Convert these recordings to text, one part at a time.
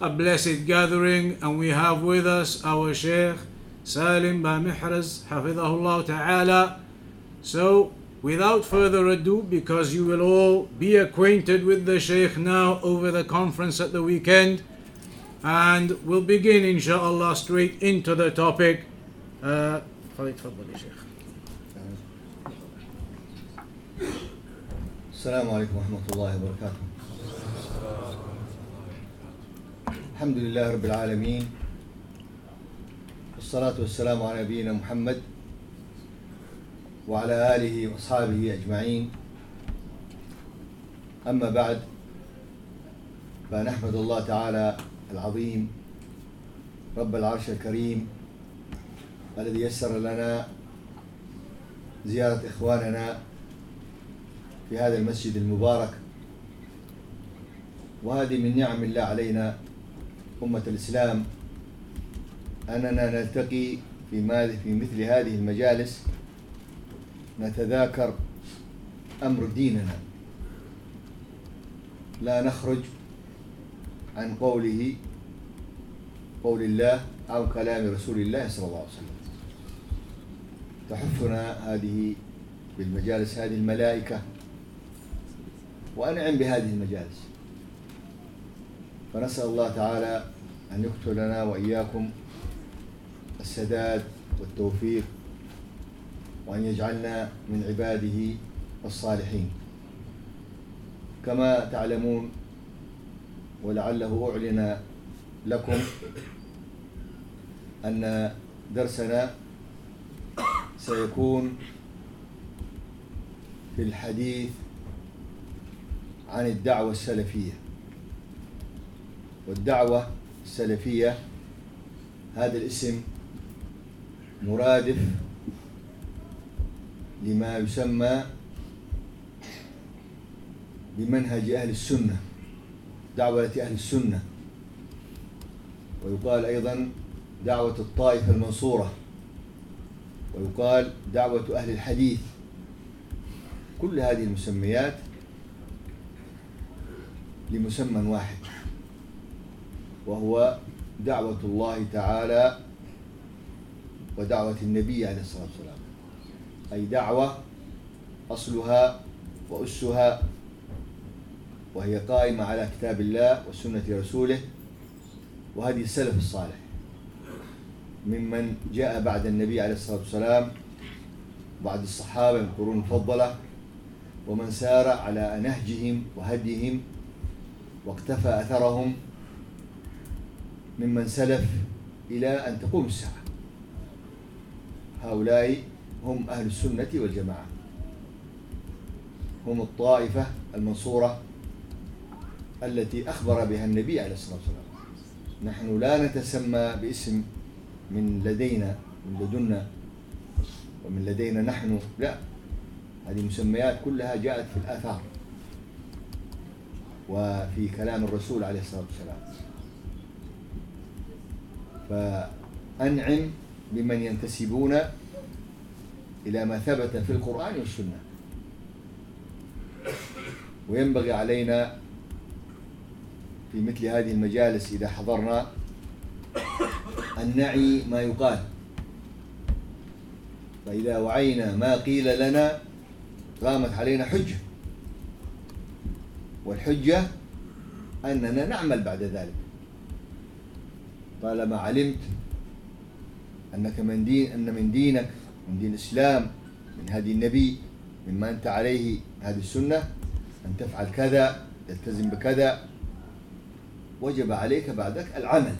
a blessed gathering, and we have with us our Sheikh Salim Bamihraz, Hafidahullah Ta'ala. So, without further ado, because you will all be acquainted with the Sheikh now over the conference at the weekend, and we'll begin inshallah straight into the topic. Uh, تفضل يا شيخ. السلام عليكم ورحمة الله وبركاته الحمد لله رب العالمين والصلاة والسلام على نبينا محمد وعلى آله وأصحابه أجمعين. أما بعد فنحمد الله تعالى العظيم رب العرش الكريم الذي يسر لنا زيارة إخواننا في هذا المسجد المبارك وهذه من نعم الله علينا أمة الإسلام. أننا نلتقي في في مثل هذه المجالس. نتذاكر أمر ديننا. لا نخرج عن قوله قول الله أو كلام رسول الله صلى الله عليه وسلم. تحفنا هذه بالمجالس هذه الملائكة. وأنعم بهذه المجالس. فنسأل الله تعالى أن يكتب لنا وإياكم السداد والتوفيق وأن يجعلنا من عباده الصالحين. كما تعلمون ولعله أعلن لكم أن درسنا سيكون في الحديث عن الدعوة السلفية. والدعوة السلفية. هذا الاسم مرادف لما يسمى بمنهج أهل السنة دعوة أهل السنة. ويقال أيضا دعوة الطائفة المنصورة. ويقال دعوة أهل الحديث. كل هذه المسميات لمسمى واحد. وهو دعوة الله تعالى ودعوة النبي عليه الصلاة والسلام. أي دعوة أصلها وأسها وهي قائمة على كتاب الله وسنة رسوله وهذه السلف الصالح. ممن جاء بعد النبي عليه الصلاة والسلام بعد الصحابة من القرون المفضلة ومن سار على نهجهم وهديهم واقتفى أثرهم ممن سلف إلى أن تقوم الساعة. هؤلاء هم أهل السنة والجماعة. هم الطائفة المنصورة التي أخبر بها النبي عليه الصلاة والسلام. نحن لا نتسمى باسم من لدينا من لدنا ومن لدينا نحن لا. هذه مسميات كلها جاءت في الآثار. وفي كلام الرسول عليه الصلاة والسلام. فأنعم بمن ينتسبون إلى ما ثبت في القرآن والسنة. وينبغي علينا في مثل هذه المجالس إذا حضرنا أن نعي ما يقال. فإذا وعينا ما قيل لنا قامت علينا حجة. والحجة أننا نعمل بعد ذلك. طالما علمت أنك من دين أن من دينك من دين الإسلام من هدي النبي مما أنت عليه هذه السنة أن تفعل كذا تلتزم بكذا. وجب عليك بعدك العمل.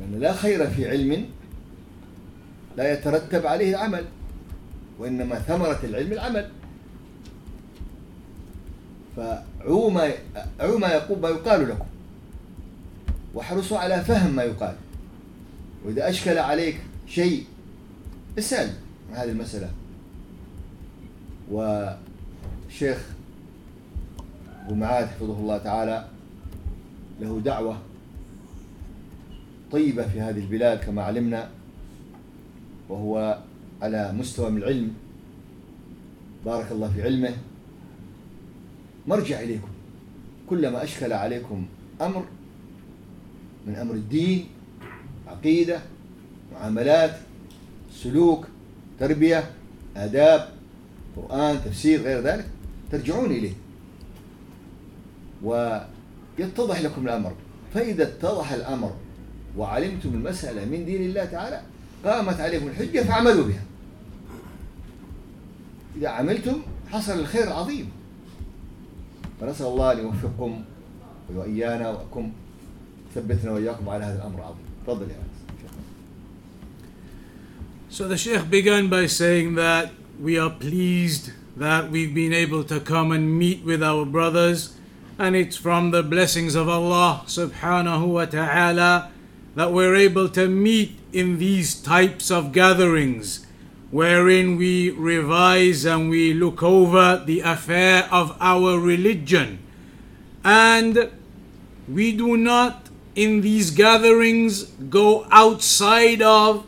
لأن لا خير في علم لا يترتب عليه العمل وإنما ثمرة العلم العمل. فعوا ما عوا ما يقول ما يقال لكم. واحرصوا على فهم ما يقال. وإذا أشكل عليك شيء اسأل عن هذه المسألة. وشيخ أبو معاذ حفظه الله تعالى له دعوة طيبة في هذه البلاد كما علمنا وهو على مستوى من العلم. بارك الله في علمه. مرجع إليكم. كلما أشكل عليكم أمر من أمر الدين عقيدة معاملات سلوك تربية آداب قرآن تفسير غير ذلك ترجعون إليه. ويتضح لكم الأمر. فإذا اتضح الأمر وعلمتم المسألة من دين الله تعالى قامت عليكم الحجة فاعملوا بها. إذا عملتم حصل الخير العظيم. فنسأل الله أن يوفقكم وإيانا وأكم ثبتنا وإياكم على هذا الأمر العظيم تفضل يا أنس So the Sheikh began by saying that we are pleased that we've been able to come and meet with our brothers, and it's from the blessings of Allah subhanahu wa ta'ala that we're able to meet in these types of gatherings wherein we revise and we look over the affair of our religion. And we do not in these gatherings go outside of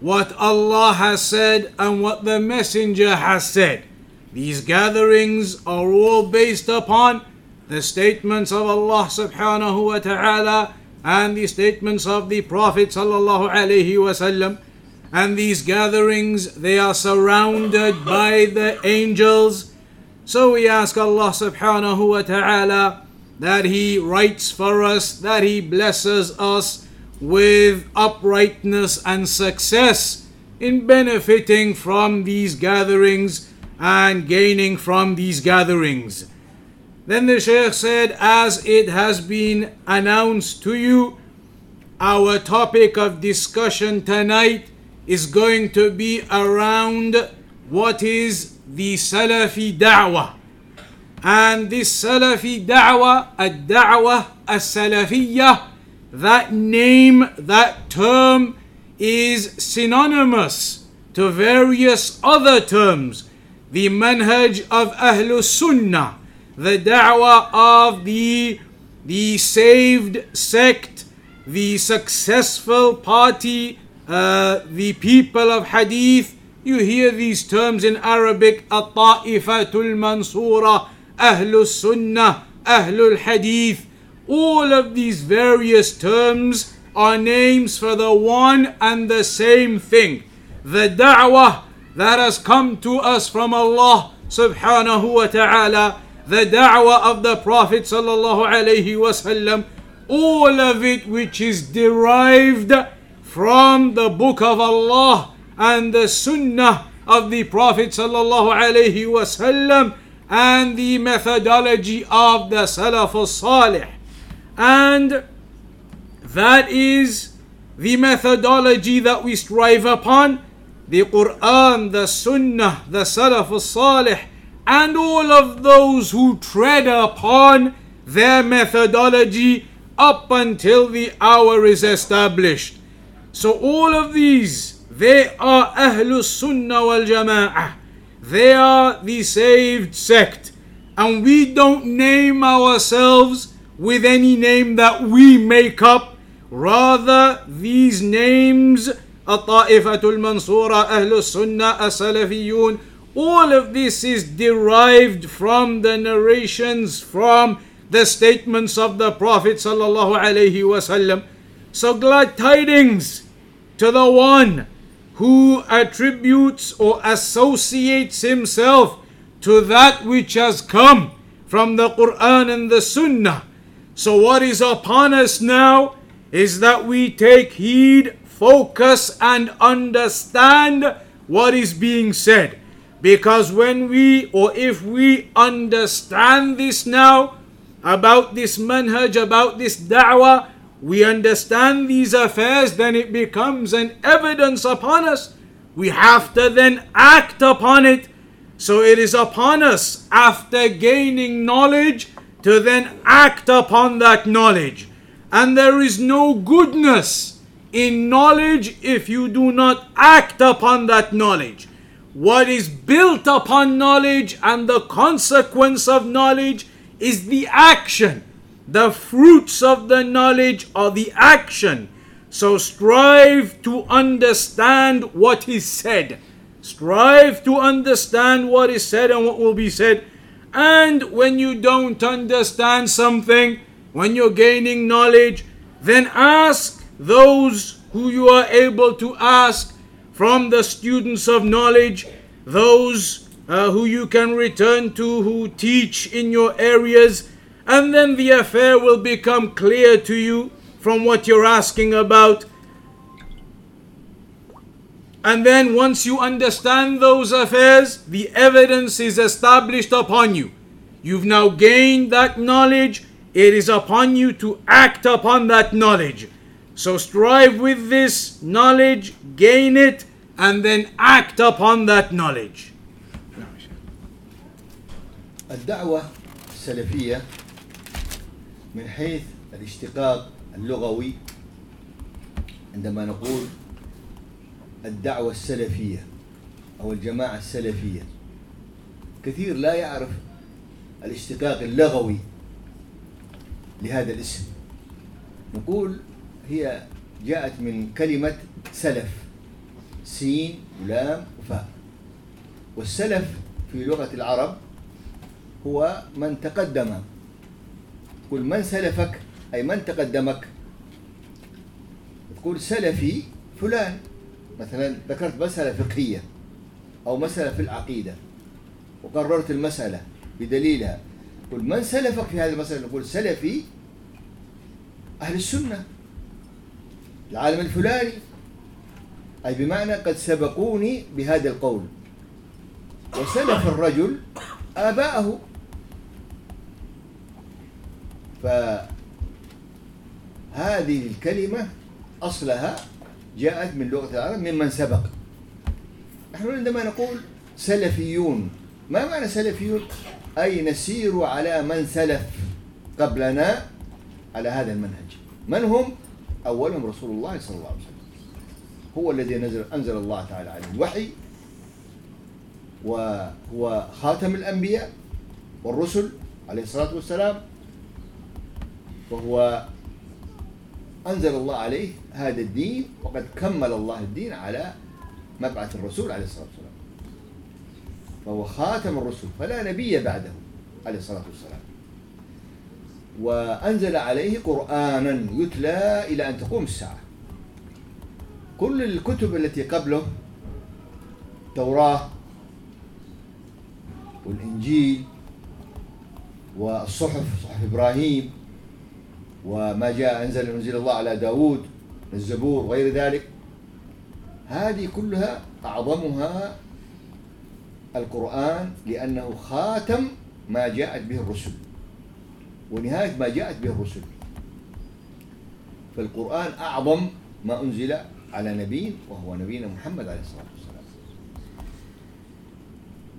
what Allah has said and what the Messenger has said. These gatherings are all based upon the statements of Allah subhanahu wa ta'ala and the statements of the Prophet sallallahu alaihi wasallam. And these gatherings, they are surrounded by the angels. So we ask Allah subhanahu wa ta'ala that He writes for us, that He blesses us with uprightness and success in benefiting from these gatherings and gaining from these gatherings. Then the Shaykh said, as it has been announced to you, our topic of discussion tonight is going to be around what is the Salafi da'wah. And this Salafi da'wah, a da'wah as-Salafiyah, that name, that term is synonymous to various other terms. The manhaj of Ahlus Sunnah, the da'wah of the, the saved sect, the successful party, uh, the people of hadith. You hear these terms in Arabic, At-Ta'ifatul Mansura, Ahlus Sunnah, Ahlul Hadith. All of these various terms are names for the one and the same thing. The da'wah that has come to us from Allah subhanahu wa ta'ala, the da'wah of the Prophet sallallahu alayhi wasallam, all of it which is derived from the book of Allah and the sunnah of the Prophet sallallahu alayhi wasallam and the methodology of the Salaf al-Salih. And that is the methodology that we strive upon. The Quran, the Sunnah, the Salaf al-Salih, and all of those who tread upon their methodology up until the hour is established. So all of these, they are Ahlus Sunnah wal Jama'ah. They are the saved sect. And we don't name ourselves with any name that we make up. Rather, these names, At-Ta'ifatul Mansura, Ahlus Sunnah, As-Salafiyun, all of this is derived from the narrations from the statements of the Prophet sallallahu alaihi wasallam. So glad tidings to the one who attributes or associates himself to that which has come from the Quran and the Sunnah. So, what is upon us now is that we take heed, focus, and understand what is being said. Because when we, or if we understand this now, about this manhaj, about this da'wah, we understand these affairs, then it becomes an evidence upon us. We have to then act upon it. So it is upon us, after gaining knowledge, to then act upon that knowledge. And there is no goodness in knowledge if you do not act upon that knowledge. What is built upon knowledge and the consequence of knowledge is the action. The fruits of the knowledge are the action. So strive to understand what is said. Strive to understand what is said and what will be said. And when you don't understand something, when you're gaining knowledge, then ask those who you are able to ask from the students of knowledge, those uh, who you can return to who teach in your areas, and then the affair will become clear to you from what you're asking about. And then once you understand those affairs, the evidence is established upon you. You've now gained that knowledge. It is upon you to act upon that knowledge. So strive with this knowledge, gain it, and then act upon that knowledge. الدعوة السلفية من حيث الاشتقاق اللغوي عندما نقول الدعوة السلفية أو الجماعة السلفية. كثير لا يعرف الاشتقاق اللغوي لهذا الاسم. نقول هي جاءت من كلمة سلف سين ولام وفاء. والسلف في لغة العرب هو من تقدم تقول من سلفك؟ أي من تقدمك؟ تقول سلفي فلان. مثلا ذكرت مسألة فقهية أو مسألة في العقيدة وقررت المسألة بدليلها. قل من سلفك في هذه المسألة؟ نقول سلفي أهل السنة العالم الفلاني. أي بمعنى قد سبقوني بهذا القول. وسلف الرجل آباءه. فهذه الكلمة أصلها جاءت من لغة العرب ممن سبق. نحن عندما نقول سلفيون ما معنى سلفيون؟ أي نسير على من سلف قبلنا على هذا المنهج. من هم؟ أولهم رسول الله صلى الله عليه وسلم. هو الذي نزل أنزل الله تعالى عليه الوحي وهو خاتم الأنبياء والرسل عليه الصلاة والسلام. وهو أنزل الله عليه هذا الدين وقد كمل الله الدين على مبعث الرسول عليه الصلاة والسلام. فهو خاتم الرسل فلا نبي بعده عليه الصلاة والسلام. وأنزل عليه قرآنا يتلى إلى أن تقوم الساعة. كل الكتب التي قبله التوراة والإنجيل والصحف صحف إبراهيم وما جاء أنزل أنزل الله على داود الزبور وغير ذلك. هذه كلها أعظمها القرآن لأنه خاتم ما جاءت به الرسل ونهاية ما جاءت به الرسل. فالقرآن أعظم ما أنزل على نبي وهو نبينا محمد عليه الصلاة والسلام.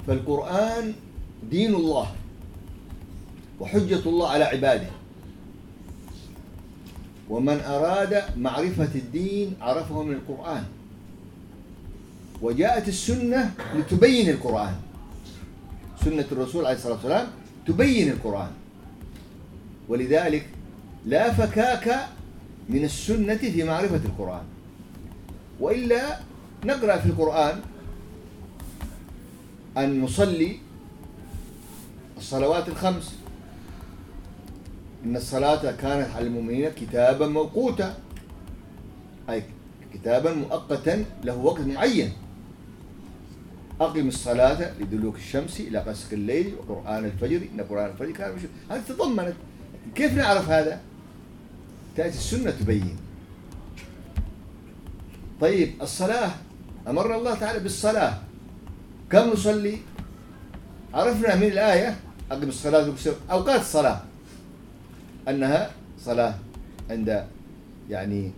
فالقرآن دين الله وحجة الله على عباده. ومن أراد معرفة الدين عرفه من القرآن. وجاءت السنة لتبين القرآن. سنة الرسول عليه الصلاة والسلام تبين القرآن. ولذلك لا فكاك من السنة في معرفة القرآن. وإلا نقرأ في القرآن أن نصلي الصلوات الخمس إن الصلاة كانت على المؤمنين كتابا موقوتا أي كتابا مؤقتا له وقت معين. أقم الصلاة لدلوك الشمس إلى غسق الليل وقرآن الفجر إن قرآن الفجر كان مشهور. هذه تضمنت. كيف نعرف هذا؟ تأتي السنة تبين. طيب الصلاة أمر الله تعالى بالصلاة. كم نصلي؟ عرفنا من الآية أقم الصلاة أوقات الصلاة. أنها صلاة عند يعني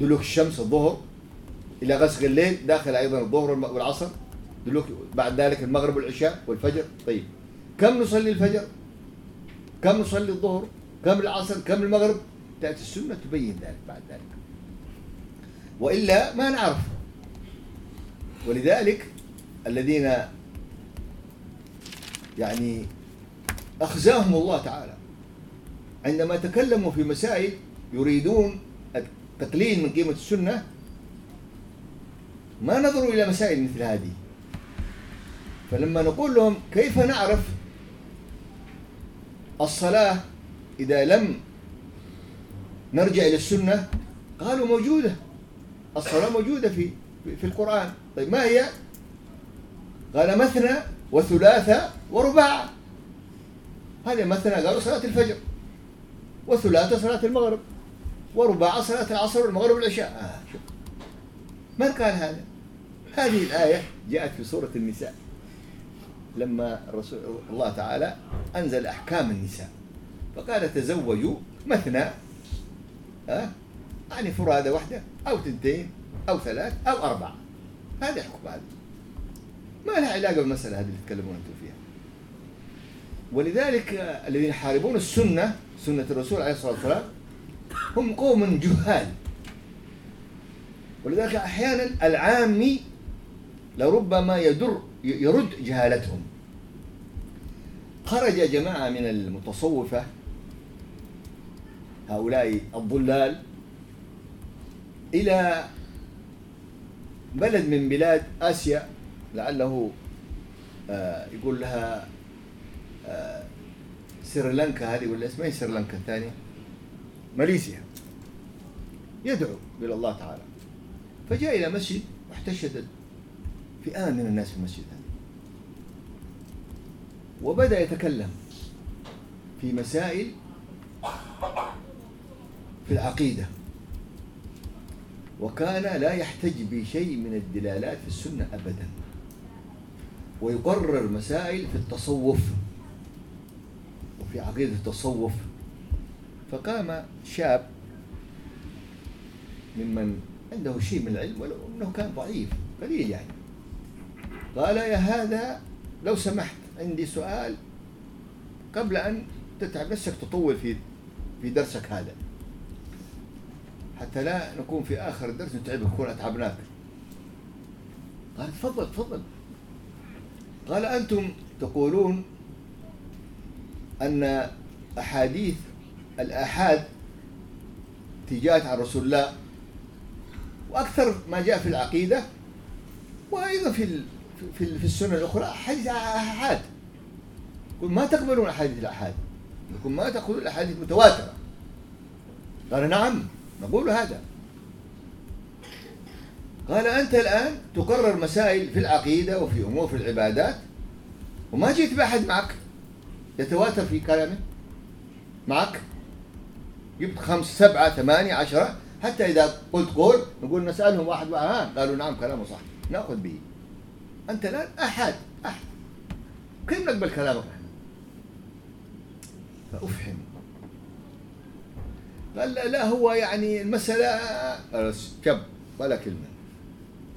دلوك الشمس الظهر إلى غسق الليل داخل أيضا الظهر والعصر. دلوك بعد ذلك المغرب والعشاء والفجر. طيب كم نصلي الفجر؟ كم نصلي الظهر؟ كم العصر؟ كم المغرب؟ تأتي السنة تبين ذلك بعد ذلك. وإلا ما نعرف. ولذلك الذين يعني أخزاهم الله تعالى. عندما تكلموا في مسائل يريدون التقليل من قيمة السنة ما نظروا إلى مسائل مثل هذه. فلما نقول لهم كيف نعرف الصلاة إذا لم نرجع إلى السنة؟ قالوا موجودة. الصلاة موجودة في في القرآن. طيب ما هي؟ قال مثنى وثلاثة ورباع. هذه مثنى قالوا صلاة الفجر. وثلاثة صلاة المغرب ورباع صلاة العصر والمغرب والعشاء. آه شوف من قال هذا؟ هذه الآية جاءت في سورة النساء. لما الرسول الله تعالى أنزل أحكام النساء فقال تزوجوا مثنى أه؟ يعني فرادة واحدة أو تنتين أو ثلاث أو أربعة. هذا حكم هذا. ما لها علاقة بالمسألة هذه اللي تتكلمون أنتم فيها. ولذلك الذين يحاربون السنة سنة الرسول عليه الصلاة والسلام هم قوم جهال. ولذلك أحيانا العامي لربما يدر يرد جهالتهم. خرج جماعة من المتصوفة هؤلاء الضلال إلى بلد من بلاد آسيا لعله آه، يقول لها سريلانكا هذه ولا اسمها إيه؟ سريلانكا الثانية. ماليزيا. يدعو إلى الله تعالى. فجاء إلى مسجد واحتشد فئام من الناس في المسجد هذا. وبدأ يتكلم في مسائل في العقيدة. وكان لا يحتج بشيء من الدلالات في السنة أبدا. ويقرر مسائل في التصوف. وفي عقيدة التصوف. فقام شاب ممن عنده شيء من العلم ولو أنه كان ضعيف قليل يعني. قال يا هذا لو سمحت عندي سؤال قبل أن تتعب نفسك تطول في في درسك هذا. حتى لا نكون في آخر الدرس نتعبك نكون أتعبناك. قال تفضل تفضل. قال أنتم تقولون أن أحاديث الآحاد تجاهت عن رسول الله وأكثر ما جاء في العقيدة وأيضا في في في السنة الأخرى حديث آحاد ما تقبلون أحاديث الآحاد؟ يقول ما تأخذون الأحاديث متواترة. قال نعم نقول هذا. قال أنت الآن تقرر مسائل في العقيدة وفي أمور في العبادات وما جيت بأحد معك. يتواتر في كلامه. معك؟ جبت خمس سبعة ثمانية عشرة. حتى إذا قلت قول نقول نسألهم واحد واحد. قالوا نعم كلامه صح. نأخذ به. أنت الآن أحد أحد. كيف نقبل كلامك إحنا؟ فأفهم قال لا, لا هو يعني المسألة شب ولا كلمة.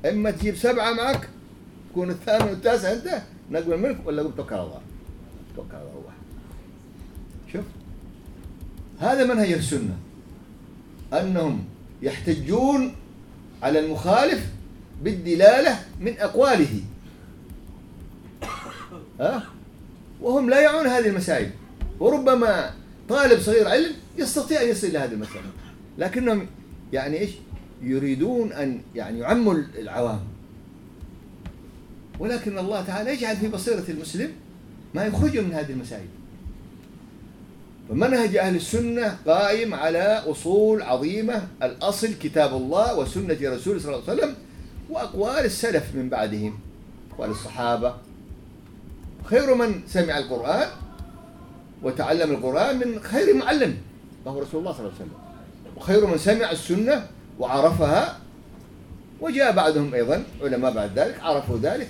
إما تجيب سبعة معك تكون الثامن والتاسع أنت نقبل منك ولا قلت توكل على الله؟ توكل على الله شوف هذا منهج السنة. أنهم يحتجون على المخالف بالدلالة من أقواله. ها؟ وهم لا يعون هذه المسائل. وربما طالب صغير علم يستطيع أن يصل إلى هذه المسألة. لكنهم يعني إيش؟ يريدون أن يعني يعموا العوام. ولكن الله تعالى يجعل في بصيرة المسلم ما يخرج من هذه المسائل. فمنهج أهل السنة قائم على أصول عظيمة الأصل كتاب الله وسنة رسوله صلى الله عليه وسلم وأقوال السلف من بعدهم أقوال الصحابة. خير من سمع القرآن وتعلم القرآن من خير معلم وهو رسول الله صلى الله عليه وسلم. وخير من سمع السنة وعرفها وجاء بعدهم أيضا علماء بعد ذلك عرفوا ذلك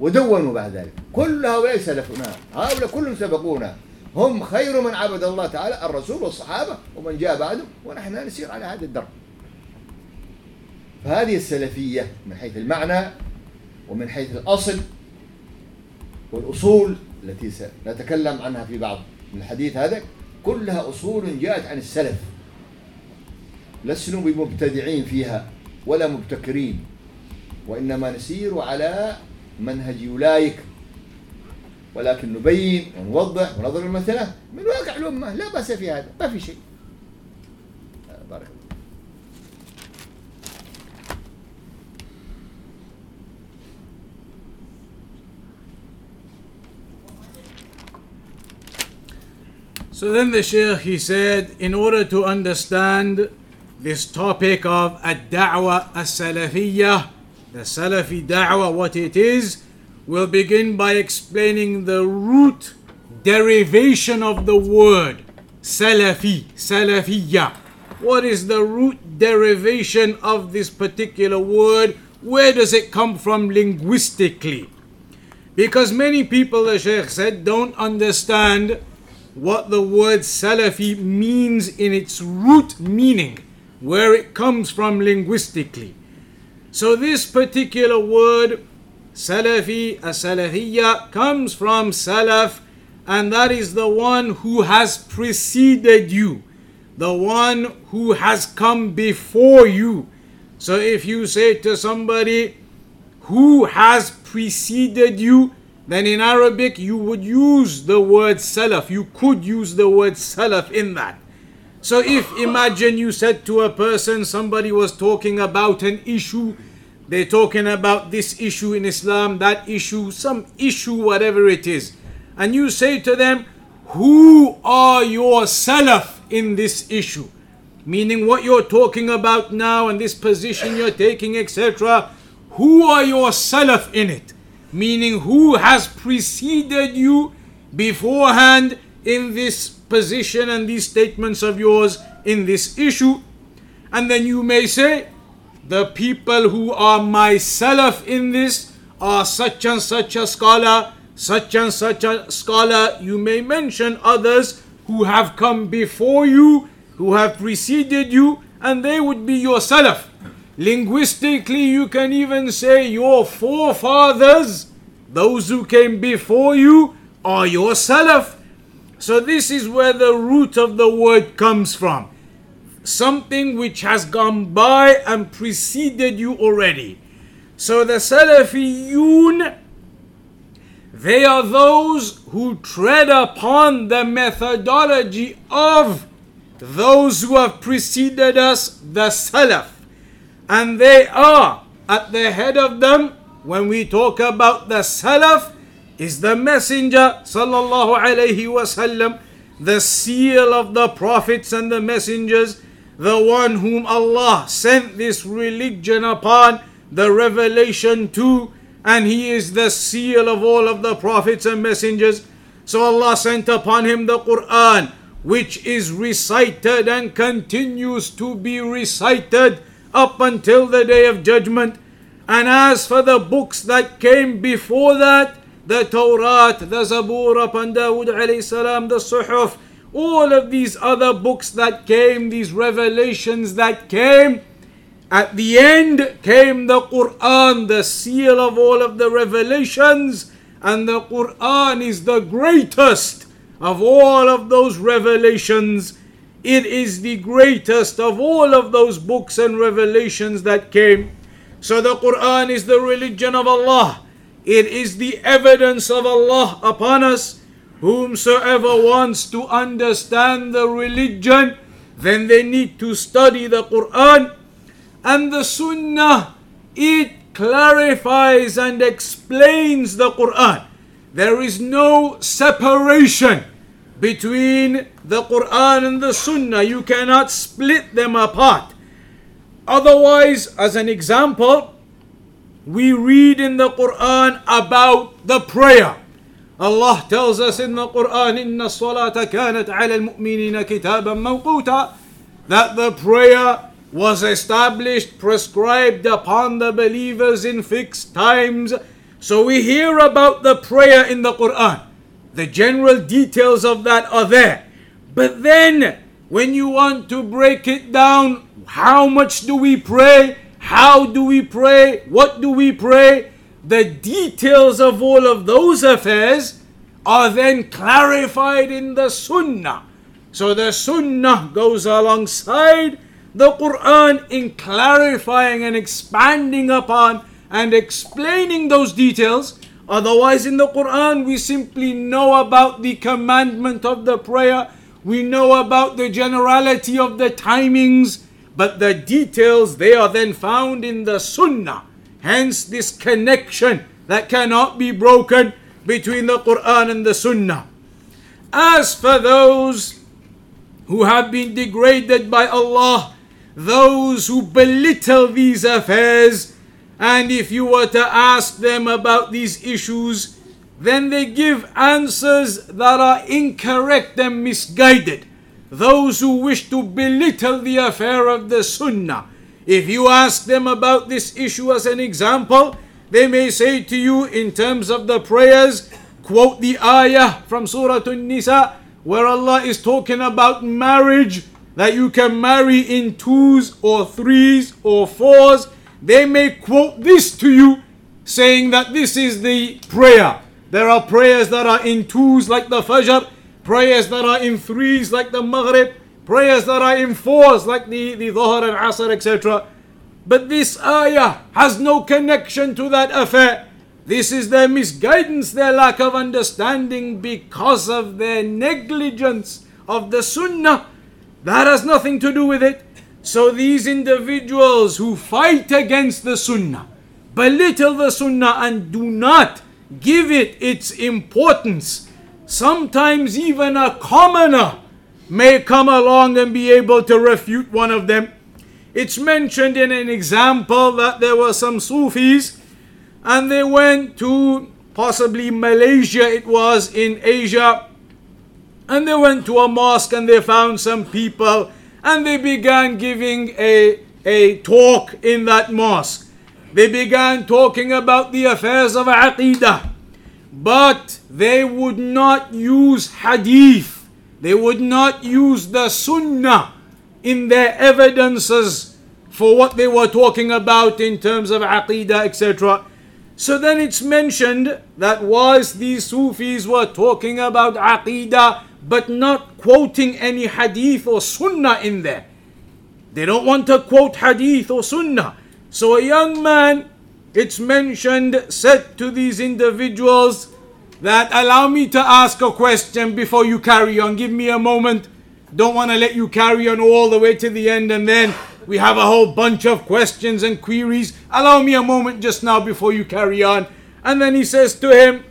ودونوا بعد ذلك. كل هؤلاء سلفنا هؤلاء كلهم سبقونا. هم خير من عبد الله تعالى الرسول والصحابة ومن جاء بعده ونحن نسير على هذا الدرب. فهذه السلفية من حيث المعنى ومن حيث الأصل والأصول التي سنتكلم عنها في بعض من الحديث هذا كلها أصول جاءت عن السلف. لسنا بمبتدعين فيها ولا مبتكرين وإنما نسير على منهج أولئك. ولكن نبين ونوضح ونضرب المثلة من واقع الأمة لا بأس في هذا ما في شيء بارك الله So then the Shaykh he said, in order to understand this topic of ad-da'wa as-salafiyyah, the Salafi da'wah, what it is, we'll begin by explaining the root derivation of the word Salafi, Salafiyya. What is the root derivation of this particular word? Where does it come from linguistically? Because many people, the Shaykh said, don't understand what the word Salafi means in its root meaning, where it comes from linguistically. So, this particular word, Salafi, a Salafiyya, comes from Salaf, and that is the one who has preceded you, the one who has come before you. So, if you say to somebody, who has preceded you, then in Arabic you would use the word salaf. You could use the word salaf in that. So if imagine you said to a person, somebody was talking about an issue, they're talking about this issue in Islam, that issue, some issue, whatever it is, and you say to them, Who are your salaf in this issue? Meaning what you're talking about now and this position you're taking, etc. Who are your salaf in it? meaning who has preceded you beforehand in this position and these statements of yours in this issue. And then you may say, the people who are my salaf in this are such and such a scholar, such and such a scholar. You may mention others who have come before you, who have preceded you, and they would be your salaf. Linguistically, you can even say your forefathers, those who came before you, are your salaf. So, this is where the root of the word comes from. Something which has gone by and preceded you already. So, the Salafiyun, they are those who tread upon the methodology of those who have preceded us, the Salaf. And they are at the head of them when we talk about the Salaf is the Messenger sallallahu alaihi wasallam, the seal of the prophets and the messengers, the one whom Allah sent this religion upon, the revelation to, and he is the seal of all of the prophets and messengers. So Allah sent upon him the Quran, which is recited and continues to be recited up until the day of judgment. And as for the books that came before that, the Torah, the Zabur upon Dawood alayhi salam, the Suhuf, all of these other books that came, these revelations that came, at the end came the Quran, the seal of all of the revelations, and the Quran is the greatest of all of those revelations. It is the greatest of all of those books and revelations that came. So the Quran is the religion of Allah. It is the evidence of Allah upon us. Whomsoever wants to understand the religion, then they need to study the Quran. And the Sunnah, it clarifies and explains the Quran. There is no separation between the Quran and the Sunnah. You cannot split them apart. Otherwise, as an example, we read in the Quran about the prayer. Allah tells us in the Quran, Inna salata kanat al mu'minina kitaban mawquta, that the prayer was established, prescribed upon the believers in fixed times. So we hear about the prayer in the Quran. The general details of that are there. But then, when you want to break it down, how much do we pray? How do we pray? What do we pray? The details of all of those affairs are then clarified in the Sunnah. So the Sunnah goes alongside the Quran in clarifying and expanding upon and explaining those details. Otherwise, in the Quran, we simply know about the commandment of the prayer, we know about the generality of the timings, but the details they are then found in the Sunnah. Hence, this connection that cannot be broken between the Quran and the Sunnah. As for those who have been degraded by Allah, those who belittle these affairs, and if you were to ask them about these issues, then they give answers that are incorrect and misguided. Those who wish to belittle the affair of the Sunnah, if you ask them about this issue as an example, they may say to you in terms of the prayers, quote the ayah from Surah An-Nisa where Allah is talking about marriage that you can marry in twos or threes or fours. They may quote this to you saying that this is the prayer. There are prayers that are in twos like the Fajr, prayers that are in threes like the Maghrib, prayers that are fours like the, the Dhuhr and Asr, etc. But this ayah has no connection to that affair. This is their misguidance, their lack of understanding because of their negligence of the sunnah. That has nothing to do with it. So these individuals who fight against the sunnah, belittle the sunnah and do not give it its importance, sometimes even a commoner may come along and be able to refute one of them. It's mentioned in an example that there were some Sufis and they went to possibly Malaysia, it was in Asia, and they went to a mosque and they found some people and they began giving a, a talk in that mosque. They began talking about the affairs of Aqidah, but they would not use hadith, they would not use the Sunnah in their evidences for what they were talking about in terms of aqidah, etc. So then it's mentioned that whilst these Sufis were talking about aqidah, but not quoting any hadith or sunnah in there. They don't want to quote hadith or sunnah. So a young man, it's mentioned, said to these individuals that allow me to ask a question before you carry on. Give me a moment. Don't want to let you carry on all the way to the end and then we have a whole bunch of questions and queries. Allow me a moment just now before you carry on. And then he says to him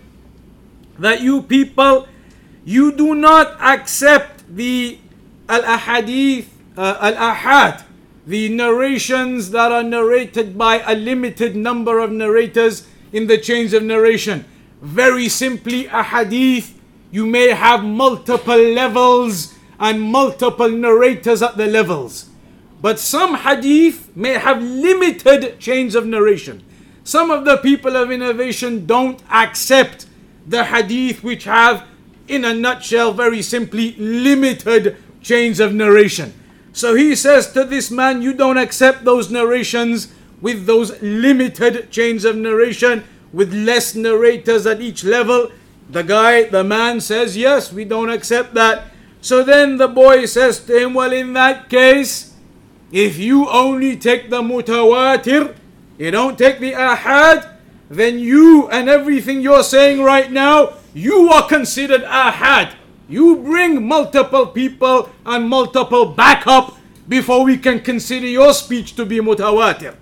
that you people, you do not accept the al-ahadith, uh, al-ahad, the narrations that are narrated by a limited number of narrators in the chains of narration. Very simply, a hadith, you may have multiple levels and multiple narrators at the levels. But some hadith may have limited chains of narration. Some of the people of innovation don't accept the hadith which have, in a nutshell, very simply limited chains of narration. So he says to this man, You don't accept those narrations with those limited chains of narration, with less narrators at each level. The guy, the man says, Yes, we don't accept that. So then the boy says to him, Well, in that case, if you only take the mutawatir, you don't take the ahad, then you and everything you're saying right now, you are considered ahad. You bring multiple people and multiple backup before we can consider your speech to be mutawatir.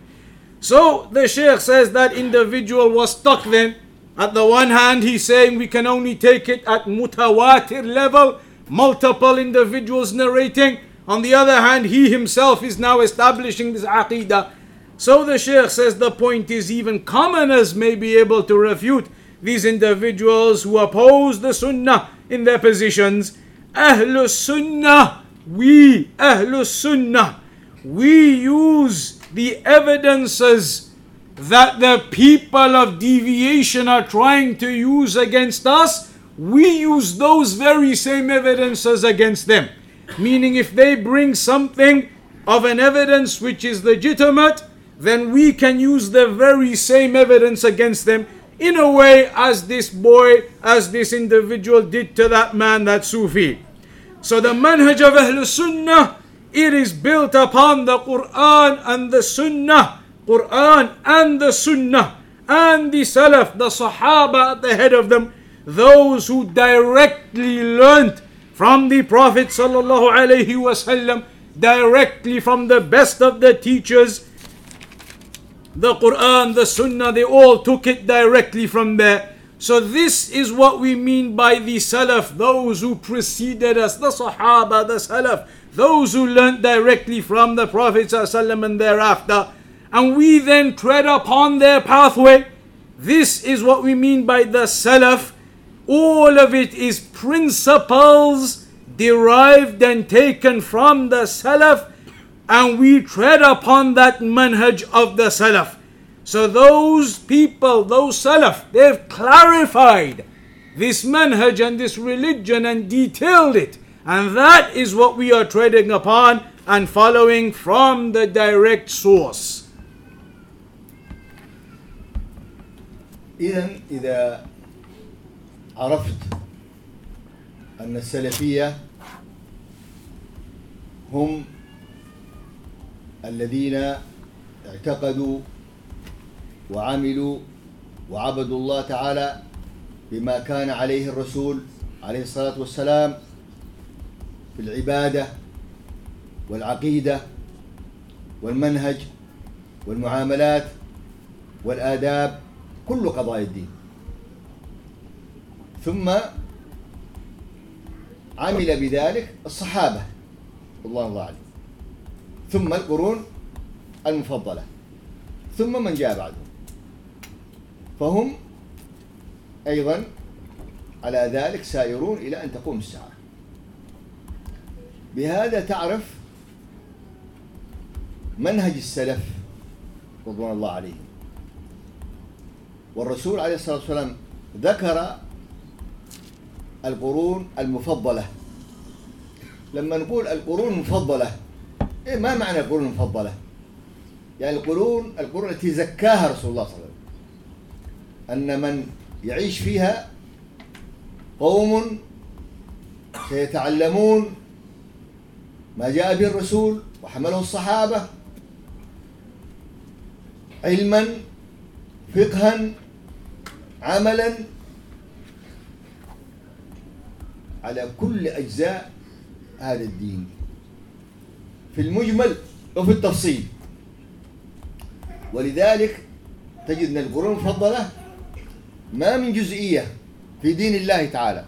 So the Sheikh says that individual was stuck then. At the one hand, he's saying we can only take it at mutawatir level, multiple individuals narrating. On the other hand, he himself is now establishing this aqidah. So the Sheikh says the point is even commoners may be able to refute these individuals who oppose the Sunnah in their positions. Ahlus Sunnah, we, Ahlus Sunnah, we use the evidences that the people of deviation are trying to use against us, we use those very same evidences against them. Meaning, if they bring something of an evidence which is legitimate, then we can use the very same evidence against them in a way as this boy, as this individual did to that man, that Sufi. So the manhaj of Ahl Sunnah it is built upon the Quran and the Sunnah. Quran and the Sunnah and the Salaf, the Sahaba at the head of them, those who directly learnt from the Prophet sallallahu wasallam, directly from the best of the teachers, the Quran, the Sunnah, they all took it directly from there. So this is what we mean by the Salaf, those who preceded us, the Sahaba, the Salaf, those who learnt directly from the Prophet ﷺ and thereafter. And we then tread upon their pathway. This is what we mean by the Salaf. All of it is principles derived and taken from the Salaf, and we tread upon that manhaj of the Salaf. So those people, those Salaf, they've clarified this manhaj and this religion and detailed it. And that is what we are treading upon and following from the direct source. إذا إذا عرفت أن السلفية هم الذين اعتقدوا وعملوا وعبدوا الله تعالى بما كان عليه الرسول عليه الصلاة والسلام في العبادة والعقيدة والمنهج والمعاملات والآداب كل قضايا الدين. ثم عمل بذلك الصحابة الله الله عليهم ثم القرون المفضلة. ثم من جاء بعدهم. فهم أيضا على ذلك سائرون إلى أن تقوم الساعة. بهذا تعرف منهج السلف رضوان الله عليهم. والرسول عليه الصلاة والسلام ذكر القرون المفضلة. لما نقول القرون المفضلة إيه ما معنى القرون المفضلة؟ يعني القرون القرون التي زكاها رسول الله صلى الله عليه وسلم. أن من يعيش فيها قوم سيتعلمون ما جاء به الرسول وحمله الصحابة. علما فقها عملا. على كل أجزاء هذا الدين. في المجمل وفي التفصيل. ولذلك تجد أن القرون المفضلة ما من جزئية في دين الله تعالى.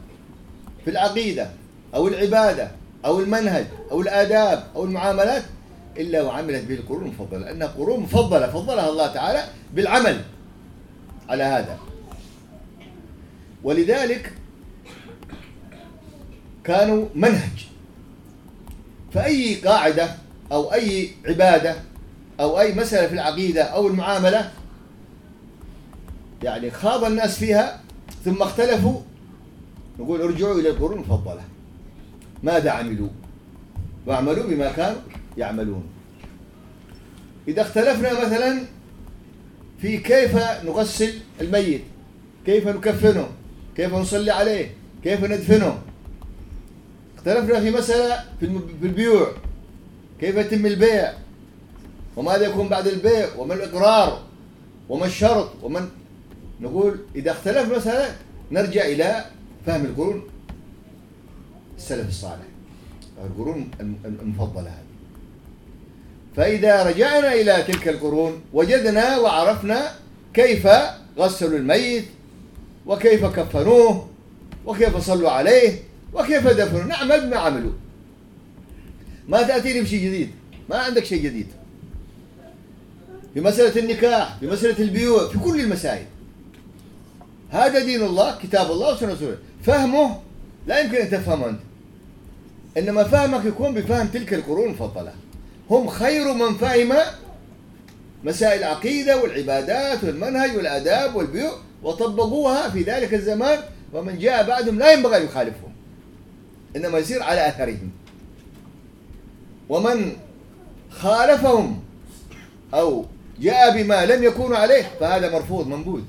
في العقيدة أو العبادة أو المنهج أو الآداب أو المعاملات إلا وعملت به القرون المفضلة. لأنها قرون مفضلة فضلها الله تعالى بالعمل على هذا. ولذلك كانوا منهج. فأي قاعدة أو أي عبادة أو أي مسألة في العقيدة أو المعاملة يعني خاض الناس فيها ثم اختلفوا نقول ارجعوا إلى القرون المفضلة. ماذا عملوا؟ واعملوا بما كانوا يعملون. إذا اختلفنا مثلا في كيف نغسل الميت كيف نكفنه كيف نصلي عليه كيف ندفنه. اختلفنا في مسألة في البيوع كيف يتم البيع وماذا يكون بعد البيع وما الإقرار وما الشرط ومن نقول إذا اختلف مسألة نرجع إلى فهم القرون السلف الصالح. القرون المفضلة هذه. فإذا رجعنا إلى تلك القرون وجدنا وعرفنا كيف غسلوا الميت وكيف كفنوه وكيف صلوا عليه وكيف دفنوا نعمل بما عملوا. ما تأتيني بشيء جديد. ما عندك شيء جديد. في مسألة النكاح في مسألة البيوع في كل المسائل. هذا دين الله كتاب الله وسنة رسوله. فهمه لا يمكن أن تفهمه أنت. إنما فهمك يكون بفهم تلك القرون المفضلة. هم خير من فهم مسائل العقيدة والعبادات والمنهج والآداب والبيوع وطبقوها في ذلك الزمان ومن جاء بعدهم لا ينبغي أن يخالفهم. إنما يسير على أثرهم. ومن خالفهم أو جاء بما لم يكونوا عليه فهذا مرفوض منبوذ.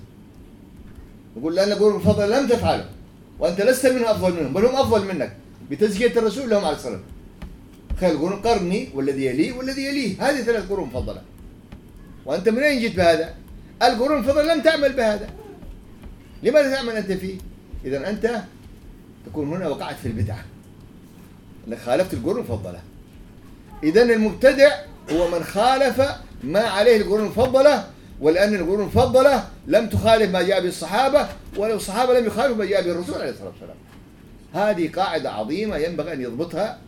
يقول لأن القرون المفضلة لم تفعله وأنت لست منه أفضل منهم بل هم أفضل منك. بتزكية الرسول لهم عليه الصلاة خير القرون قرني والذي يليه والذي يليه. هذه ثلاث قرون مفضلة وأنت من أين جئت بهذا؟ القرون المفضلة لم تعمل بهذا. لماذا تعمل أنت فيه؟ إذا أنت تكون هنا وقعت في البدعة. أنك خالفت القرون المفضلة إذا المبتدع هو من خالف ما عليه القرون المفضلة ولأن القرون المفضلة لم تخالف ما جاء به الصحابة ولو الصحابة لم يخالفوا ما جاء به الرسول عليه الصلاة والسلام. هذه قاعدة عظيمة ينبغي أن يضبطها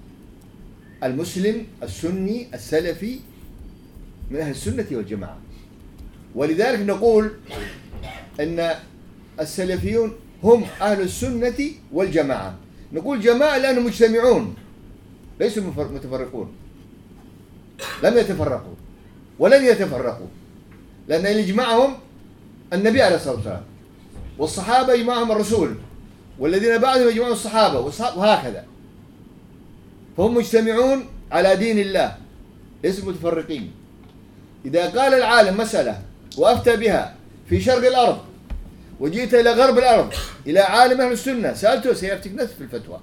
المسلم السني السلفي من أهل السنة والجماعة. ولذلك نقول أن السلفيون هم أهل السنة والجماعة. نقول جماعة لأنهم مجتمعون ليسوا متفرقون. لم يتفرقوا ولن يتفرقوا لأن اللي يجمعهم النبي عليه الصلاة والسلام والصحابة يجمعهم الرسول. والذين بعدهم يجمعون الصحابة وهكذا. فهم مجتمعون على دين الله ليسوا متفرقين. إذا قال العالم مسألة وأفتى بها في شرق الأرض وجئت إلى غرب الأرض إلى عالم أهل السنة سألته سيفتك نفس في الفتوى.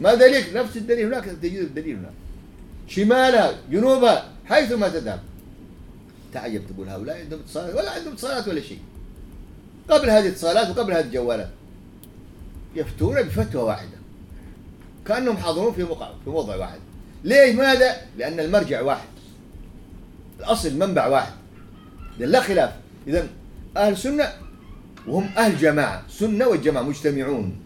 ما دليل؟ نفس الدليل هناك تجد الدليل هناك. شمالها جنوبها حيث ما تذهب. تعجب تقول هؤلاء عندهم اتصالات ولا عندهم اتصالات ولا شيء. قبل هذه الاتصالات وقبل هذه الجوالات. يفتون بفتوى واحدة. كأنهم حاضرون في موقع في موضع واحد. ليه ماذا؟ لأن المرجع واحد. الأصل منبع واحد. لا خلاف. إذا أهل السنة وهم أهل جماعة. سنة والجماعة مجتمعون.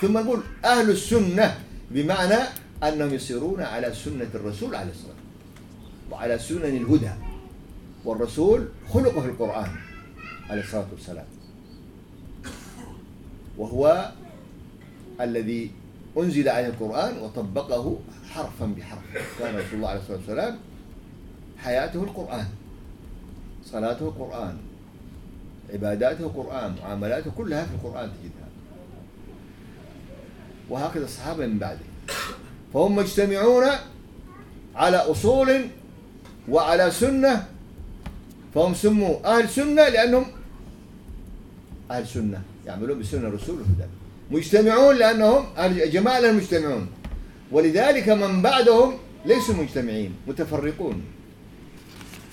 ثم نقول أهل السنة بمعنى أنهم يسيرون على سنة الرسول عليه الصلاة والسلام. وعلى سنن الهدى. والرسول خلقه القرآن عليه الصلاة والسلام. وهو الذي أنزل عليه القرآن وطبقه حرفا بحرف. كان رسول الله عليه الصلاة والسلام حياته القرآن صلاته القرآن عباداته القرآن معاملاته كلها في القرآن تجدها وهكذا الصحابة من بعده. فهم مجتمعون على أصول وعلى سنة. فهم سموا أهل سنة لأنهم أهل سنة يعملون بسنة الرسول والهدى مجتمعون لأنهم جماعة مجتمعون. ولذلك من بعدهم ليسوا مجتمعين متفرقون.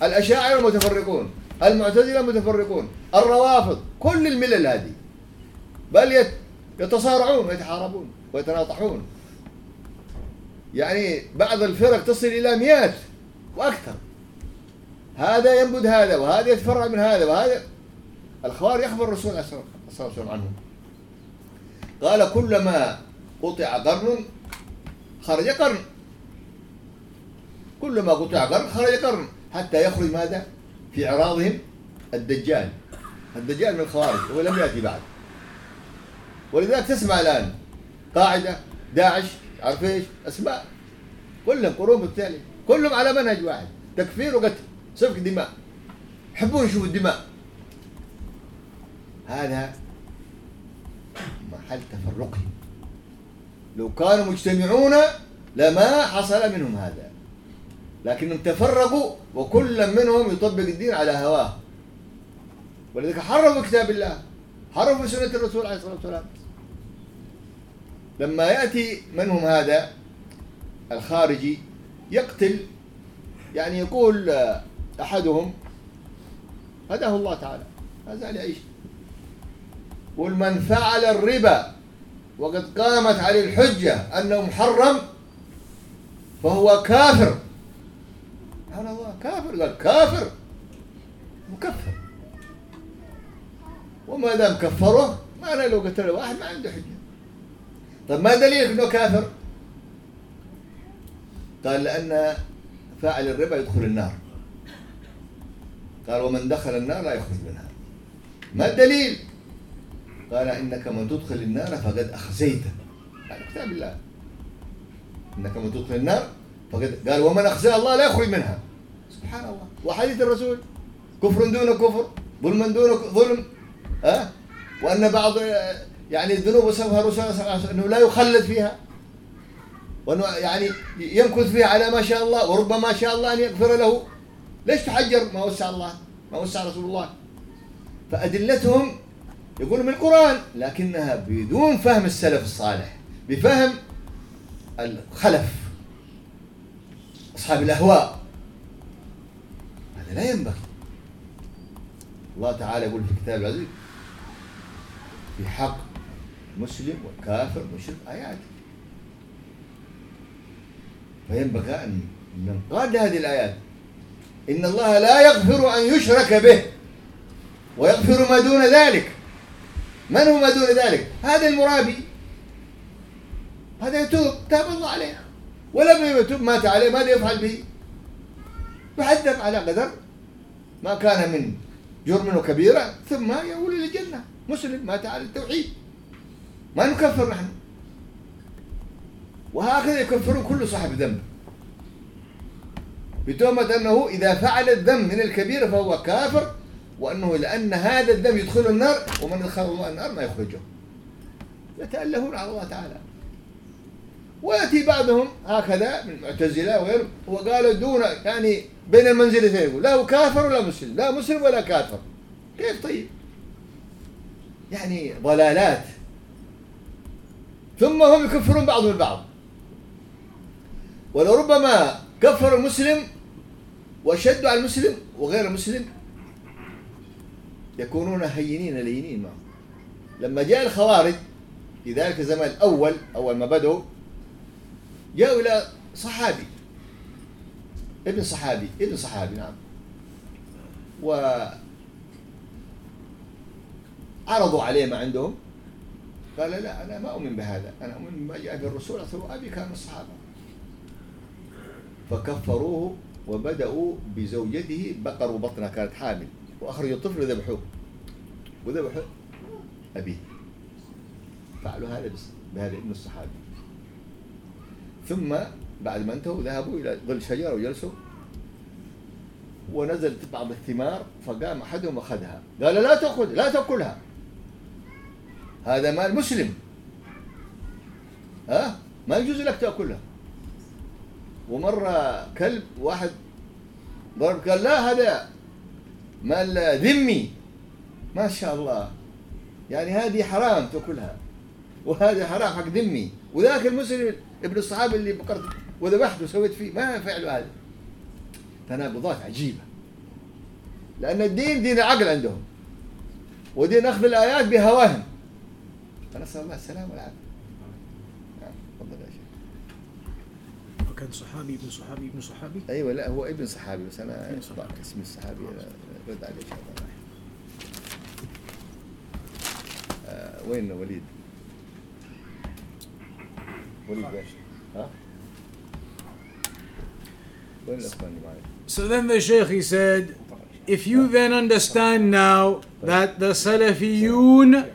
الأشاعرة متفرقون المعتزلة متفرقون الروافض كل الملل هذه. بل يت- يتصارعون ويتحاربون ويتناطحون. يعني بعض الفرق تصل إلى مئات وأكثر. هذا ينبذ هذا وهذا يتفرع من هذا وهذا الخوارج يخبر الرسول عليه الصلاة والسلام عنهم قال كلما قطع قرن خرج قرن. كلما قطع قرن خرج قرن. حتى يخرج ماذا؟ في إعراضهم الدجال. الدجال من الخوارج هو لم يأتي بعد. ولذلك تسمع الآن قاعدة داعش عارف إيش؟ أسماء. كلهم قرون بالتالي. كلهم على منهج واحد. تكفير وقتل سفك دماء. يحبون يشوفوا الدماء. هذا محل تفرقهم. لو كانوا مجتمعون لما حصل منهم هذا. لكنهم تفرقوا وكل منهم يطبق الدين على هواه. ولذلك حرفوا كتاب الله. حرفوا سنة الرسول عليه الصلاة والسلام. لما يأتي منهم هذا الخارجي يقتل يعني يقول أحدهم هداه الله تعالى. هذا يعيش قل من فعل الربا وقد قامت عليه الحجة أنه محرم فهو كافر. سبحان الله كافر. قال كافر. مكفر. وما دام كفره معنى لو قتل واحد ما عنده حجة. طيب ما دليلك إنه كافر؟ قال لأن فاعل الربا يدخل النار. قال ومن دخل النار لا يخرج منها. ما الدليل؟ قال إنك من تدخل النار فقد أخزيته هذا كتاب الله. إنك من تدخل النار فقد قال ومن أخزى الله لا يخرج منها. سبحان الله. وحديث الرسول. كفر دون كفر ظلم دون ظلم. ها؟ وأن بعض يعني الذنوب وصفها الرسول صلى الله عليه وسلم أنه لا يخلد فيها. وأنه يعني يمكث فيها على ما شاء الله وربما شاء الله أن يغفر له. ليش تحجر؟ ما وسع الله. ما وسع رسول الله. فأدلتهم يقول من القرآن لكنها بدون فهم السلف الصالح بفهم الخلف أصحاب الأهواء. هذا لا ينبغي. الله تعالى يقول في الكتاب العزيز في حق مسلم وكافر مشرك آيات. فينبغي أن ننقاد هذه الآيات إن الله لا يغفر أن يشرك به ويغفر ما دون ذلك. من هو ما دون ذلك؟ هذا المرابي. هذا يتوب تاب الله عليه. ولم يتوب مات عليه ماذا يفعل به؟ يعذب على قدر ما كان من جرم وكبيرة ثم يقول إلى الجنة مسلم مات على التوحيد. ما نكفر نحن. وهكذا يكفرون كل صاحب ذنب. بتهمة أنه إذا فعل الذنب من الكبيرة فهو كافر وأنه لأن هذا الذنب يدخل النار ومن يدخل الله النار ما يخرجه. يتألهون على الله تعالى. ويأتي بعضهم هكذا من المعتزلة وغيره وقالوا دون يعني بين المنزلتين لا هو كافر ولا مسلم لا مسلم ولا كافر. كيف طيب؟ يعني ضلالات. ثم هم يكفرون بعضهم البعض. ولربما كفر المسلم وشدوا على المسلم وغير المسلم يكونون هينين لينين معه لما جاء الخوارج في ذلك الزمان الأول أول ما بدأوا جاءوا إلى صحابي. ابن صحابي ابن صحابي نعم. و عرضوا عليه ما عندهم. قال لا أنا ما أؤمن بهذا. أنا أؤمن بما جاء به الرسول أصل أبي كان الصحابة. فكفروه وبدأوا بزوجته بقروا بطنها كانت حامل. وأخرجوا الطفل وذبحوه وذبحوا أبيه. فعلوا هذا بهذا ابن الصحابي. ثم بعد ما انتهوا ذهبوا إلى ظل شجرة وجلسوا. ونزلت بعض الثمار فقام أحدهم أخذها قال لا تأخذ لا تأكلها. هذا مال مسلم. ها؟ ما يجوز لك تأكلها. ومرة كلب واحد ضرب قال لا هذا مال ذمي. ما شاء الله. يعني هذه حرام تاكلها. وهذا حرام حق ذمي. وذاك المسلم ابن الصحابي اللي بقرت وذبحت وسويت فيه ما فعلوا هذا. تناقضات عجيبة. لأن الدين دين العقل عندهم. ودين أخذ الآيات بهواهم. فنسأل الله السلامة والعافية نعم تفضل يا وكان صحابي ابن صحابي ابن صحابي أيوه لا هو ابن صحابي بس أنا صحابي. اسم الصحابي رد عليه إن شاء الله آه وين وليد؟ وليد وين؟ ها؟ وين الإخوان اللي معي؟ So then the Shaykh he said, if you then understand now that the Salafiyun,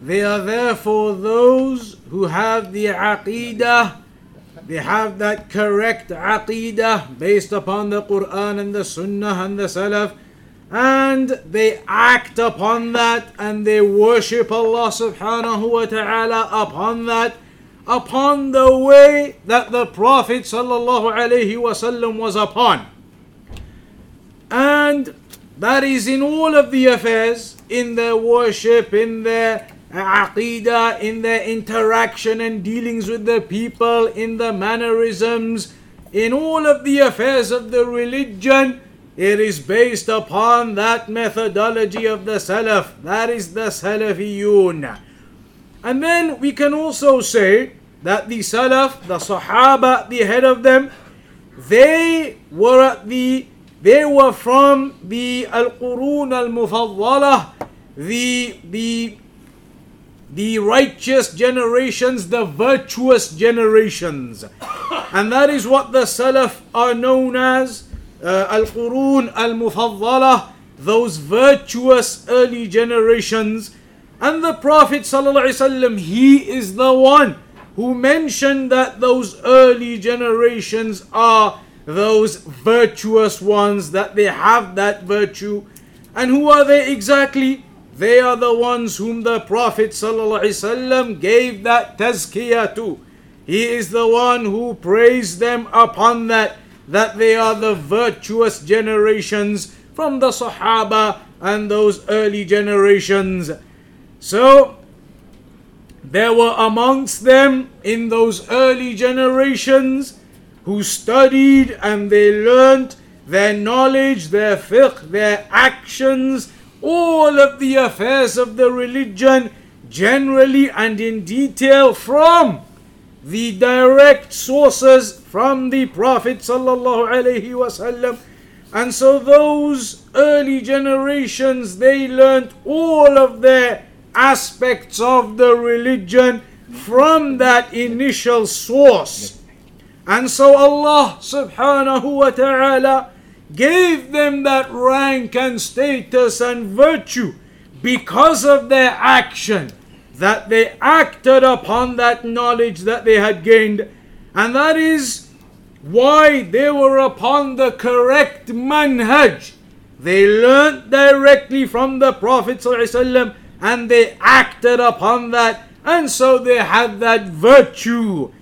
they are therefore those who have the aqidah, they have that correct aqidah based upon the Quran and the Sunnah and the Salaf, and they act upon that and they worship Allah subhanahu wa ta'ala upon that, upon the way that the Prophet sallallahu alaihi wasallam was upon. And that is in all of the affairs, in their worship, in their aqidah, in their interaction and dealings with the people, in the mannerisms, in all of the affairs of the religion. It is based upon that methodology of the Salaf. That is the Salafiyun. And then we can also say that the Salaf, the Sahaba the head of them, they were at the they were from the Al-Qurun Al-Mufaddalah, the the the righteous generations, the virtuous generations. And that is what the Salaf are known as uh, Al-Qurun Al-Mufaddalah, those virtuous early generations. And the Prophet ﷺ, he is the one who mentioned that those early generations are those virtuous ones, that they have that virtue. And who are they exactly? They are the ones whom the Prophet ﷺ gave that tazkiyah to. He is the one who praised them upon that, that they are the virtuous generations from the Sahaba and those early generations. So, there were amongst them in those early generations who studied and they learnt their knowledge, their fiqh, their actions, all of the affairs of the religion generally and in detail from the direct sources from the Prophet. And so those early generations they learnt all of their aspects of the religion from that initial source. And so Allah subhanahu wa ta'ala gave them that rank and status and virtue because of their action, that they acted upon that knowledge that they had gained. And that is why they were upon the correct manhaj. They learnt directly from the Prophet and they acted upon that, and so they had that virtue.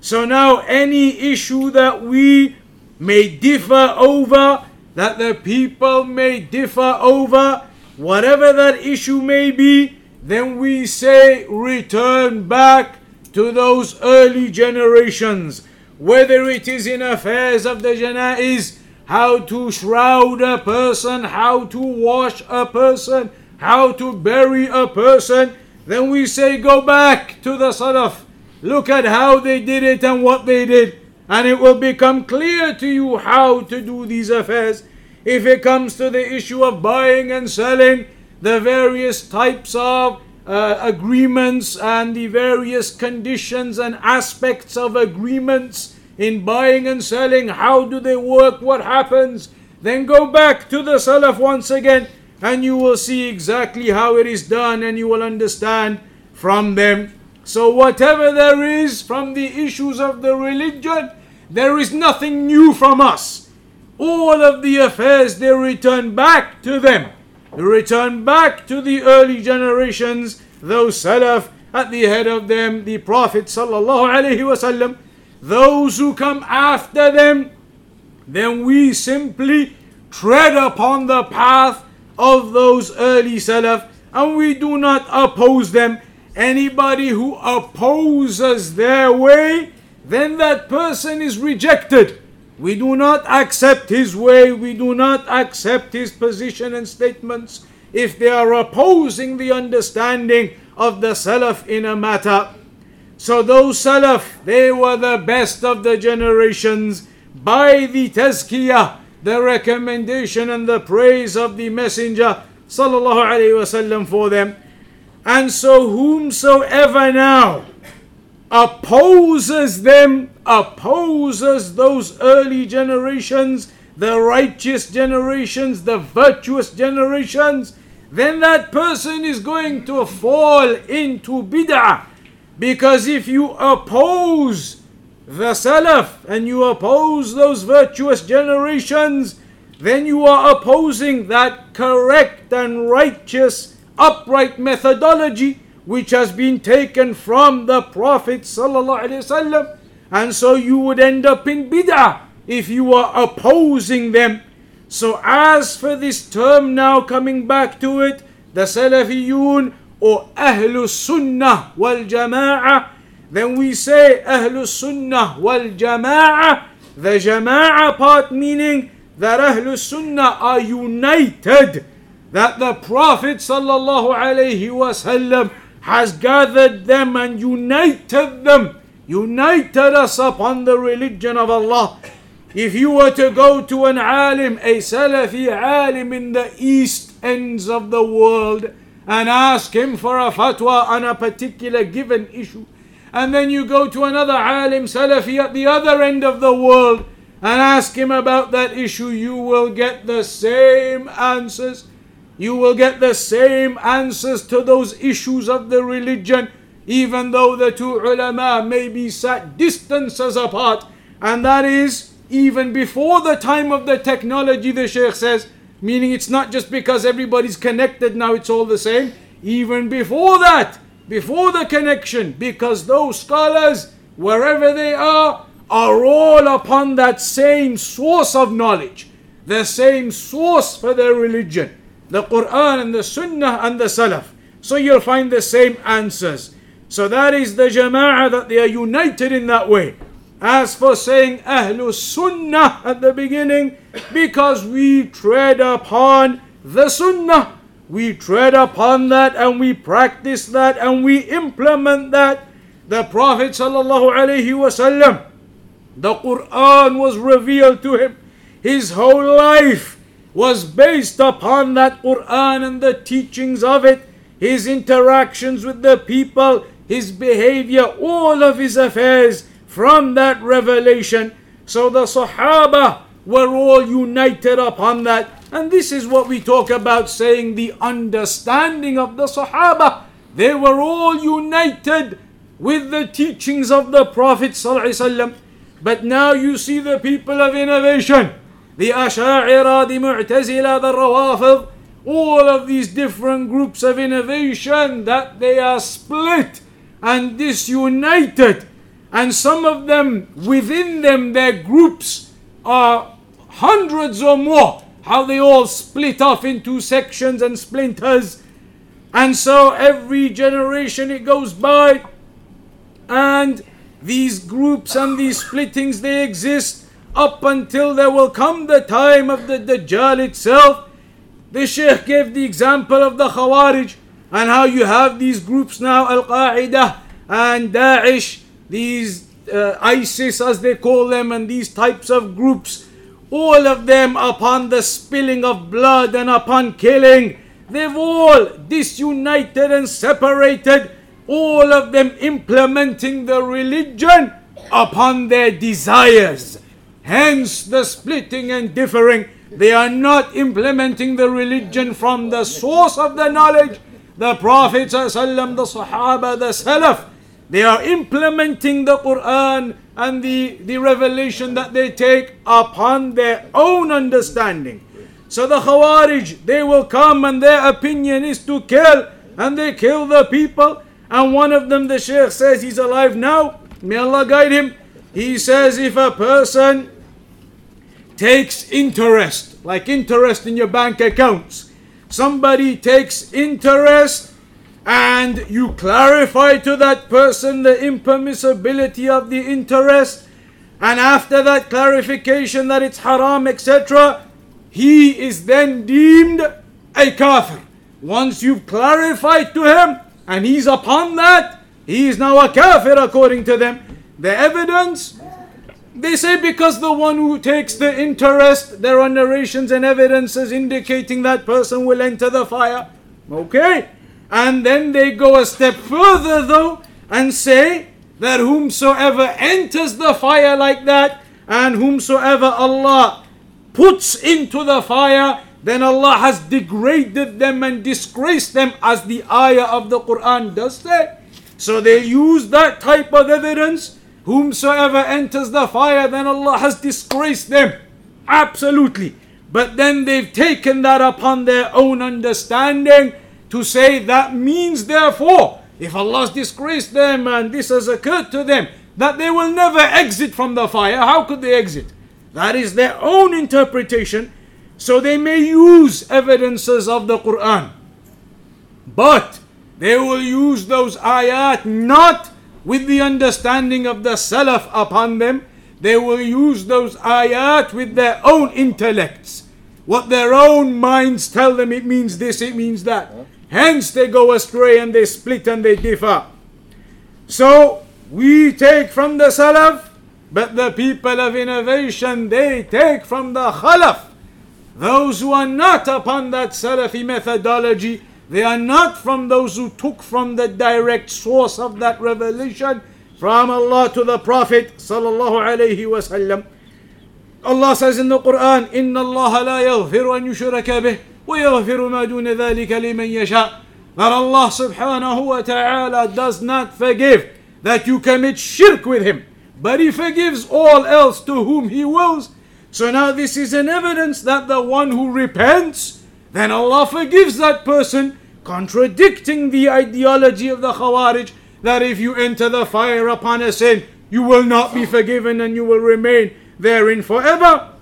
So now, any issue that we may differ over, that the people may differ over, whatever that issue may be, then we say return back to those early generations. Whether it is in affairs of the janaiz, how to shroud a person, how to wash a person, how to bury a person, then we say go back to the Salaf. Look at how they did it and what they did. And it will become clear to you how to do these affairs. If it comes to the issue of buying and selling, the various types of uh, agreements and the various conditions and aspects of agreements in buying and selling, how do they work, what happens, then go back to the Salaf once again and you will see exactly how it is done and you will understand from them. So, whatever there is from the issues of the religion, there is nothing new from us. All of the affairs they return back to them. They return back to the early generations, those Salaf at the head of them, the Prophet sallallahu alaihi wasallam. Those who come after them, then we simply tread upon the path of those early Salaf and we do not oppose them. Anybody who opposes their way, then that person is rejected. We do not accept his way, we do not accept his position and statements if they are opposing the understanding of the Salaf in a matter. So those Salaf, they were the best of the generations by the tazkiyah the recommendation and the praise of the Messenger sallallahu alaihi wasallam for them. And so whomsoever now opposes them, opposes those early generations, the righteous generations, the virtuous generations, then that person is going to fall into bid'ah. Because if you oppose the Salaf and you oppose those virtuous generations, then you are opposing that correct and righteous, upright methodology which has been taken from the Prophet. And so you would end up in bid'ah if you are opposing them. So, as for this term now coming back to it, the Salafiyun or Ahlus Sunnah wal Jama'ah then we say Ahlul Sunnah wal Jama'ah. The Jama'ah part meaning that Ahlul Sunnah are united. That the Prophet sallallahu alaihi wasallam has gathered them and united them, united us upon the religion of Allah. If you were to go to an alim, a Salafi alim in the east ends of the world, and ask him for a fatwa on a particular given issue, and then you go to another alim Salafi at the other end of the world and ask him about that issue, you will get the same answers. You will get the same answers to those issues of the religion, even though the two ulama may be sat distances apart. And that is even before the time of the technology, the Sheikh says, meaning it's not just because everybody's connected now, it's all the same. Even before that, before the connection because those scholars, wherever they are, are all upon that same source of knowledge, the same source for their religion, the Quran and the Sunnah and the Salaf. So you'll find the same answers. So that is the Jama'ah that they are united in that way. as for saying Ahlus Sunnah at the beginning, because we tread upon the Sunnah. We tread upon that and we practice that and we implement that. The Prophet wasallam, the Quran was revealed to him. His whole life was based upon that Quran and the teachings of it. His interactions with the people, his behavior, all of his affairs from that revelation. So the Sahaba were all united upon that. And this is what we talk about saying the understanding of the Sahaba. They were all united with the teachings of the Prophet. ﷺ. But now you see the people of innovation, the Asha'ira, the Mu'tazila, the Rawafid, all of these different groups of innovation that they are split and disunited. And some of them, within them, their groups are hundreds or more. How they all split off into sections and splinters. And so every generation it goes by, and these groups and these splittings they exist up until there will come the time of the Dajjal itself. The Sheikh gave the example of the Khawarij and how you have these groups now, Al Qaeda and Daesh, these uh, ISIS as they call them, and these types of groups, all of them upon the spilling of blood and upon killing, they've all disunited and separated, all of them implementing the religion upon their desires. Hence the splitting and differing. They are not implementing the religion from the source of the knowledge, the Prophet, the Sahaba, the Salaf. They are implementing the Quran and the, the revelation that they take upon their own understanding. So the Khawarij, they will come and their opinion is to kill, and they kill the people. And one of them, the Shaykh says, he's alive now. May Allah guide him. He says, if a person takes interest, like interest in your bank accounts, somebody takes interest and you clarify to that person the impermissibility of the interest, and after that clarification that it's haram, etc., he is then deemed a kafir. Once you've clarified to him and he's upon that, he is now a kafir according to them. The evidence, they say because the one who takes the interest, there are narrations and evidences indicating that person will enter the fire. Okay? And then they go a step further though and say that whomsoever enters the fire like that and whomsoever Allah puts into the fire, then Allah has degraded them and disgraced them as the ayah of the Quran does say. So they use that type of evidence. Whomsoever enters the fire, then Allah has disgraced them. Absolutely. But then they've taken that upon their own understanding to say that means therefore, if Allah has disgraced them and this has occurred to them, that they will never exit from the fire. How could they exit? That is their own interpretation. So they may use evidences of the Quran. But they will use those ayat not with the understanding of the Salaf upon them. They will use those ayat with their own intellects. What their own minds tell them it means this, it means that. Hence they go astray and they split and they differ. So we take from the Salaf, but the people of innovation they take from the Khalaf. Those who are not upon that Salafi methodology, they are not from those who took from the direct source of that revelation from Allah to the Prophet sallallahu alaihi wasallam. Allah says in the Quran, إن الله لا يغفر أن يشرك به ويغفر ما دون ذلك لمن يشاء. That Allah subhanahu wa ta'ala does not forgive that you commit shirk with Him, but He forgives all else to whom He wills. So now this is an evidence that the one who repents, then Allah forgives that person, contradicting the ideology of the Khawarij that if you enter the fire upon a sin, you will not be forgiven and you will remain therein forever.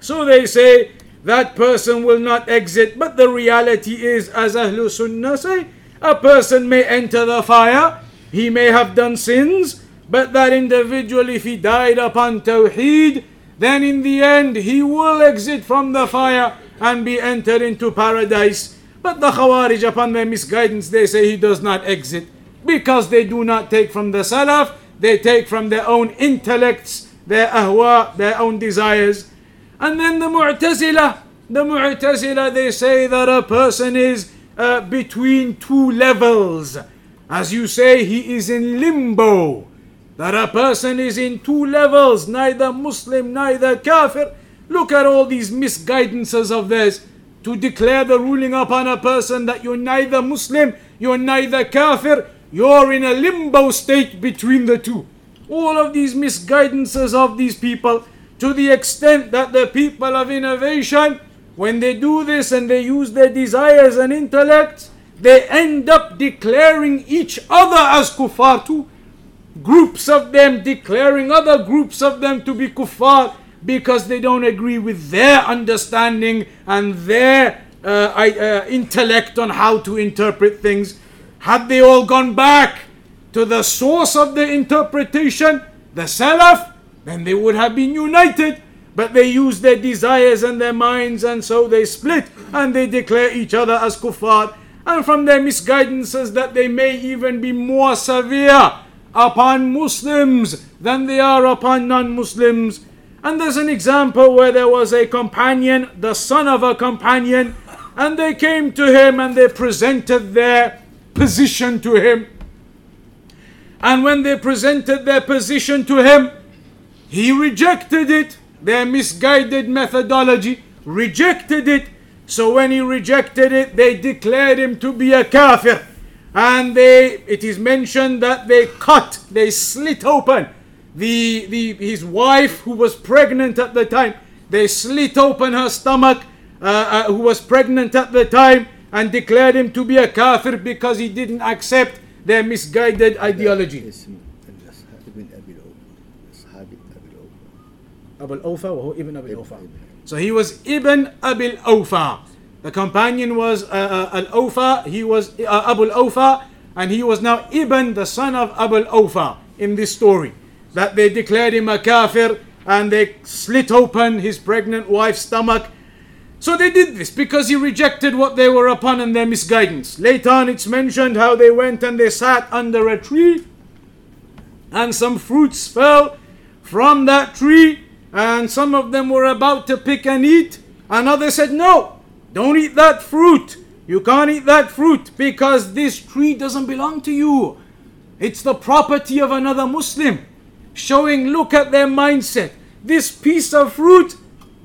So they say that person will not exit, but the reality is, as Ahlul Sunnah say, a person may enter the fire, he may have done sins, but that individual, if he died upon Tawheed, then in the end he will exit from the fire and be entered into paradise. But the Khawarij, upon their misguidance, they say he does not exit because they do not take from the Salaf, they take from their own intellects, their ahwa, their own desires. And then the Mu'tazila, the Mu'tazila, they say that a person is uh, between two levels. As you say, he is in limbo. That a person is in two levels, neither Muslim, neither Kafir. Look at all these misguidances of theirs to declare the ruling upon a person that you're neither Muslim, you're neither Kafir, you're in a limbo state between the two. All of these misguidances of these people, to the extent that the people of innovation, when they do this and they use their desires and intellects, they end up declaring each other as kuffar too. Groups of them declaring other groups of them to be kuffar because they don't agree with their understanding and their uh, uh, intellect on how to interpret things. Had they all gone back to the source of the interpretation, the Salaf, then they would have been united. But they use their desires and their minds, and so they split and they declare each other as kuffar. And from their misguidances, that they may even be more severe upon Muslims than they are upon non Muslims. And there's an example where there was a companion, the son of a companion, and they came to him and they presented their position to him. And when they presented their position to him, he rejected it, their misguided methodology, rejected it. So when he rejected it, they declared him to be a kafir. And they it is mentioned that they cut, they slit open the, the his wife who was pregnant at the time. They slit open her stomach, uh, uh, who was pregnant at the time, and declared him to be a kafir because he didn't accept their misguided ideology. Abu al-Awfa وهو Ibn Abi al-Awfa. So he was Ibn Abi al-Awfa. The companion was uh, uh, al-Awfa, he was uh, Abu al-Awfa, and he was now Ibn, the son of Abu al-Awfa in this story. That they declared him a kafir and they slit open his pregnant wife's stomach. So they did this because he rejected what they were upon and their misguidance. Later on, it's mentioned how they went and they sat under a tree and some fruits fell from that tree and some of them were about to pick and eat. Another said, No, don't eat that fruit. You can't eat that fruit because this tree doesn't belong to you. It's the property of another Muslim. Showing, look at their mindset. This piece of fruit,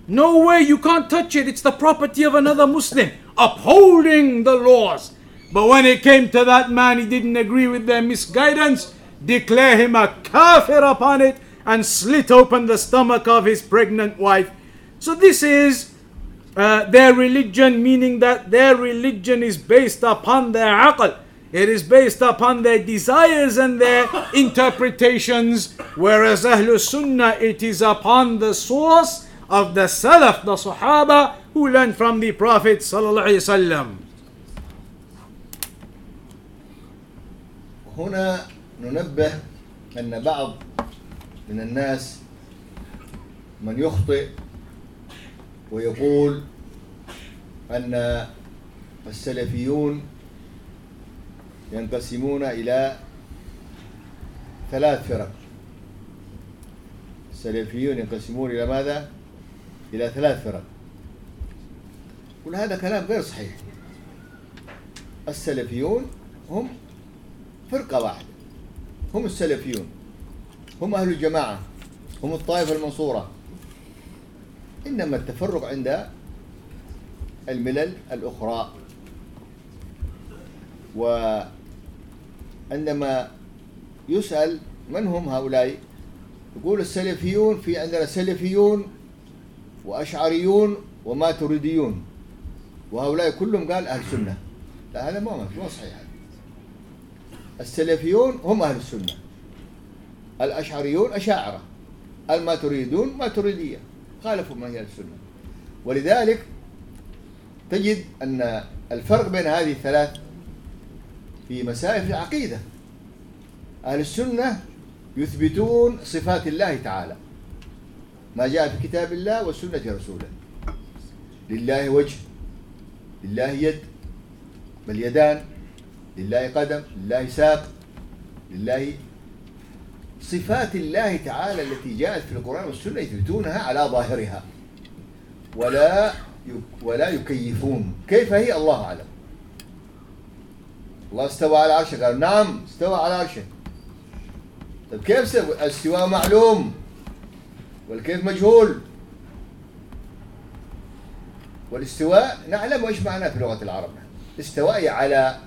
no way, you can't touch it. It's the property of another Muslim. Upholding the laws. But when it came to that man, he didn't agree with their misguidance. Declare him a kafir upon it and slit open the stomach of his pregnant wife. So this is uh, their religion, meaning that their religion is based upon their aql. It is based upon their desires and their interpretations, whereas Ahlul Sunnah it is upon the source of the Salaf, the Sahaba, who learned from the Prophet sallallahu alaihi wasallam. هنا ننبه أن بعض من الناس من يخطئ ويقول أن السلفيون ينقسمون إلى ثلاث فرق. السلفيون ينقسمون إلى ماذا؟ إلى ثلاث فرق. هذا كلام غير صحيح. السلفيون هم فرقة واحدة. هم السلفيون. هم أهل الجماعة. هم الطائفة المنصورة. إنما التفرق عند الملل الأخرى. وعندما يسأل من هم هؤلاء يقول السلفيون في عندنا سلفيون وأشعريون وماتريديون وهؤلاء كلهم قال أهل السنة. لا هذا ما مو صحيح. السلفيون هم أهل السنة. الأشعريون أشاعرة. الماتريدون ماتريدية خالفوا ما هي السنة. ولذلك تجد أن الفرق بين هذه الثلاث في مسائل العقيدة. أهل السنة يثبتون صفات الله تعالى. ما جاء في كتاب الله وسنة رسوله. لله وجه لله يد بل يدان لله قدم لله ساق لله صفات الله تعالى التي جاءت في القرآن والسنة يثبتونها على ظاهرها. ولا ولا يكيفون. كيف هي؟ الله أعلم. الله استوى على عرشه قال نعم استوى على عرشه. طيب كيف سوى الاستواء معلوم؟ والكيف مجهول؟ والاستواء نعلم إيش معناه في لغة العرب. استواء على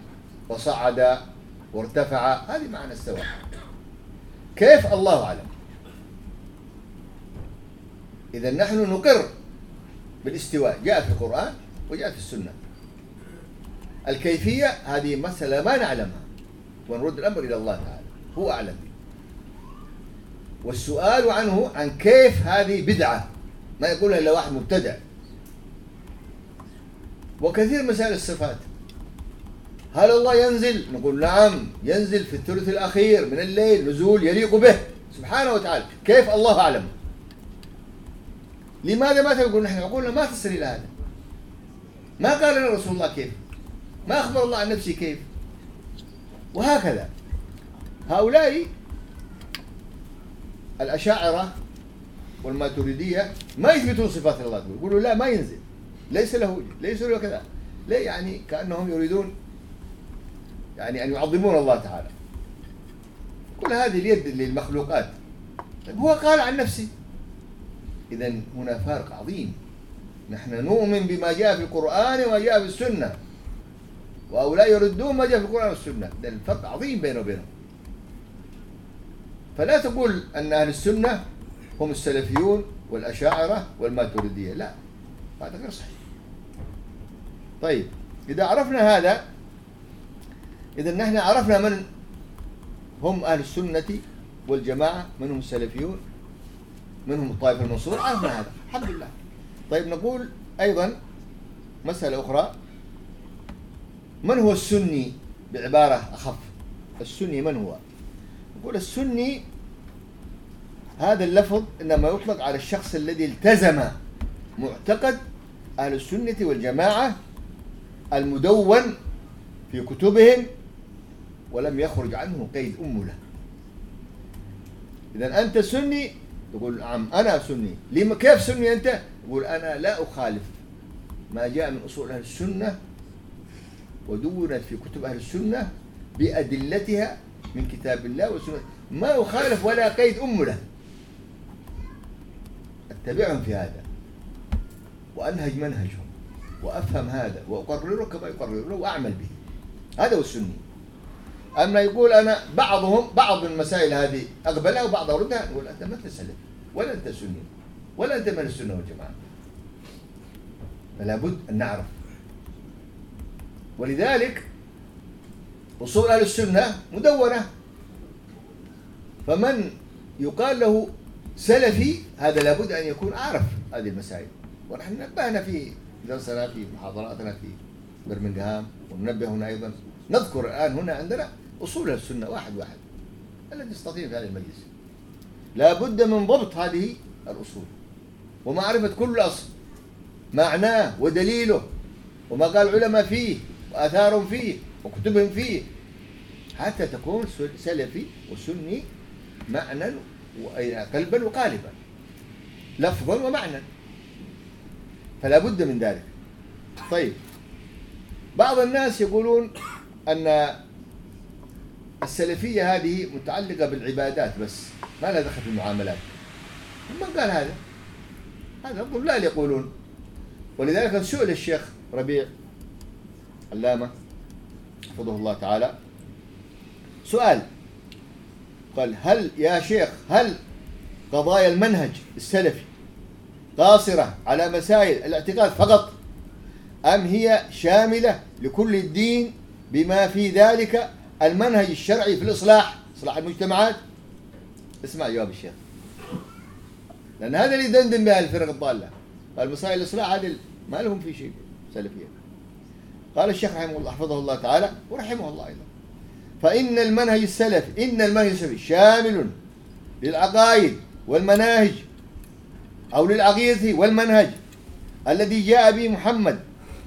وصعد وارتفع هذه معنى استواء كيف؟ الله أعلم. اذا نحن نقر بالاستواء. جاء في القرآن وجاء في السنة. الكيفية هذه مسألة ما نعلمها. ونرد الأمر إلى الله تعالى. هو أعلم. به والسؤال عنه عن كيف هذه بدعة. ما يقولها إلا واحد مبتدع. وكثير مسائل الصفات. هل الله ينزل؟ نقول نعم ينزل في الثلث الأخير من الليل نزول يليق به. سبحانه وتعالى. كيف الله أعلم؟ لماذا ما تقول نحن؟ عقولنا ما تصل إلى هذا. ما قال لنا رسول الله كيف؟ ما أخبر الله عن نفسه كيف؟ وهكذا. هؤلاء الأشاعرة والماتريدية ما يثبتون صفات الله. يقولوا لا ما ينزل. ليس له ليس له كذا. ليه؟ يعني كأنهم يريدون يعني أن يعظمون الله تعالى. كل هذه اليد للمخلوقات. طيب هو قال عن نفسه. إذا هنا فارق عظيم. نحن نؤمن بما جاء في القرآن وما جاء في السنة. وهؤلاء يردون ما جاء في القرآن والسنة. ده الفرق عظيم بينه وبينهم. فلا تقول أن أهل السنة هم السلفيون والأشاعرة والماتريدية. لا هذا غير صحيح. طيب إذا عرفنا هذا إذا نحن عرفنا من هم أهل السنة والجماعة من هم السلفيون من هم الطائفة المنصورة؟ عرفنا هذا. الحمد لله. طيب نقول أيضا مسألة أخرى. من هو السني بعبارة أخف؟ السني من هو؟ نقول السني هذا اللفظ إنما يطلق على الشخص الذي التزم معتقد أهل السنة والجماعة المدون في كتبهم ولم يخرج عنه قيد أمله إذا أنت سني؟ تقول نعم أنا سني. كيف سني أنت؟ يقول أنا لا أخالف. ما جاء من أصول أهل السنة ودونت في كتب أهل السنة بأدلتها من كتاب الله والسنة ما أخالف ولا قيد أمله أتبعهم في هذا. وأنهج منهجهم. وأفهم هذا. وأقرره كما يقررونه وأعمل به. هذا هو السني. أما يقول أنا بعضهم بعض المسائل هذه أقبلها وبعضها أردها؟ نقول أنت ما أنت سلف. ولا أنت سني. ولا أنت من السنة والجماعة. فلا بد أن نعرف ولذلك أصول أهل السنة مدونة. فمن يقال له سلفي هذا لابد أن يكون أعرف هذه المسائل. ونحن نبهنا في درسنا في محاضراتنا في برمنغهام وننبه هنا أيضا. نذكر الآن هنا عندنا أصول السنة واحد واحد. الذي يستطيع في هذا المجلس. لا بد من ضبط هذه الأصول. ومعرفة كل أصل معناه ودليله. وما قال العلماء فيه وآثارهم فيه وكتبهم فيه. حتى تكون سلفي وسني معنى قلبا وقالبا. لفظا ومعنى. فلا بد من ذلك. طيب. بعض الناس يقولون أن السلفية هذه متعلقة بالعبادات بس ما لها دخل في المعاملات. من قال هذا؟ هذا الضلال يقولون. ولذلك سئل الشيخ ربيع علامة حفظه الله تعالى. سؤال قال هل يا شيخ هل قضايا المنهج السلفي قاصرة على مسائل الاعتقاد فقط أم هي شاملة لكل الدين بما في ذلك المنهج الشرعي في الإصلاح إصلاح المجتمعات؟ اسمع جواب الشيخ. لأن هذا اللي يدندن بها الفرق الضالة. قال مسائل الإصلاح هذه ما لهم في شيء سلفية. قال الشيخ رحمه الله حفظه الله تعالى ورحمه الله أيضا. فإن المنهج السلفي إن المنهج السلفي شامل للعقائد والمناهج أو للعقيدة والمنهج الذي جاء به محمد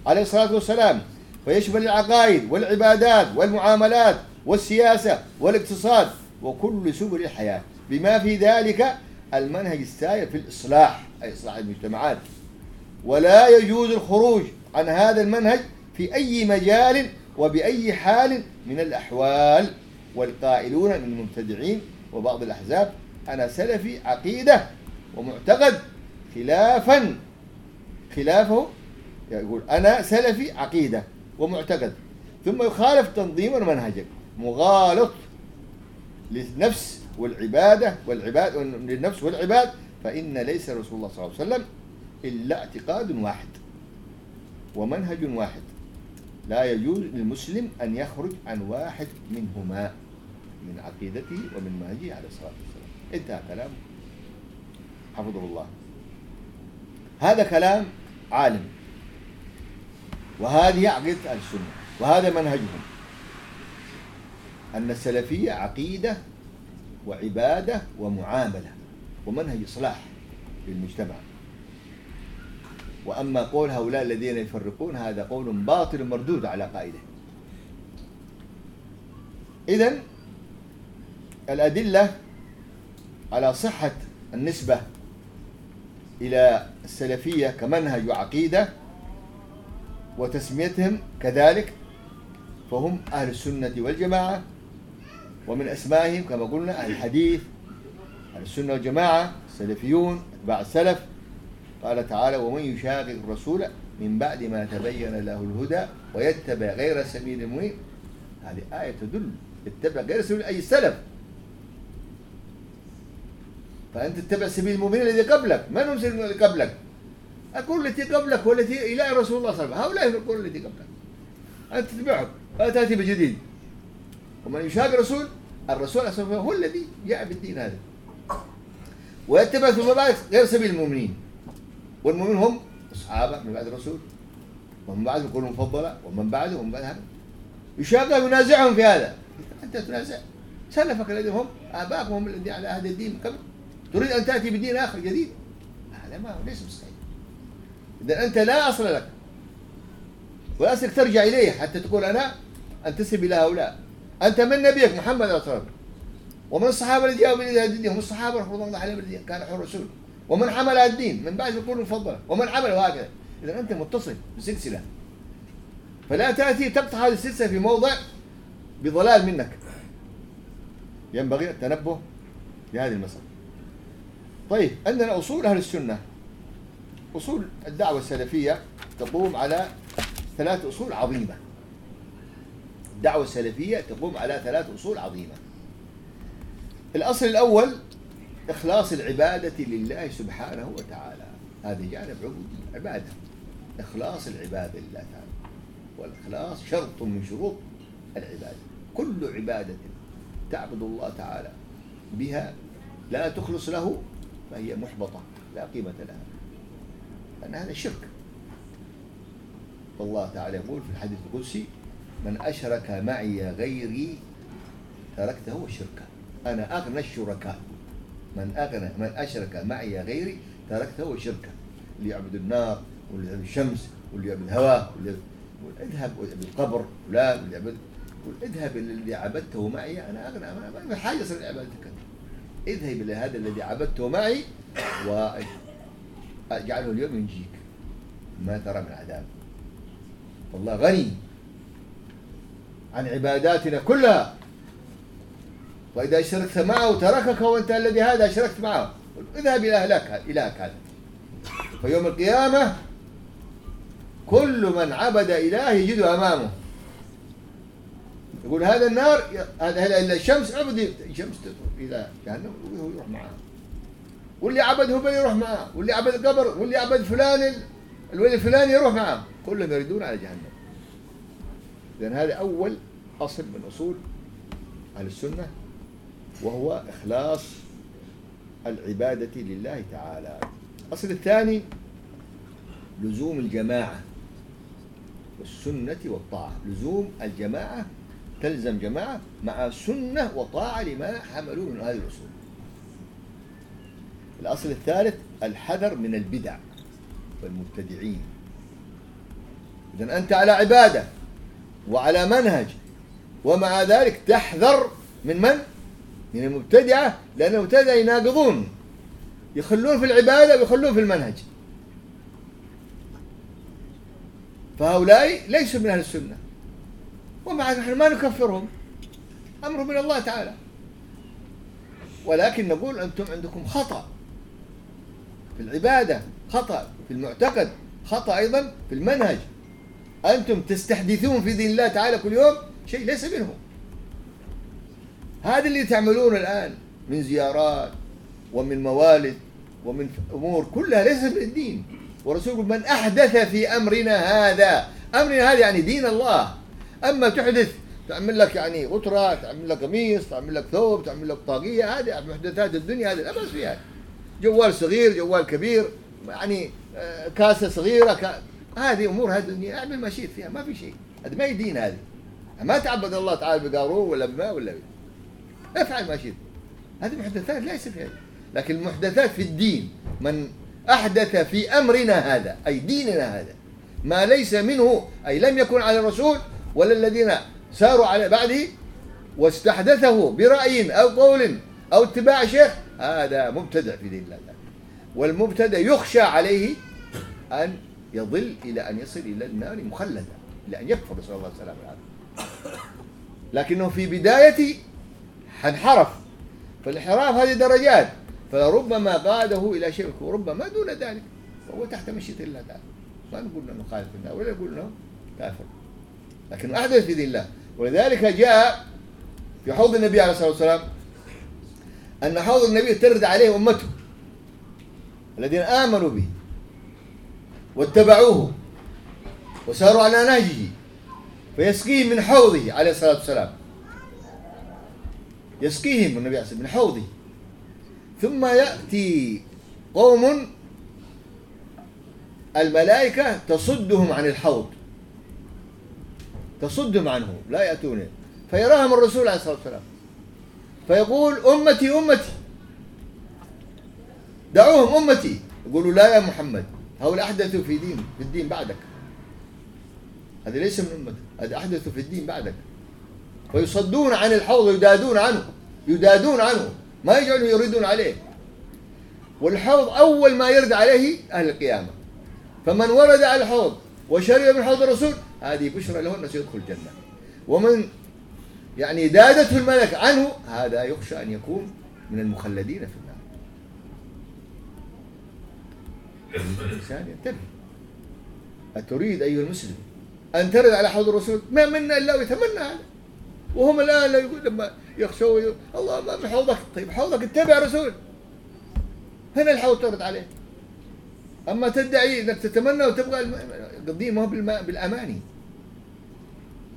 عليه الصلاة والسلام فيشمل العقائد والعبادات والمعاملات والسياسة والاقتصاد وكل سبل الحياة بما في ذلك المنهج السائر في الإصلاح أي إصلاح المجتمعات. ولا يجوز الخروج عن هذا المنهج في أي مجال وبأي حال من الأحوال. والقائلون من المبتدعين وبعض الأحزاب أنا سلفي عقيدة ومعتقد خلافا. خلافه يقول أنا سلفي عقيدة ومعتقد. ثم يخالف تنظيما منهجا مغالط للنفس والعبادة والعباد للنفس والعباد. فإن ليس رسول الله صلى الله عليه وسلم إلا اعتقاد واحد ومنهج واحد. لا يجوز للمسلم أن يخرج عن واحد منهما من عقيدته ومن منهجه عليه الصلاة والسلام. انتهى كلامه. حفظه الله. هذا كلام عالم. وهذه عقيدة أهل السنة. وهذا منهجهم. أن السلفية عقيدة وعبادة ومعاملة. ومنهج إصلاح للمجتمع. وأما قول هؤلاء الذين يفرقون هذا قول باطل مردود على قائده. إذن الأدلة على صحة النسبة إلى السلفية كمنهج وعقيدة وتسميتهم كذلك فهم أهل السنة والجماعة ومن أسمائهم كما قلنا أهل الحديث أهل السنة والجماعة السلفيون أتباع السلف قال تعالى ومن يشاقق الرسول من بعد ما تبين له الهدى ويتبع غير سبيل المؤمنين. هذه آية تدل اتبع غير سبيل أي سلف. فأنت تتبع سبيل المؤمنين الذي قبلك. من هم الذي قبلك؟ أقول التي قبلك والتي إلى رسول الله صلى الله عليه وسلم. هؤلاء يقول التي قبلك. أنت تتبعهم. لا تأتي بجديد. ومن يشاق الرسول الرسول هو الذي جاء بالدين هذا. ويتبع ثم بعد غير سبيل المؤمنين. والمؤمنين هم الصحابة من بعد الرسول. ومن بعد القرون المفضلة ومن بعده ومن بعد هذا. يشاق وينازعهم في هذا. أنت تنازع. سلفك الذين هم آباءكم هم الذين على هذا الدين قبل. تريد أن تأتي بدين آخر جديد؟ هذا ما ليس مستحيل. إذا أنت لا أصل لك. ولا أصلك ترجع إليه حتى تقول أنا أنتسب إلى هؤلاء. أنت من نبيك محمد صلى الله عليه وسلم. ومن الصحابة الذين جاءوا إلى الدين هم الصحابة رضي الله عليهم الذين كانوا حول الرسول. ومن حمل الدين من بعد القرون المفضلة ومن عمل هكذا إذا أنت متصل بسلسلة. فلا تأتي تقطع هذه السلسلة في موضع بضلال منك. ينبغي التنبه لهذه المسألة. طيب عندنا أصول أهل السنة. أصول الدعوة السلفية تقوم على ثلاث أصول عظيمة. الدعوة السلفية تقوم على ثلاث أصول عظيمة. الأصل الأول إخلاص العبادة لله سبحانه وتعالى. هذا جانب عبودي عبادة إخلاص العبادة لله تعالى. والإخلاص شرط من شروط العبادة. كل عبادة تعبد الله تعالى بها لا تخلص له فهي محبطة لا قيمة لها. لأن هذا شرك. والله تعالى يقول في الحديث القدسي من أشرك معي غيري تركته وشركه أنا أغنى الشركاء. من أغنى من أشرك معي غيري تركته وشركه اللي يعبد النار واللي يعبد الشمس واللي يعبد الهواء واللي اذهب ويعبد القبر فلان واللي يعبد اذهب إلى الذي عبدته معي أنا أغنى ما في حاجة صار عبادتك. اذهب إلى هذا الذي عبدته معي وأجعله اليوم ينجيك. ما ترى من عذاب. والله غني عن عباداتنا كلها. وإذا أشركت معه تركك وأنت الذي هذا أشركت معه. اذهب إلى إلهك إلهك هذا فيوم القيامة كل من عبد إله يجده أمامه. يقول هذا النار هذا الشمس عبد الشمس إلى جهنم وهو يروح معاه واللي عبد هبل يروح معاه واللي عبد القبر واللي عبد فلان الولي الفلاني يروح معاه كلهم يريدون على جهنم. لأن هذا أول أصل من أصول أهل السنة. وهو إخلاص العبادة لله تعالى. الأصل الثاني لزوم الجماعة والسنة والطاعة. لزوم الجماعة تلزم جماعة مع سنة وطاعة لما حملوه من هذه الأصول الأصل الثالث الحذر من البدع والمبتدعين. إذا أنت على عبادة وعلى منهج ومع ذلك تحذر من من؟ من المبتدعة لأن المبتدعة يناقضون يخلون في العبادة ويخلون في المنهج. فهؤلاء ليسوا من أهل السنة. ومع نحن ما نكفرهم. أمر من الله تعالى. ولكن نقول أنتم عندكم خطأ في العبادة خطأ في المعتقد خطأ أيضا في المنهج. أنتم تستحدثون في دين الله تعالى كل يوم؟ شيء ليس منه هذا اللي تعملونه الآن من زيارات ومن موالد ومن أمور كلها ليست من الدين. ورسول من أحدث في أمرنا هذا. أمرنا هذا يعني دين الله. أما تحدث تعمل لك يعني غترة تعمل لك قميص تعمل لك ثوب تعمل لك طاقية هذه محدثات الدنيا هذه لا بأس فيها. جوال صغير جوال كبير يعني آه، كاسة صغيرة ك... هذه أمور هذه الدنيا اعمل ما شئت فيها ما في شيء. هذا ما يدين هذه. ما تعبد الله تعالى بقارون ولا بما ولا بما. افعل ما شئت. هذه محدثات ليس فيها لكن المحدثات في الدين من أحدث في أمرنا هذا أي ديننا هذا ما ليس منه أي لم يكن على الرسول ولا الذين ساروا على بعده واستحدثه برأي أو قول أو اتباع شيخ هذا مبتدع في دين الله. والمبتدع يخشى عليه أن يضل إلى أن يصل إلى النار مخلدا إلى أن يكفر نسأل الله السلامة والعافية لكنه في بداية انحرف. فالانحراف هذه درجات. فلربما قاده إلى شرك وربما دون ذلك. وهو تحت مشيئة الله تعالى. ما نقول إنه خالف الله ولا نقول إنه كافر. لكن أحدث في دين الله. ولذلك جاء في حوض النبي عليه الصلاة والسلام أن حوض النبي ترد عليه أمته. الذين آمنوا به. واتبعوه. وساروا على نهجه. فيسقيهم من حوضه عليه الصلاة والسلام. يسقيهم النبي عليه من حوضه. ثم يأتي قوم الملائكة تصدهم عن الحوض. تصدهم عنه لا يأتونه فيراهم الرسول عليه الصلاة والسلام. فيقول أمتي أمتي. دعوهم أمتي. يقولوا لا يا محمد. هؤلاء أحدثوا في دين في الدين بعدك. هذا ليس من أمتك. هذا أحدثوا في الدين بعدك. ويصدون عن الحوض ويدادون عنه يدادون عنه ما يجعلوا يريدون عليه. والحوض أول ما يرد عليه أهل القيامة. فمن ورد على الحوض وشرب من حوض الرسول هذه بشرى له انه سيدخل الجنة. ومن يعني دادته الملك عنه هذا يخشى أن يكون من المخلدين في النار. الإنسان ينتبه. أتريد أيها المسلم أن ترد على حوض الرسول؟ ما منا إلا ويتمنى هذا. وهم الان لا يقول لما يخشوا الله ما من حوضك. طيب حوضك اتبع رسول. هنا الحوض ترد عليه. أما تدعي انك تتمنى وتبغى قضية ما هو بالأماني.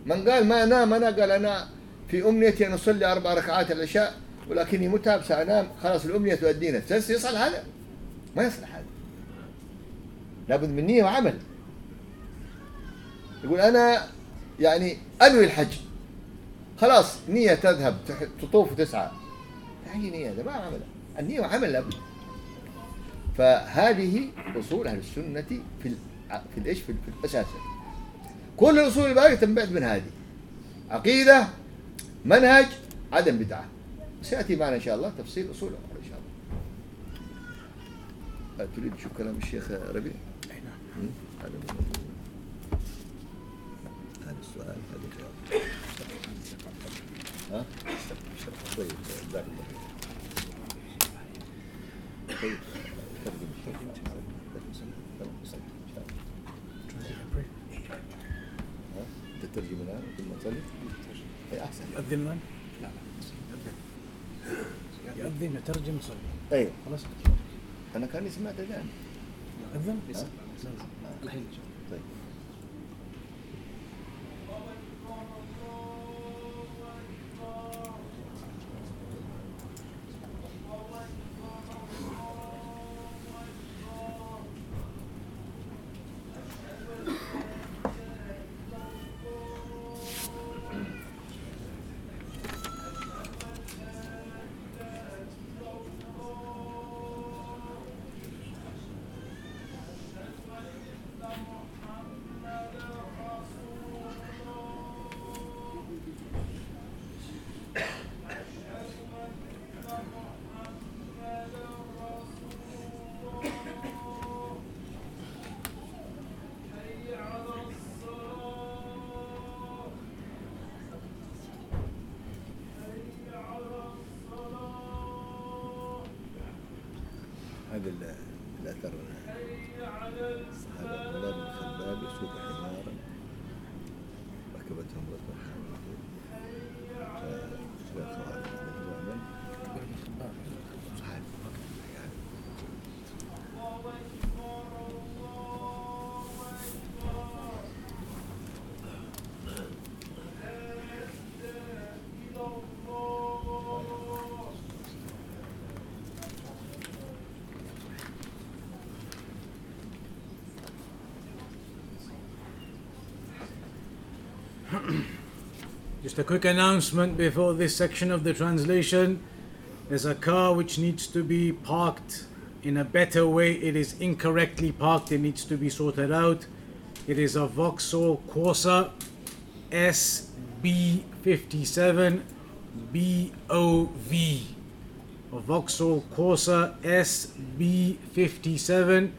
من قال ما انام أنا قال أنا في أمنيتي أن أصلي أربع ركعات العشاء ولكني متعب سأنام خلاص الأمنية تؤدينا. يصل هذا. ما يصلح هذا. لابد من نية وعمل. يقول أنا يعني أنوي الحج. خلاص نية تذهب تطوف وتسعى هي نية ده ما عملها. النية عمل لابد فهذه أصول أهل السنة في في الإيش؟ في, في الأساس. كل الأصول الباقية تنبعث من هذه. عقيدة منهج عدم بدعة. سيأتي معنا إن شاء الله تفصيل أصول أخرى إن شاء الله. تريد تشوف كلام الشيخ ربيع؟ نعم. ها؟ تترجم الان ثم تصلي احسن يؤذن من؟ لا لا يؤذن يترجم يصلي أيوه. خلاص. أنا كأني سمعت اذان يؤذن الحين طيب. Just a quick announcement before this section of the translation. There's a car which needs to be parked in a better way. It is incorrectly parked, it needs to be sorted out. It is a Vauxhall Corsa SB57 BOV. A Vauxhall Corsa SB57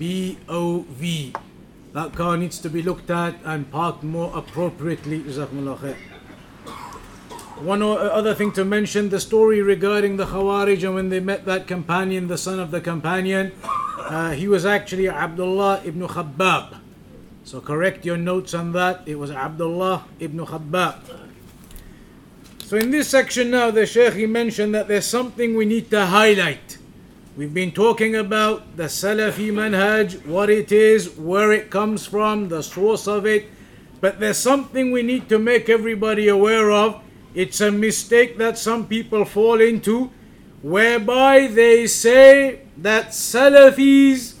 BOV. That car needs to be looked at and parked more appropriately. One other thing to mention the story regarding the Khawarij and when they met that companion, the son of the companion, uh, he was actually Abdullah ibn Khabbab. So correct your notes on that. It was Abdullah ibn Khabbab. So in this section now, the Shaykh he mentioned that there's something we need to highlight. We've been talking about the Salafi manhaj, what it is, where it comes from, the source of it. But there's something we need to make everybody aware of. It's a mistake that some people fall into, whereby they say that Salafis,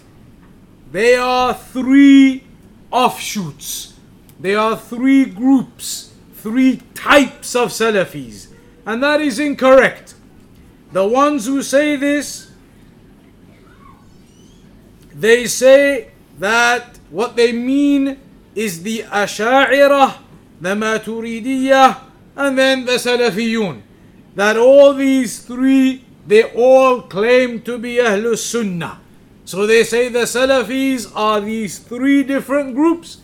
they are three offshoots. They are three groups, three types of Salafis. And that is incorrect. The ones who say this, they say that what they mean is the Asha'ira, the Maturidiyah, and then the Salafiyun. That all these three, they all claim to be Ahlus Sunnah. So they say the Salafis are these three different groups,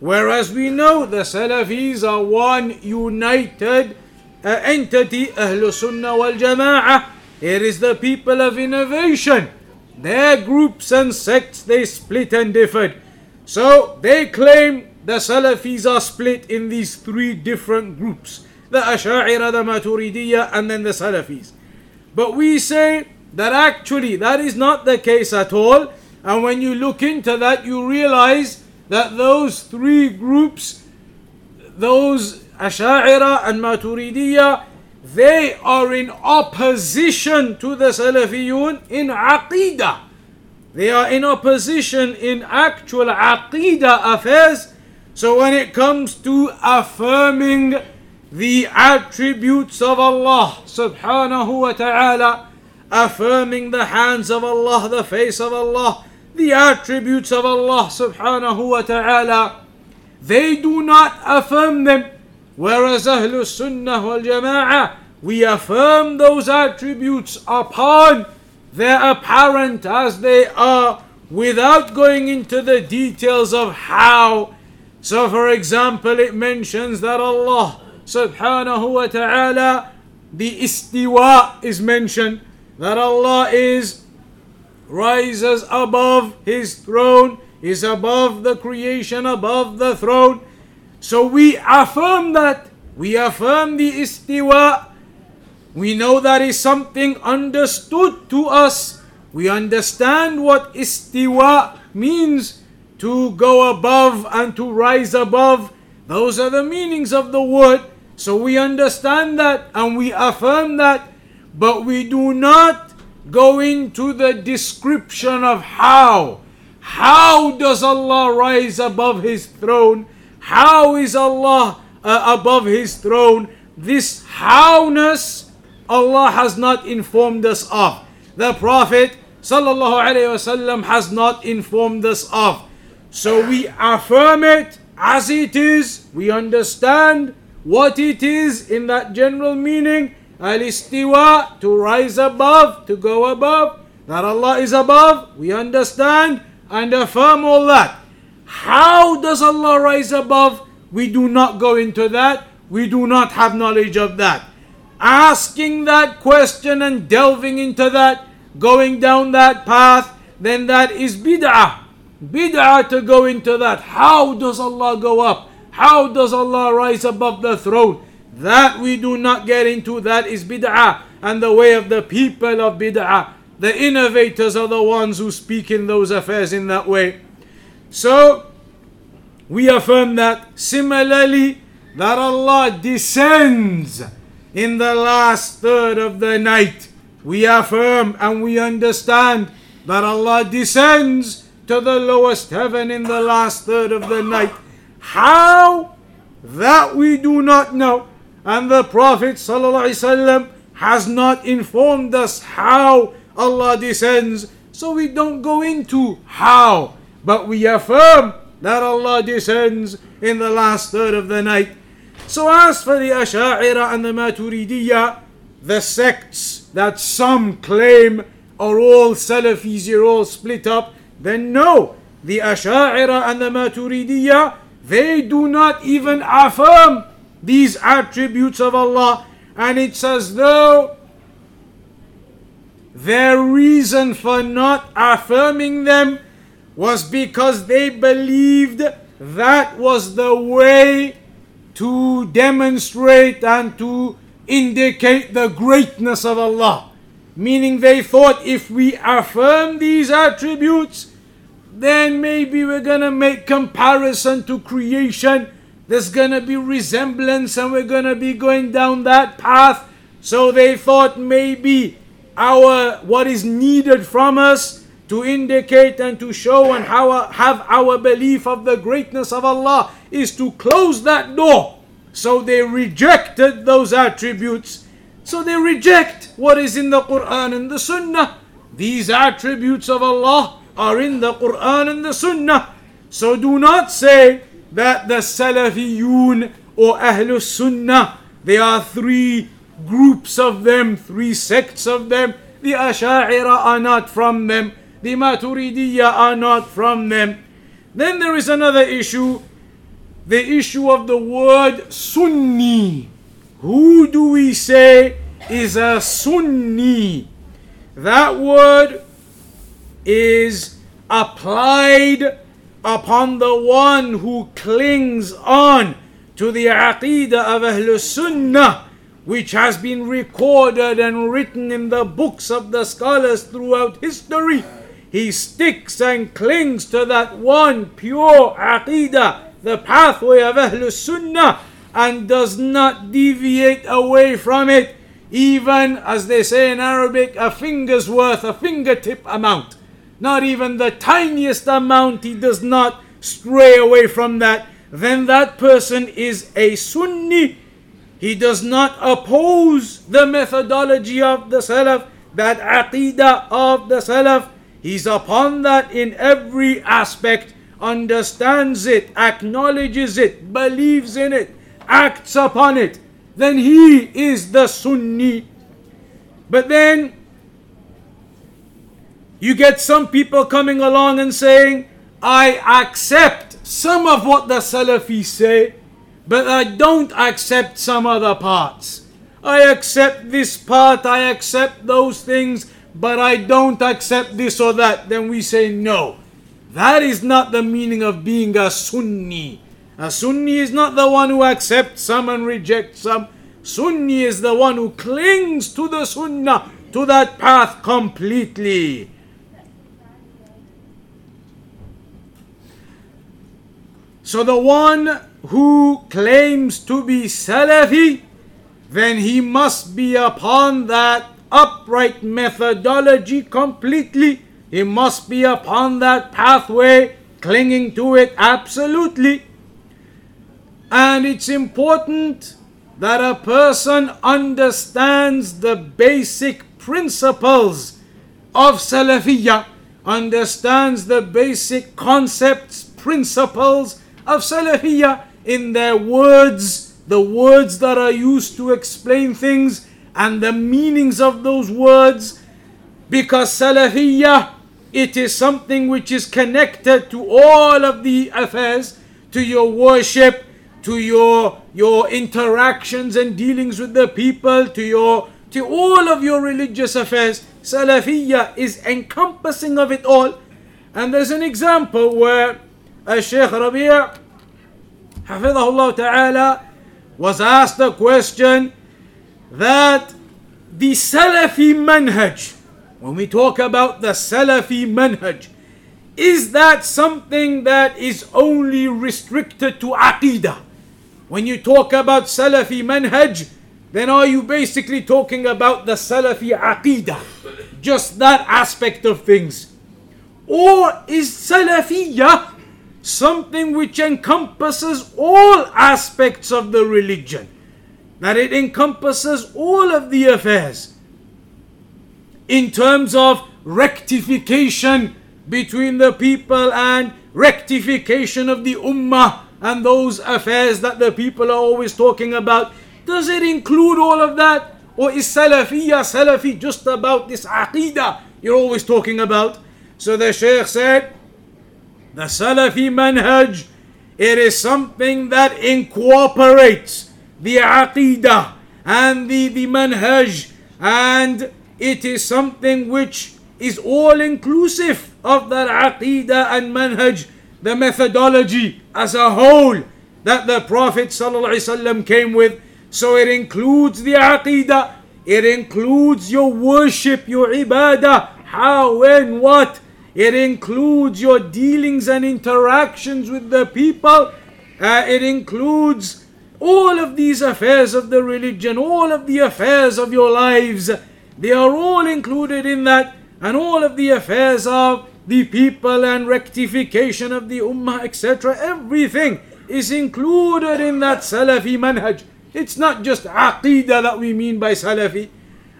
whereas we know the Salafis are one united uh, entity, Ahlus Sunnah wal Jama'ah. It is the people of innovation. Their groups and sects they split and differed. So they claim the Salafis are split in these three different groups the Asha'ira, the Maturidiyya, and then the Salafis. But we say that actually that is not the case at all. And when you look into that, you realize that those three groups, those Asha'ira and Maturidiyya, they are in opposition to the Salafiyun in Aqidah. They are in opposition in actual Aqidah affairs. So when it comes to affirming the attributes of Allah subhanahu wa ta'ala, affirming the hands of Allah, the face of Allah, the attributes of Allah subhanahu wa ta'ala, they do not affirm them. Whereas Ahlul Sunnah wal Jama'ah, we affirm those attributes upon their apparent as they are without going into the details of how. So, for example, it mentions that Allah subhanahu wa ta'ala, the istiwa is mentioned, that Allah is rises above his throne, is above the creation, above the throne. So we affirm that. We affirm the istiwa. We know that is something understood to us. We understand what istiwa means to go above and to rise above. Those are the meanings of the word. So we understand that and we affirm that, but we do not go into the description of how. How does Allah rise above His throne? How is Allah uh, above His throne? This howness Allah has not informed us of. The Prophet wasallam has not informed us of. So we affirm it as it is. We understand what it is in that general meaning. Al-istiwa, to rise above, to go above. That Allah is above, we understand and affirm all that. How does Allah rise above? We do not go into that. We do not have knowledge of that. Asking that question and delving into that, going down that path, then that is bid'ah. Bid'ah to go into that. How does Allah go up? How does Allah rise above the throne? That we do not get into. That is bid'ah and the way of the people of bid'ah. The innovators are the ones who speak in those affairs in that way. So, we affirm that. Similarly, that Allah descends in the last third of the night. We affirm and we understand that Allah descends to the lowest heaven in the last third of the night. How? That we do not know. And the Prophet ﷺ has not informed us how Allah descends. So we don't go into how. But we affirm that Allah descends in the last third of the night. So as for the Asha'ira and the Maturidiyya, the sects that some claim are all Salafis, you're all split up, then no, the Asha'ira and the Maturidiyya, they do not even affirm these attributes of Allah. And it's as though their reason for not affirming them was because they believed that was the way to demonstrate and to indicate the greatness of Allah. Meaning they thought if we affirm these attributes, then maybe we're gonna make comparison to creation. There's gonna be resemblance and we're gonna be going down that path. So they thought maybe our what is needed from us to indicate and to show and how, have our belief of the greatness of Allah is to close that door. So they rejected those attributes. So they reject what is in the Quran and the Sunnah. These attributes of Allah are in the Quran and the Sunnah. So do not say that the Salafiyun or Ahlul Sunnah, there are three groups of them, three sects of them. The Asha'ira are not from them the Maturidiyya are not from them. Then there is another issue, the issue of the word Sunni. Who do we say is a Sunni? That word is applied upon the one who clings on to the Aqidah of Ahlul Sunnah which has been recorded and written in the books of the scholars throughout history he sticks and clings to that one pure aqidah, the pathway of Ahlul Sunnah, and does not deviate away from it, even as they say in Arabic, a finger's worth, a fingertip amount. Not even the tiniest amount, he does not stray away from that. Then that person is a Sunni. He does not oppose the methodology of the Salaf, that aqidah of the Salaf He's upon that in every aspect, understands it, acknowledges it, believes in it, acts upon it. Then he is the Sunni. But then you get some people coming along and saying, I accept some of what the Salafis say, but I don't accept some other parts. I accept this part, I accept those things, but I don't accept this or that, then we say no. That is not the meaning of being a Sunni. A Sunni is not the one who accepts some and rejects some. Sunni is the one who clings to the Sunnah, to that path completely. So the one who claims to be Salafi, then he must be upon that upright methodology completely. He must be upon that pathway, clinging to it absolutely. And it's important that a person understands the basic principles of Salafiyah, understands the basic concepts, principles of Salafiyah in their words, the words that are used to explain things and the meanings of those words because Salafiyah it is something which is connected to all of the affairs to your worship to your your interactions and dealings with the people to your to all of your religious affairs Salafiyya is encompassing of it all. And there's an example where a Shaykh Rabi' Hafidahullah Ta'ala was asked a question that the Salafi manhaj, when we talk about the Salafi manhaj, is that something that is only restricted to Aqidah? When you talk about Salafi manhaj, then are you basically talking about the Salafi Aqidah? Just that aspect of things. Or is Salafiyah something which encompasses all aspects of the religion? That it encompasses all of the affairs in terms of rectification between the people and rectification of the ummah and those affairs that the people are always talking about. Does it include all of that? Or is Salafiyya Salafi just about this aqidah you're always talking about? So the Shaykh said, the Salafi manhaj, it is something that incorporates the aqidah and the, the manhaj and it is something which is all inclusive of that aqidah and manhaj, the methodology as a whole that the Prophet came with. So it includes the aqidah, it includes your worship, your ibadah, how and what. It includes your dealings and interactions with the people. Uh, it includes all of these affairs of the religion, all of the affairs of your lives. They are all included in that, and all of the affairs of the people and rectification of the ummah, etc. Everything is included in that Salafi manhaj. It's not just aqidah that we mean by Salafi.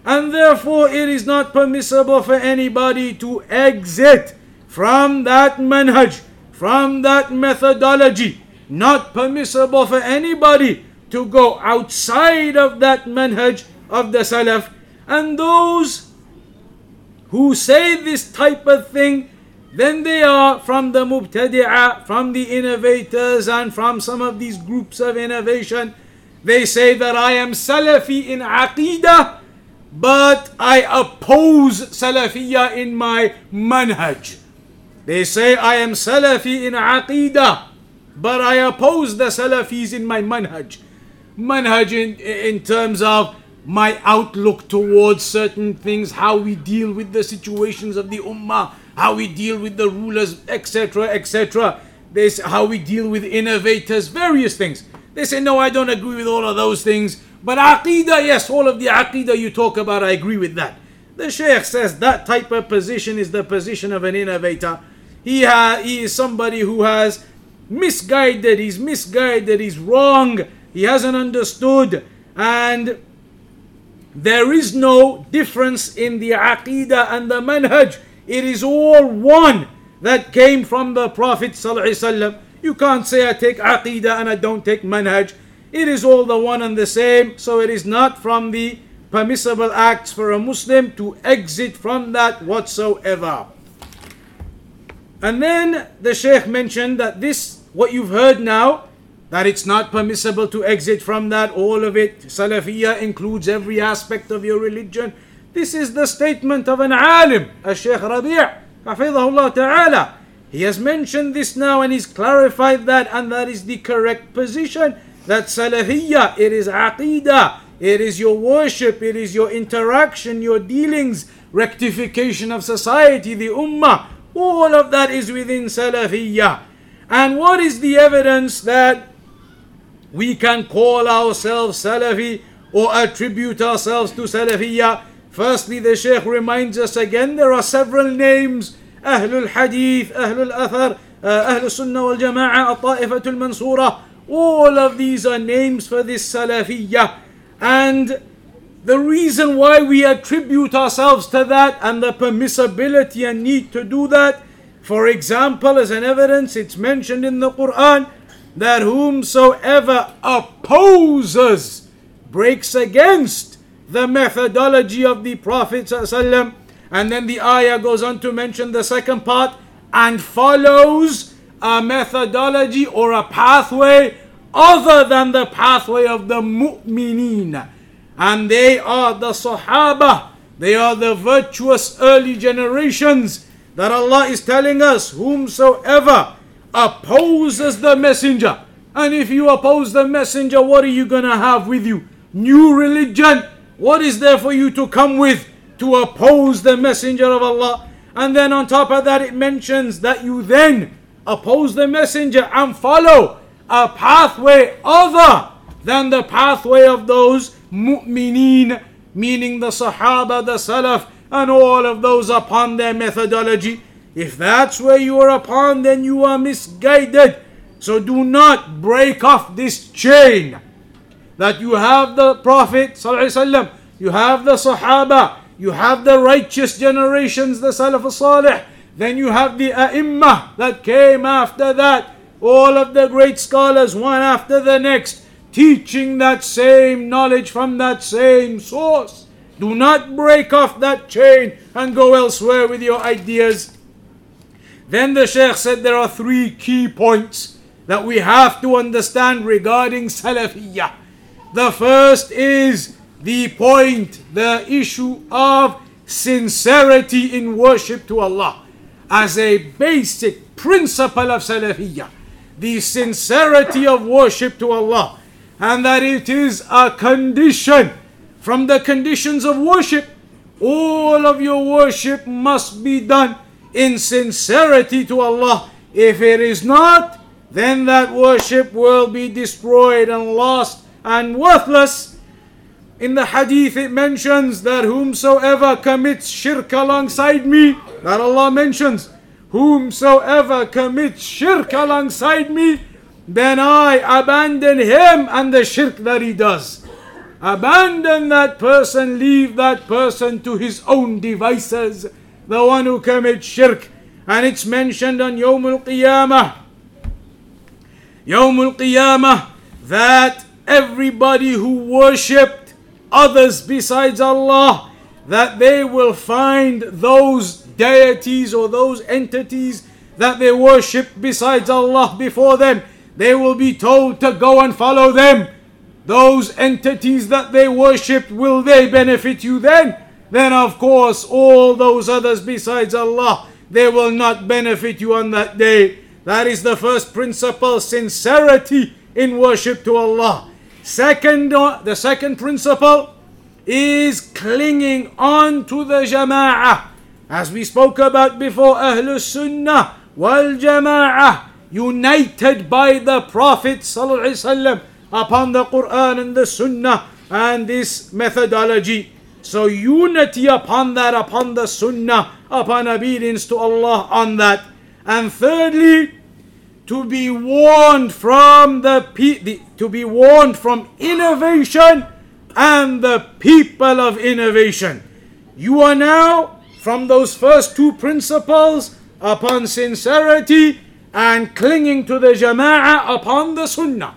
And therefore, it is not permissible for anybody to exit from that manhaj, from that methodology. Not permissible for anybody to go outside of that manhaj of the Salaf. And those who say this type of thing then they are from the mubtadi'ah, from the innovators, and from some of these groups of innovation. They say that I am Salafi in Aqidah, but I oppose Salafiyah in my manhaj. They say I am Salafi in Aqidah, but I oppose the Salafis in my manhaj. Manhaj in, in terms of my outlook towards certain things, how we deal with the situations of the Ummah how we deal with the rulers, etc., etc. This how we deal with innovators, various things. They say, no, I don't agree with all of those things. But aqidah, yes, all of the aqidah you talk about, I agree with that. The Shaykh says that type of position is the position of an innovator. He, ha- he is somebody who has misguided, he's misguided, he's wrong, he hasn't understood, and there is no difference in the aqidah and the manhaj. It is all one that came from the Prophet ﷺ. You can't say I take aqidah and I don't take manhaj. It is all the one and the same. So it is not from the permissible acts for a Muslim to exit from that whatsoever. And then the Shaykh mentioned that this, what you've heard now, that it's not permissible to exit from that, all of it. Salafiyah includes every aspect of your religion. This is the statement of an alim, a Shaykh Rabi' Hafidahullah Ta'ala. He has mentioned this now and he's clarified that and that is the correct position. That Salafiyya, it is Aqidah, it is your worship, it is your interaction, your dealings, rectification of society, the Ummah. All of that is within Salafiyya. And what is the evidence that we can call ourselves Salafi or attribute ourselves to Salafiyya? Firstly, the Shaykh reminds us again there are several names Ahlul Hadith, Ahlul Athar, uh, Ahlul Sunnah wal Jama'ah, Ta'ifatul Mansura. All of these are names for this Salafiyah. And the reason why we attribute ourselves to that and the permissibility and need to do that, for example, as an evidence, it's mentioned in the Quran that whomsoever opposes, breaks against the methodology of the Prophet and then the ayah goes on to mention the second part and follows a methodology or a pathway other than the pathway of the mu'mineen and they are the Sahaba They are the virtuous early generations that Allah is telling us, whomsoever opposes the messenger. And if you oppose the messenger, what are you going to have with you? New religion. What is there for you to come with to oppose the messenger of Allah? And then on top of that, it mentions that you then oppose the messenger and follow a pathway other than the pathway of those mu'mineen, meaning the Sahaba, the Salaf, and all of those upon their methodology. If that's where you are upon, then you are misguided. So do not break off this chain that you have the Prophet, ﷺ, you have the Sahaba, you have the righteous generations, the Salaf al Salih, then you have the A'immah that came after that, all of the great scholars, one after the next, teaching that same knowledge from that same source. Do not break off that chain and go elsewhere with your ideas. Then the Sheikh said there are three key points that we have to understand regarding Salafiyah. The first is the point, the issue of sincerity in worship to Allah as a basic principle of Salafiyah. The sincerity of worship to Allah, and that it is a condition from the conditions of worship. All of your worship must be done in sincerity to Allah. If it is not, then that worship will be destroyed and lost and worthless. In the hadith, it mentions that whomsoever commits shirk alongside me, that Allah mentions, whomsoever commits shirk alongside me, then I abandon him and the shirk that he does. Abandon that person, leave that person to his own devices, the one who commits shirk. And it's mentioned on Yawm al Qiyamah. Yawm al Qiyamah that everybody who worshipped others besides Allah, that they will find those deities or those entities that they worship besides Allah before them. They will be told to go and follow them those entities that they worship, will they benefit you then? Then, of course, all those others besides Allah, they will not benefit you on that day. That is the first principle sincerity in worship to Allah. Second, uh, the second principle is clinging on to the jama'ah. As we spoke about before, Ahlul Sunnah wal Jama'ah, united by the Prophet Wasallam upon the Quran and the Sunnah and this methodology. So unity upon that, upon the Sunnah, upon obedience to Allah on that. And thirdly, to be warned from the, the to be warned from innovation and the people of innovation. You are now from those first two principles upon sincerity and clinging to the jama'ah upon the sunnah.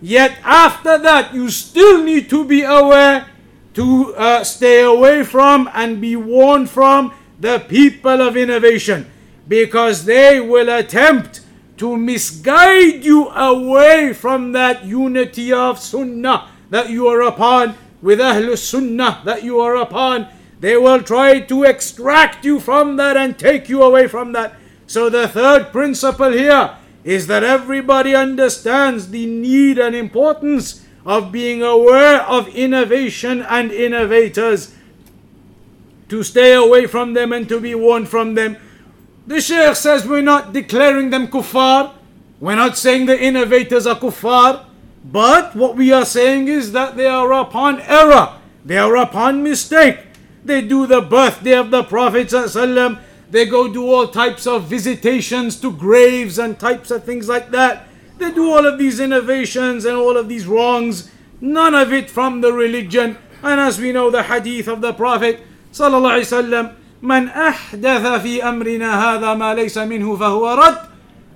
Yet after that, you still need to be aware to uh, stay away from and be warned from the people of innovation because they will attempt to misguide you away from that unity of sunnah that you are upon with Ahlul Sunnah that you are upon. They will try to extract you from that and take you away from that. So the third principle here is that everybody understands the need and importance of being aware of innovation and innovators, to stay away from them and to be warned from them. The Sheikh says we're not declaring them kuffar, we're not saying the innovators are kuffar, but what we are saying is that they are upon error, they are upon mistake. They do the birthday of the Prophet. ﷺ, they go do all types of visitations to graves and types of things like that. They do all of these innovations and all of these wrongs. None of it from the religion. And as we know the hadith of the Prophet wasallam, من أحدث في أمرنا هذا ما ليس منه فهو رد.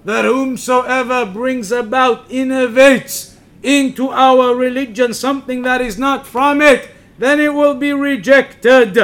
That whomsoever brings about, innovates into our religion something that is not from it, then it will be rejected.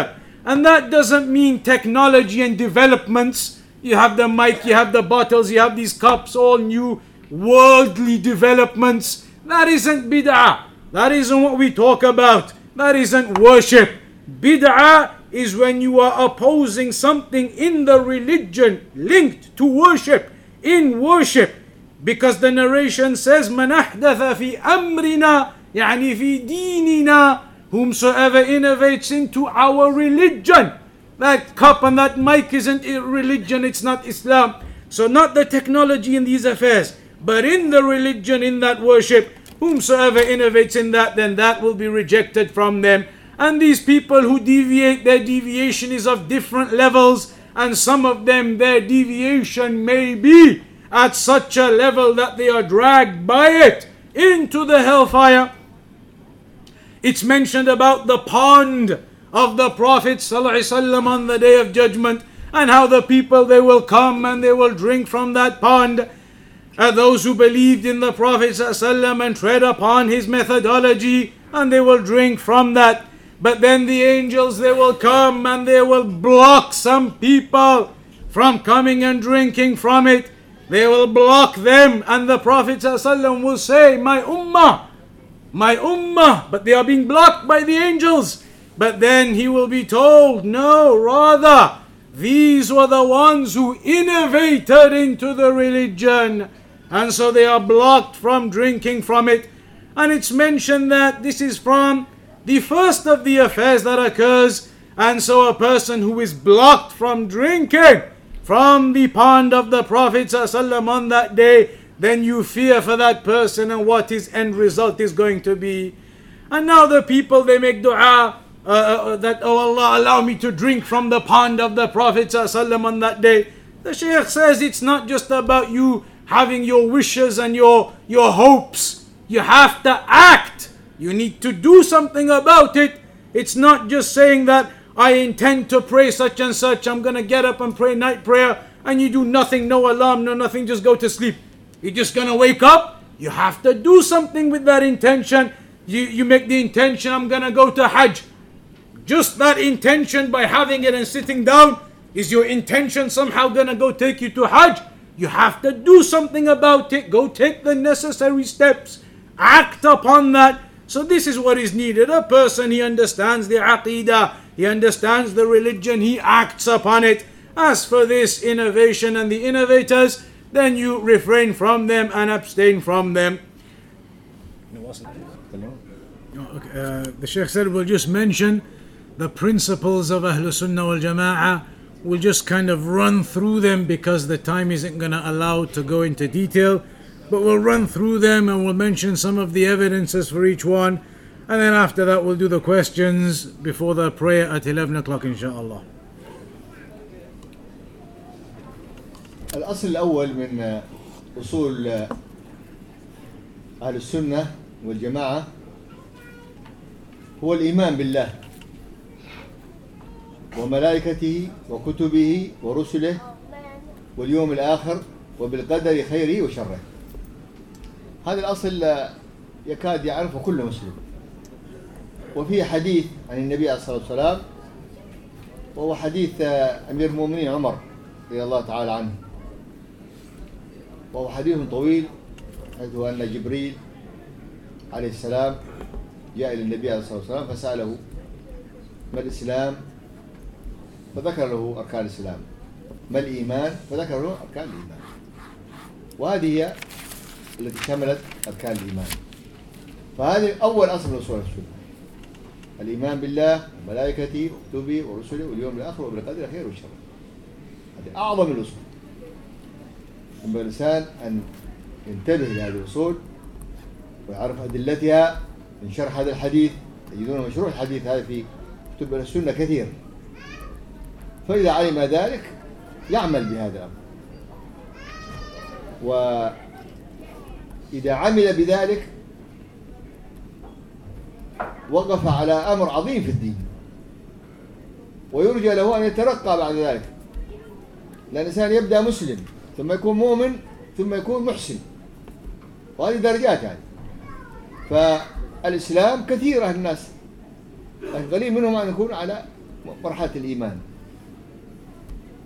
And that doesn't mean technology and developments. You have the mic, you have the bottles, you have these cups, all new worldly developments. That isn't bid'ah. That isn't what we talk about. That isn't worship. Bid'ah is when you are opposing something in the religion linked to worship, in worship. Because the narration says, من أحدث في أمرنا يعني في ديننا whomsoever innovates into our religion. That cup and that mic isn't a religion, it's not Islam. So, not the technology in these affairs, but in the religion, in that worship, whomsoever innovates in that, then that will be rejected from them. And these people who deviate, their deviation is of different levels, and some of them, their deviation may be at such a level that they are dragged by it into the hellfire. It's mentioned about the pond of the Prophet ﷺ on the day of judgment and how the people they will come and they will drink from that pond. And those who believed in the Prophet ﷺ and tread upon his methodology and they will drink from that. But then the angels they will come and they will block some people from coming and drinking from it. They will block them and the Prophet ﷺ will say, My ummah, my ummah, but they are being blocked by the angels. But then he will be told, no, rather, these were the ones who innovated into the religion. And so they are blocked from drinking from it. And it's mentioned that this is from the first of the affairs that occurs. And so a person who is blocked from drinking from the pond of the Prophet ﷺ on that day, then you fear for that person and what his end result is going to be. And now the people they make dua uh, uh, that oh Allah allow me to drink from the pond of the Prophet ﷺ on that day. The Shaykh says it's not just about you having your wishes and your your hopes. You have to act. You need to do something about it. It's not just saying that I intend to pray such and such. I'm gonna get up and pray night prayer, and you do nothing, no alarm, no nothing, just go to sleep. You're just gonna wake up. You have to do something with that intention. You you make the intention. I'm gonna go to Hajj. Just that intention by having it and sitting down is your intention somehow gonna go take you to Hajj? You have to do something about it. Go take the necessary steps. Act upon that. So this is what is needed. A person he understands the aqidah, he understands the religion, he acts upon it. As for this innovation and the innovators, then you refrain from them and abstain from them. Okay, uh, the Sheikh said we'll just mention the principles of Ahlul Sunnah wal Jama'ah. We'll just kind of run through them because the time isn't going to allow to go into detail But we'll run through them and we'll mention some of the evidences for each one. And then after that, we'll do the questions before the prayer at 11 o'clock, inshallah. الأصل الأول من أصول أهل السنة والجماعة هو الإيمان بالله وملائكته وكتبه ورسله واليوم الآخر وبالقدر خيره وشره هذا الأصل يكاد يعرفه كل مسلم. وفي حديث عن النبي عليه الصلاة والسلام وهو حديث أمير المؤمنين عمر رضي الله تعالى عنه. وهو حديث طويل حيث أن جبريل عليه السلام جاء إلى النبي عليه الصلاة والسلام فسأله ما الإسلام؟ فذكر له أركان الإسلام. ما الإيمان؟ فذكر له أركان الإيمان. وهذه هي التي شملت أركان الإيمان. فهذه أول أصل من أصول السنة الإيمان بالله وملائكته وكتبه ورسله واليوم الآخر وبالقدر خير وشر هذه أعظم الأصول. ينبغي الإنسان أن ينتبه لهذه الأصول ويعرف أدلتها من شرح هذا الحديث. تجدون مشروع الحديث هذا في كتب السنة كثير. فإذا علم ذلك يعمل بهذا الأمر. وإذا عمل بذلك وقف على أمر عظيم في الدين. ويرجى له أن يترقى بعد ذلك. لأن الإنسان يبدأ مسلم ثم يكون مؤمن ثم يكون محسن. وهذه درجات يعني. فالإسلام كثيرة الناس لكن قليل منهم أن يكون على مرحلة الإيمان.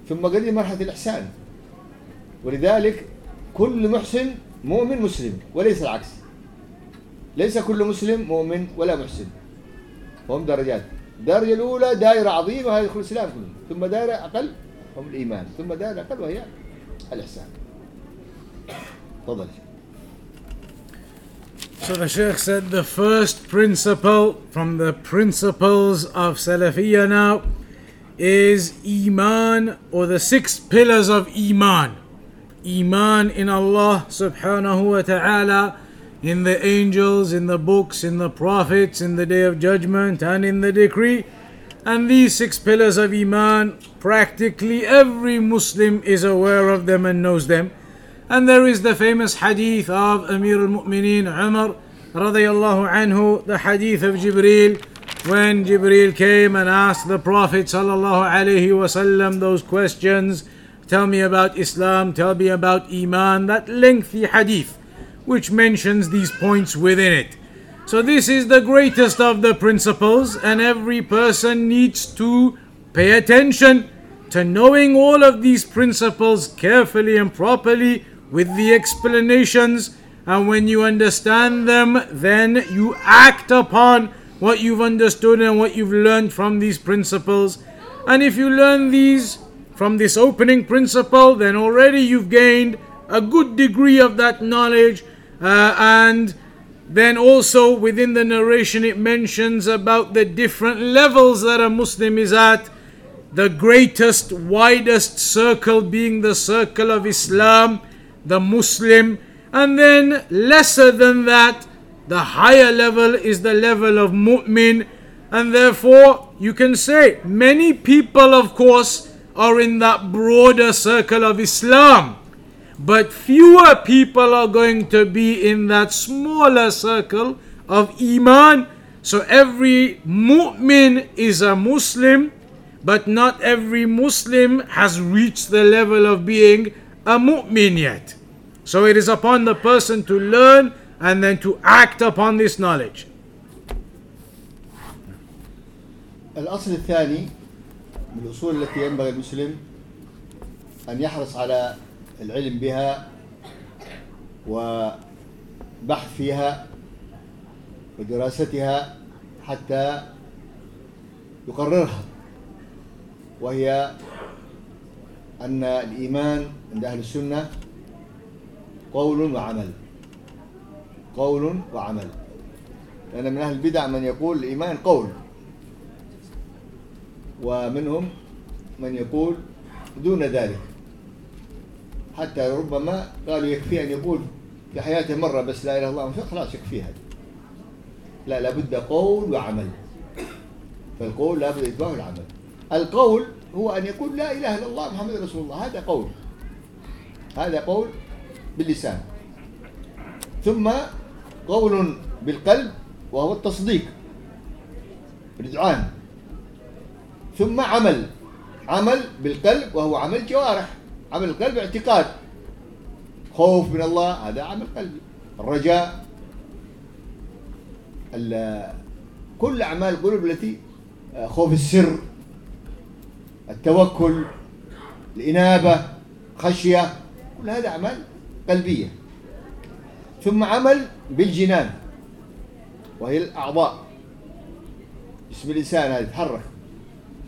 ثم قليل مرحلة الإحسان. ولذلك كل محسن مؤمن مسلم وليس العكس. ليس كل مسلم مؤمن ولا محسن. هم درجات. الدرجة الأولى دائرة عظيمة هذه يدخل الإسلام كله. ثم دائرة أقل هم الإيمان. ثم دائرة أقل وهي الإحسان. تفضل. So the Sheikh said the first principle from the principles of Salafiyya now is Iman or the six pillars of Iman. Iman in Allah subhanahu wa ta'ala, in the angels, in the books, in the prophets, in the day of judgment, and in the decree. And these six pillars of Iman, practically every Muslim is aware of them and knows them. And there is the famous hadith of Amir al-Mu'mineen Umar radiyallahu anhu, the hadith of Jibreel, when Jibreel came and asked the Prophet sallallahu alaihi wasallam those questions, tell me about Islam, tell me about Iman, that lengthy hadith which mentions these points within it. So this is the greatest of the principles and every person needs to pay attention to knowing all of these principles carefully and properly with the explanations and when you understand them then you act upon what you've understood and what you've learned from these principles and if you learn these from this opening principle then already you've gained a good degree of that knowledge uh, and then also within the narration it mentions about the different levels that a muslim is at the greatest widest circle being the circle of islam the Muslim, and then lesser than that, the higher level is the level of mu'min, and therefore you can say many people, of course, are in that broader circle of Islam, but fewer people are going to be in that smaller circle of Iman. So every mu'min is a Muslim, but not every Muslim has reached the level of being a mu'min yet. So it is upon the person to learn and then to act upon this knowledge. الأصل الثاني من الأصول التي ينبغي المسلم أن يحرص على العلم بها وبحث فيها ودراستها حتى يقررها وهي أن الإيمان عند أهل السنة قول وعمل قول وعمل. لأن من أهل البدع من يقول الإيمان قول. ومنهم من يقول دون ذلك. حتى ربما قالوا يكفي أن يقول في حياته مرة بس لا إله إلا الله خلاص يكفي هذا. لا لابد قول وعمل. فالقول لابد إتباعه العمل. القول هو أن يقول لا إله إلا الله محمد رسول الله. هذا قول. هذا قول باللسان. ثم قول بالقلب وهو التصديق الإذعان ثم عمل. عمل بالقلب وهو عمل جوارح. عمل القلب اعتقاد. خوف من الله هذا عمل قلبي. الرجاء. كل أعمال القلوب التي خوف السر. التوكل. الإنابة. خشية. كل هذا أعمال قلبية. ثم عمل بالجنان. وهي الأعضاء. جسم الإنسان هذا يتحرك.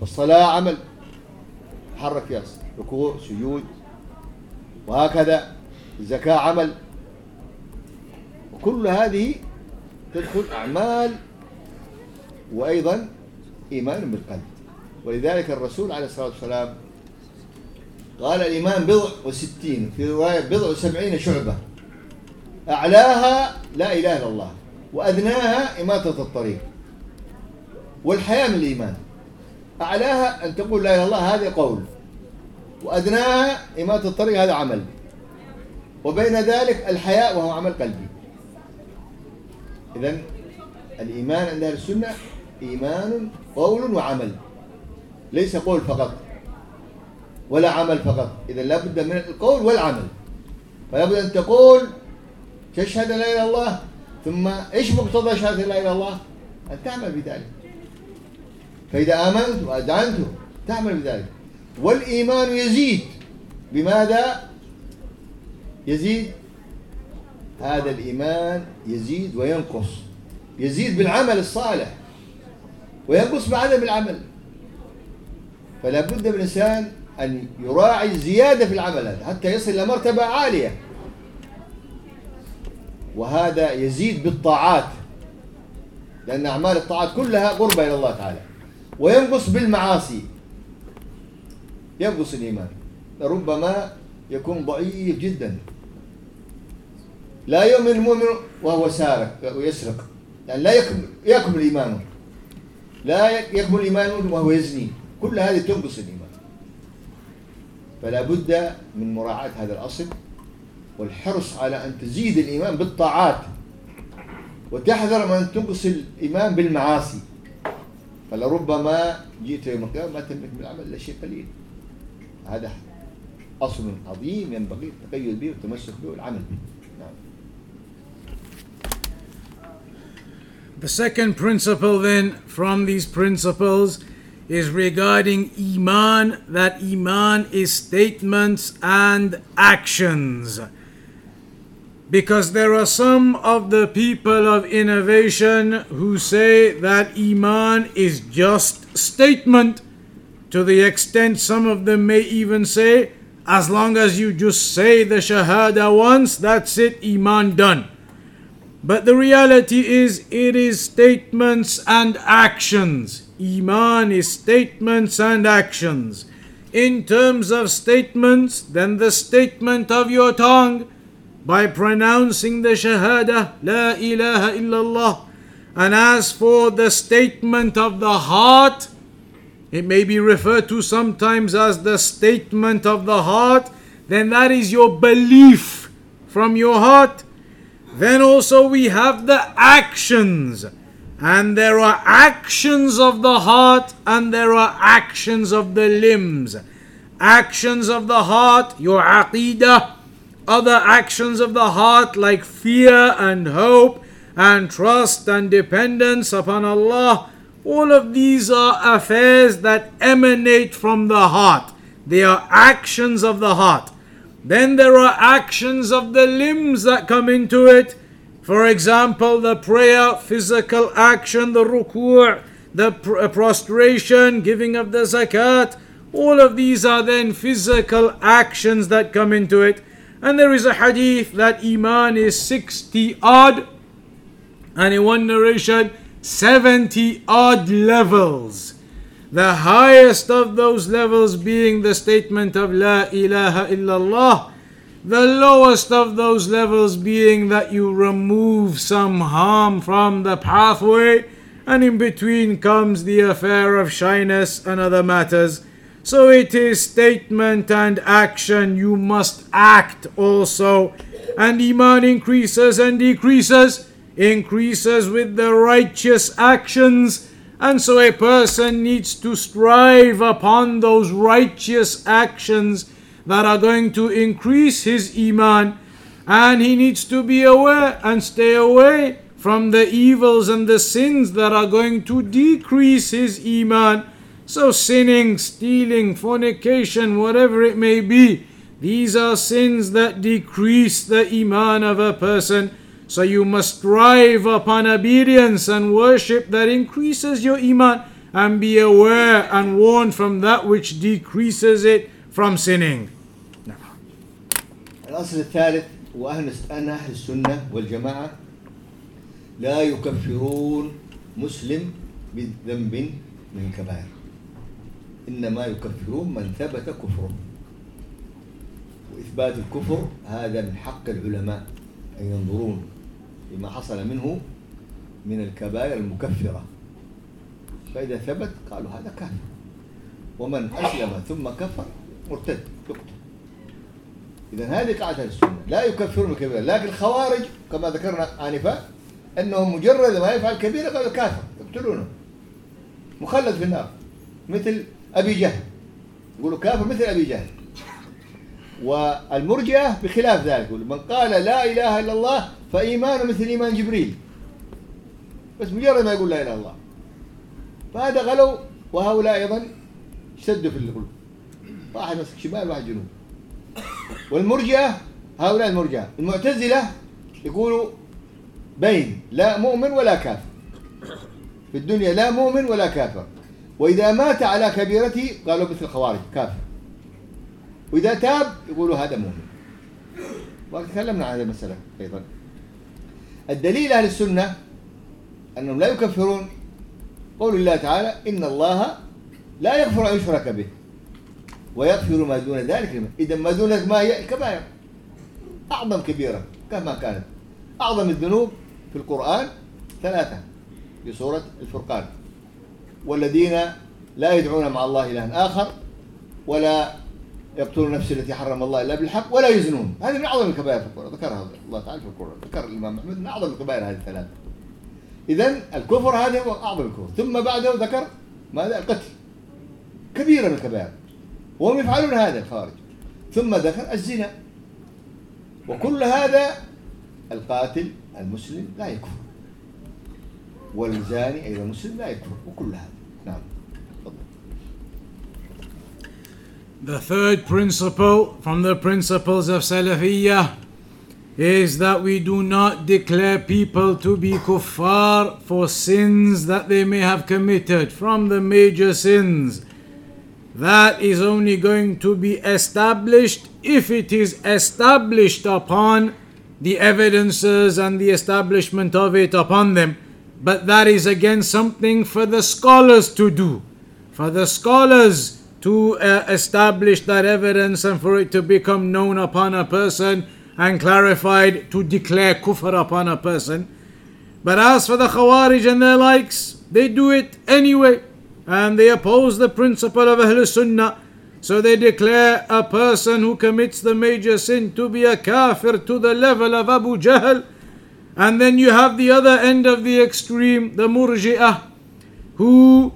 فالصلاة عمل. تحرك فيها ركوع سجود. وهكذا الزكاة عمل. وكل هذه تدخل أعمال وأيضا إيمان بالقلب. ولذلك الرسول عليه الصلاة والسلام قال الإيمان بضع وستين في رواية بضع وسبعين شعبة. أعلاها لا إله إلا الله وأدناها إماتة الطريق. والحياة من الإيمان. أعلاها أن تقول لا إله إلا الله هذا قول. وأدناها إماتة الطريق هذا عمل. وبين ذلك الحياء وهو عمل قلبي. إذا الإيمان عند أهل السنة إيمان قول وعمل. ليس قول فقط. ولا عمل فقط. إذا لابد من القول والعمل. فلا بد أن تقول تشهد لا إله إلا الله ثم إيش مقتضى شهادة لا إله إلا الله؟ أن تعمل بذلك. فإذا آمنت وأذعنت تعمل بذلك. والإيمان يزيد. بماذا؟ يزيد؟ هذا الإيمان يزيد وينقص. يزيد بالعمل الصالح وينقص بعدم العمل. فلا بد من الإنسان أن يراعي الزيادة في العمل هذا حتى يصل إلى مرتبة عالية. وهذا يزيد بالطاعات. لأن أعمال الطاعات كلها قربة إلى الله تعالى. وينقص بالمعاصي. ينقص الإيمان. ربما يكون ضعيف جدا. لا يؤمن المؤمن وهو سارق ويسرق. يعني لا يكمل يكمل إيمانه. لا يكمل إيمانه وهو يزني. كل هذه تنقص الإيمان. فلا بد من مراعاة هذا الأصل والحرص على أن تزيد الإيمان بالطاعات. وتحذر من تنقص الإيمان بالمعاصي. فلربما جئت يوم القيامة ما تملك من العمل إلا شيء قليل هذا أصل عظيم ينبغي التقيد به والتمسك به والعمل به نعم. The second principle, then, from these principles is regarding Iman, that Iman is statements and actions. Because there are some of the people of innovation who say that Iman is just statement, to the extent some of them may even say, as long as you just say the Shahada once, that's it, Iman done. But the reality is, it is statements and actions. Iman is statements and actions. In terms of statements, then the statement of your tongue by pronouncing the Shahada, La ilaha illallah. And as for the statement of the heart, it may be referred to sometimes as the statement of the heart, then that is your belief from your heart. Then also we have the actions. And there are actions of the heart and there are actions of the limbs. Actions of the heart, your aqidah. Other actions of the heart like fear and hope and trust and dependence upon Allah. All of these are affairs that emanate from the heart. They are actions of the heart. Then there are actions of the limbs that come into it. For example, the prayer, physical action, the ruku', the pr- uh, prostration, giving of the zakat. All of these are then physical actions that come into it. And there is a hadith that Iman is 60 odd, and in one narration, 70 odd levels. The highest of those levels being the statement of La ilaha illallah. The lowest of those levels being that you remove some harm from the pathway, and in between comes the affair of shyness and other matters. So it is statement and action. You must act also. And Iman increases and decreases, increases with the righteous actions. And so a person needs to strive upon those righteous actions that are going to increase his Iman. And he needs to be aware and stay away from the evils and the sins that are going to decrease his Iman. So, sinning, stealing, fornication, whatever it may be, these are sins that decrease the Iman of a person. So, you must strive upon obedience and worship that increases your Iman and be aware and warned from that which decreases it from sinning. الأصل الثالث وأهل أن أهل السنة والجماعة لا يكفرون مسلم بذنب من الكبائر إنما يكفرون من ثبت كفره. وإثبات الكفر هذا من حق العلماء أن ينظرون لما حصل منه من الكبائر المكفرة. فإذا ثبت قالوا هذا كافر. ومن أسلم ثم كفر مرتد يقتل. إذا هذه قاعدة السنة لا يكفرون الكبيرة. لكن الخوارج كما ذكرنا آنفا أنهم مجرد ما يفعل كبيرة قالوا كافر يقتلونه. مخلد في النار. مثل أبي جهل. يقولوا كافر مثل أبي جهل. والمرجئة بخلاف ذلك يقول من قال لا إله إلا الله فإيمانه مثل إيمان جبريل. بس مجرد ما يقول لا إله إلا الله. فهذا غلو وهؤلاء أيضا اشتدوا في الغلو. واحد مسك شمال واحد جنوب. والمرجئة هؤلاء المرجئة المعتزلة يقولوا بين لا مؤمن ولا كافر. في الدنيا لا مؤمن ولا كافر. وإذا مات على كبيرته قالوا مثل الخوارج كافر. وإذا تاب يقولوا هذا مؤمن. وتكلمنا عن هذه المسألة أيضا. الدليل أهل السنة أنهم لا يكفرون. قول الله تعالى إن الله لا يغفر أن يشرك به ويغفر ما دون ذلك إذا ما دون ما هي؟ الكبائر أعظم كبيرة كما كانت. أعظم الذنوب في القرآن ثلاثة في سورة الفرقان. والذين لا يدعون مع الله إلها آخر ولا يقتلون النفس التي حرم الله إلا بالحق ولا يزنون. هذه من أعظم الكبائر في القرآن ذكرها الله تعالى في القرآن ذكر الإمام أحمد من أعظم الكبائر هذه الثلاثة. إذا الكفر هذا هو أعظم الكفر. ثم بعده ذكر ماذا؟ القتل. كبيرة من الكبائر. وهم يفعلون هذا الخارج. ثم ذكر الزنا. وكل هذا القاتل المسلم لا يكفر. والزاني أيضا مسلم لا يكفر. وكل هذا. The third principle from the principles of Salafiyah is that we do not declare people to be kuffar for sins that they may have committed from the major sins. That is only going to be established if it is established upon the evidences and the establishment of it upon them. But that is again something for the scholars to do. For the scholars to uh, establish that evidence and for it to become known upon a person and clarified to declare kufr upon a person. But as for the Khawarij and their likes, they do it anyway and they oppose the principle of Ahl Sunnah. So they declare a person who commits the major sin to be a kafir to the level of Abu Jahl. And then you have the other end of the extreme, the Murji'ah, who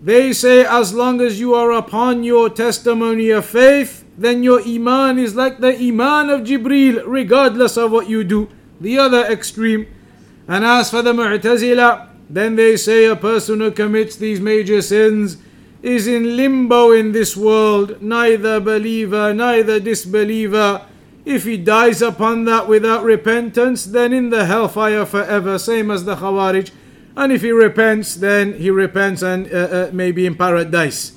they say as long as you are upon your testimony of faith, then your iman is like the iman of Jibril, regardless of what you do. The other extreme. And as for the Mu'tazila, then they say a person who commits these major sins is in limbo in this world, neither believer, neither disbeliever. If he dies upon that without repentance, then in the hellfire forever, same as the Khawarij. And if he repents, then he repents and uh, uh, maybe in paradise.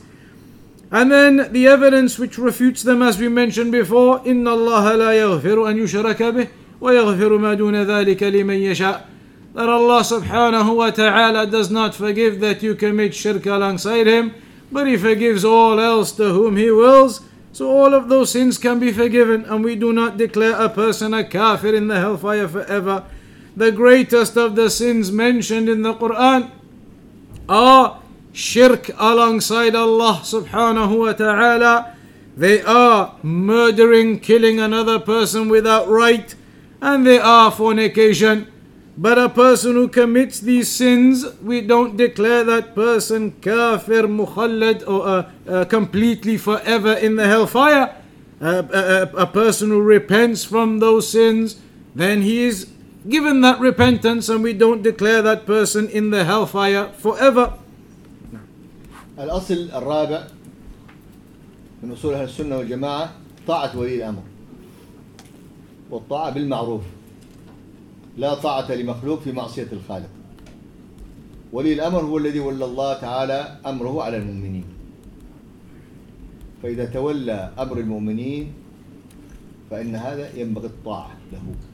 And then the evidence which refutes them, as we mentioned before, إن الله لا يغفر أن يشرك به ويغفر ما دون ذلك لمن يشاء. That Allah subhanahu wa ta'ala does not forgive that you commit shirk alongside Him, but He forgives all else to whom He wills. So all of those sins can be forgiven, and we do not declare a person a kafir in the hellfire forever. The greatest of the sins mentioned in the Quran are shirk alongside Allah subhanahu wa ta'ala. They are murdering, killing another person without right, and they are fornication. But a person who commits these sins, we don't declare that person kafir, mukhallad, or uh, uh, completely forever in the hellfire. Uh, a, a person who repents from those sins, then he is given that repentance, and we don't declare that person in the hellfire forever. الأصل الرابع من أصول أهل السنة والجماعة طاعة ولي الأمر. والطاعة بالمعروف. لا طاعة لمخلوق في معصية الخالق. ولي الأمر هو الذي ولى الله تعالى أمره على المؤمنين. فإذا تولى أمر المؤمنين فإن هذا ينبغي الطاعة له.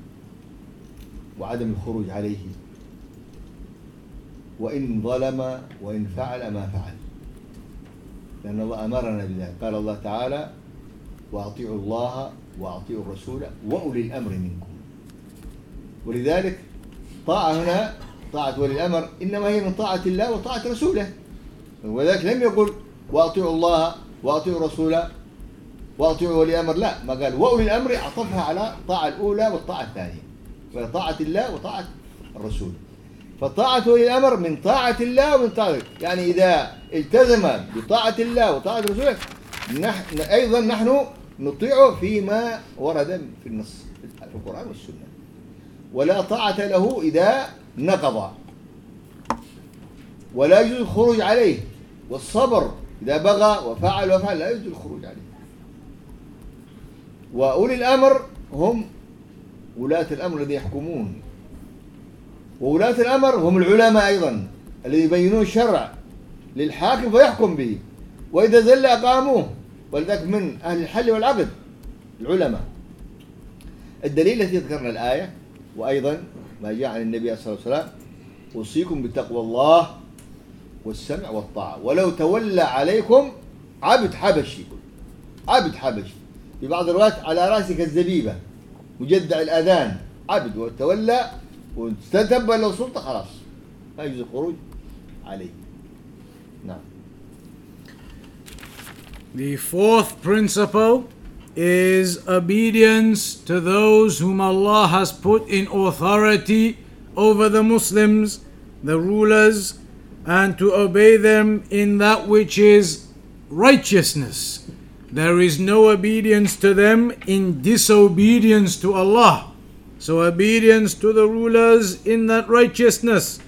وعدم الخروج عليه. وإن ظلم وإن فعل ما فعل. لأن الله أمرنا بذلك. قال الله تعالى وأطيعوا الله وأطيعوا الرسول وأولي الأمر منكم. ولذلك طاعة هنا طاعة ولي الأمر إنما هي من طاعة الله وطاعة رسوله. ولذلك لم يقل وأطيعوا الله وأطيعوا الرسول وأطيعوا ولي الأمر. لا ما قال وأولي الأمر عطفها على الطاعة الأولى والطاعة الثانية. طاعة الله وطاعة الرسول. فطاعة ولي الأمر من طاعة الله ومن طاعة يعني إذا التزم بطاعة الله وطاعة رسوله نحن أيضا نحن نطيعه فيما ورد في النص في القرآن والسنة. ولا طاعة له إذا نقض. ولا يجوز الخروج عليه. والصبر إذا بغى وفعل وفعل لا يجوز الخروج عليه. وأولي الأمر هم ولاة الأمر الذين يحكمون. وولاة الأمر هم العلماء أيضا الذي يبينون الشرع للحاكم فيحكم به. وإذا زل أقاموه ولذلك من أهل الحل والعقد العلماء. الدليل الذي ذكرنا الآية وأيضا ما جاء عن النبي صلى الله عليه وسلم أوصيكم بتقوى الله والسمع والطاعة. ولو تولى عليكم عبد حبشي عبد حبشي. في بعض الروايات على رأسك الزبيبة. مجدع الأذان عبد وتولى واستتب له سلطة خلاص لا يجوز الخروج عليه نعم The fourth principle is obedience to those whom Allah has put in authority over the Muslims, the rulers, and to obey them in that which is righteousness. There is no obedience to them in disobedience to Allah. So, obedience to the rulers in that righteousness.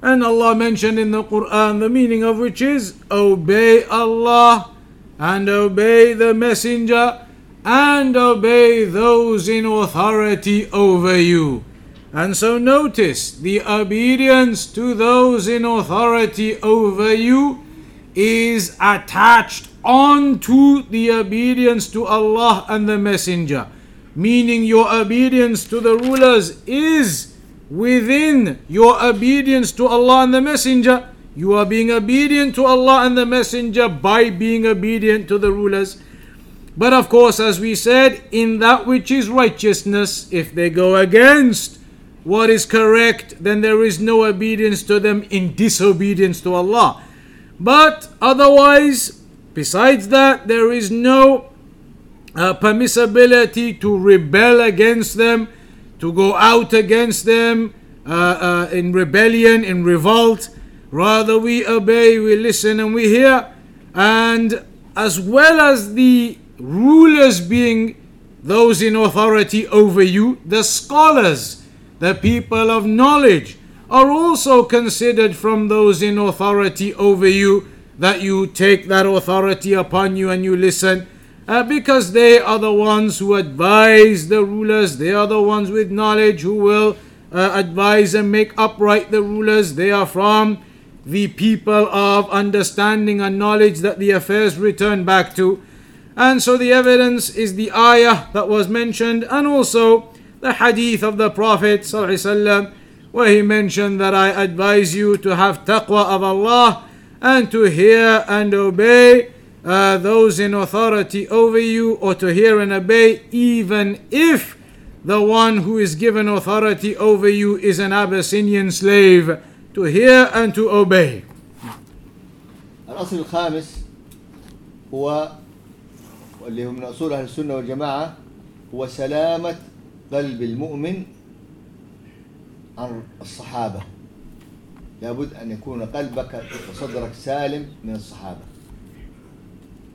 And Allah mentioned in the Quran the meaning of which is obey Allah and obey the Messenger and obey those in authority over you. And so notice the obedience to those in authority over you is attached onto the obedience to Allah and the Messenger. Meaning your obedience to the rulers is within your obedience to Allah and the Messenger. You are being obedient to Allah and the Messenger by being obedient to the rulers. But of course, as we said, in that which is righteousness, if they go against what is correct, then there is no obedience to them in disobedience to Allah. But otherwise, besides that, there is no uh, permissibility to rebel against them, to go out against them uh, uh, in rebellion, in revolt. Rather, we obey, we listen, and we hear. And as well as the rulers being those in authority over you, the scholars, the people of knowledge, are also considered from those in authority over you, that you take that authority upon you and you listen. Uh, because they are the ones who advise the rulers, they are the ones with knowledge who will uh, advise and make upright the rulers. They are from the people of understanding and knowledge that the affairs return back to. And so the evidence is the ayah that was mentioned and also the hadith of the Prophet where he mentioned that I advise you to have taqwa of Allah and to hear and obey uh, those in authority over you or to hear and obey even if the one who is given authority over you is an Abyssinian slave to hear and to obey. الأصل الخامس هو واللي هو من أصول أهل السنة والجماعة هو سلامة قلب المؤمن عن الصحابة لابد أن يكون قلبك وصدرك سالم من الصحابة.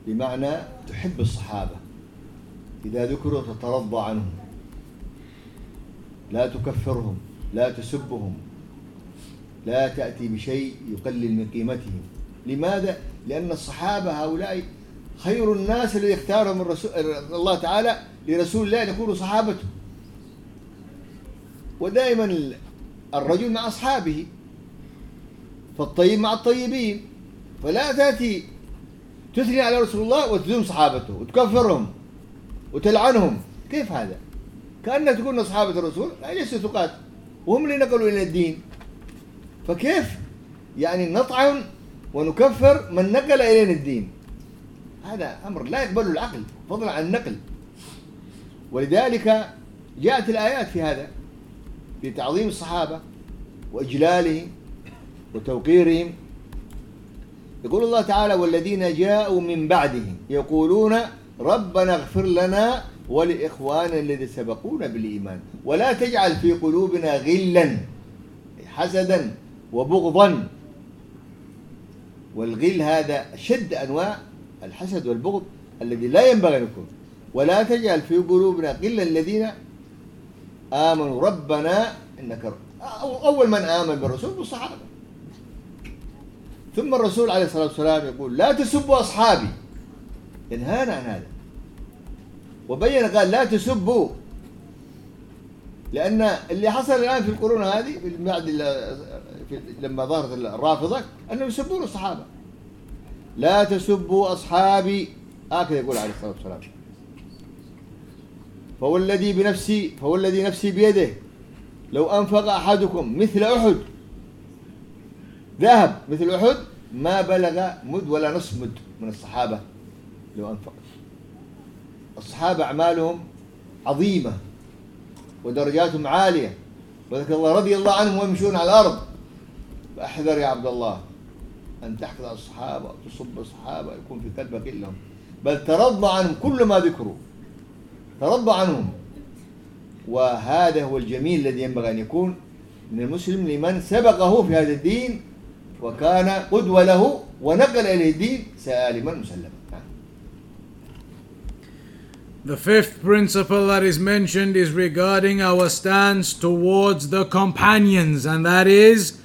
بمعنى تحب الصحابة. إذا ذكروا تترضى عنهم. لا تكفرهم لا تسبهم لا تأتي بشيء يقلل من قيمتهم. لماذا؟ لأن الصحابة هؤلاء خير الناس الذي اختارهم الرسول الله تعالى لرسول الله أن يكونوا صحابته. ودائما الرجل مع أصحابه. فالطيب مع الطيبين. فلا تأتي تثني على رسول الله وتذم صحابته وتكفرهم وتلعنهم. كيف هذا؟ كأنك تقول أصحابة الرسول ليسوا ثقات. وهم اللي نقلوا إلى الدين. فكيف؟ يعني نطعن ونكفر من نقل إلينا الدين. هذا أمر لا يقبله العقل فضلا عن النقل. ولذلك جاءت الآيات في هذا في تعظيم الصحابة وإجلالهم وتوقيرهم يقول الله تعالى والذين جاءوا من بعدهم يقولون ربنا اغفر لنا ولإخواننا الذين سبقونا بالإيمان ولا تجعل في قلوبنا غلا حسدا وبغضا. والغل هذا أشد أنواع الحسد والبغض الذي لا ينبغي أن يكون. ولا تجعل في قلوبنا غلا الذين آمنوا. ربنا إنك أول من آمن بالرسول والصحابة. ثم الرسول عليه الصلاة والسلام يقول لا تسبوا أصحابي. ينهانا عن هذا. وبين قال لا تسبوا. لأن اللي حصل الآن في القرون هذه بعد لما ظهرت الرافضة أنهم يسبون الصحابة. لا تسبوا أصحابي. هكذا يقول عليه الصلاة والسلام. فهو الذي بنفسي فهو الذي نفسي بيده لو أنفق أحدكم مثل أحد ذهب مثل أحد ما بلغ مد ولا نصف مد من الصحابة لو أنفق. الصحابة أعمالهم عظيمة ودرجاتهم عالية. وذكر الله رضي الله عنهم ويمشون على الأرض. فأحذر يا عبد الله أن تحقد على الصحابة وتصب الصحابة يكون في قلبك إلا هم. بل ترضى عنهم كل ما ذكروا. ترضى عنهم. وهذا هو الجميل الذي ينبغي أن يكون من المسلم لمن سبقه في هذا الدين وكان قدوة له ونقل إليه الدين سالما مسلما نعم. The fifth principle that is mentioned is regarding our stance towards the companions, and that is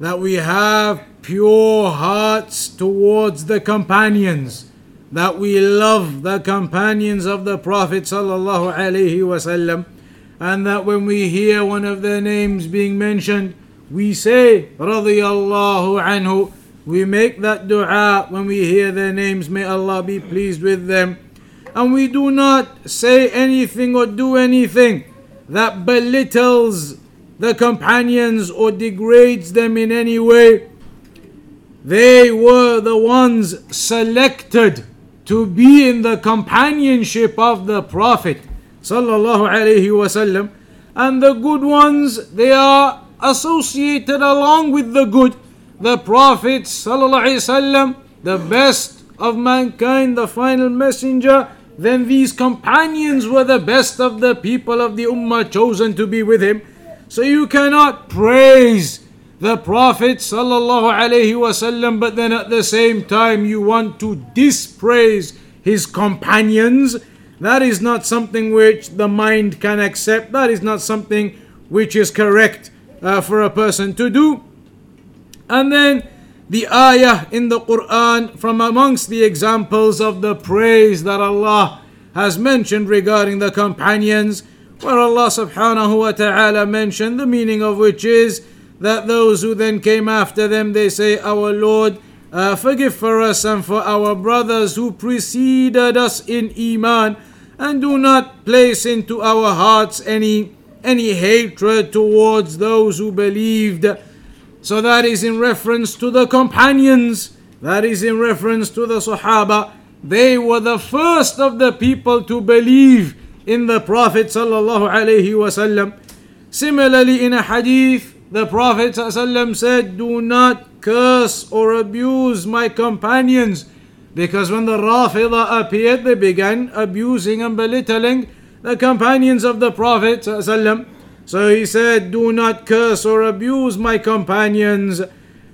that we have pure hearts towards the companions, that we love the companions of the Prophet sallallahu alaihi wasallam, and that when we hear one of their names being mentioned, we say radiyallahu anhu. We make that dua when we hear their names. May Allah be pleased with them and we do not say anything or do anything that belittles the companions or degrades them in any way. They were the ones selected to be in the companionship of the Prophet sallallahu alaihi wasallam and the good ones they are associated along with the good the Prophet the best of mankind the final messenger then these companions were the best of the people of the ummah chosen to be with him so you cannot praise the Prophet but then at the same time you want to dispraise his companions. That is not something which the mind can accept. That is not something which is correct uh, for a person to do. And then the ayah in the Quran from amongst the examples of the praise that Allah has mentioned regarding the companions, where Allah subhanahu wa ta'ala mentioned the meaning of which is that those who then came after them they say, Our Lord, uh, forgive for us and for our brothers who preceded us in Iman, and do not place into our hearts any any hatred towards those who believed. So that is in reference to the companions, that is in reference to the Sahaba. They were the first of the people to believe in the Prophet sallallahu alaihi wasallam. Similarly, in a hadith, the Prophet said, Do not curse or abuse my companions. Because when the Rafida appeared, they began abusing and belittling the companions of the Prophet. So he said, Do not curse or abuse my companions.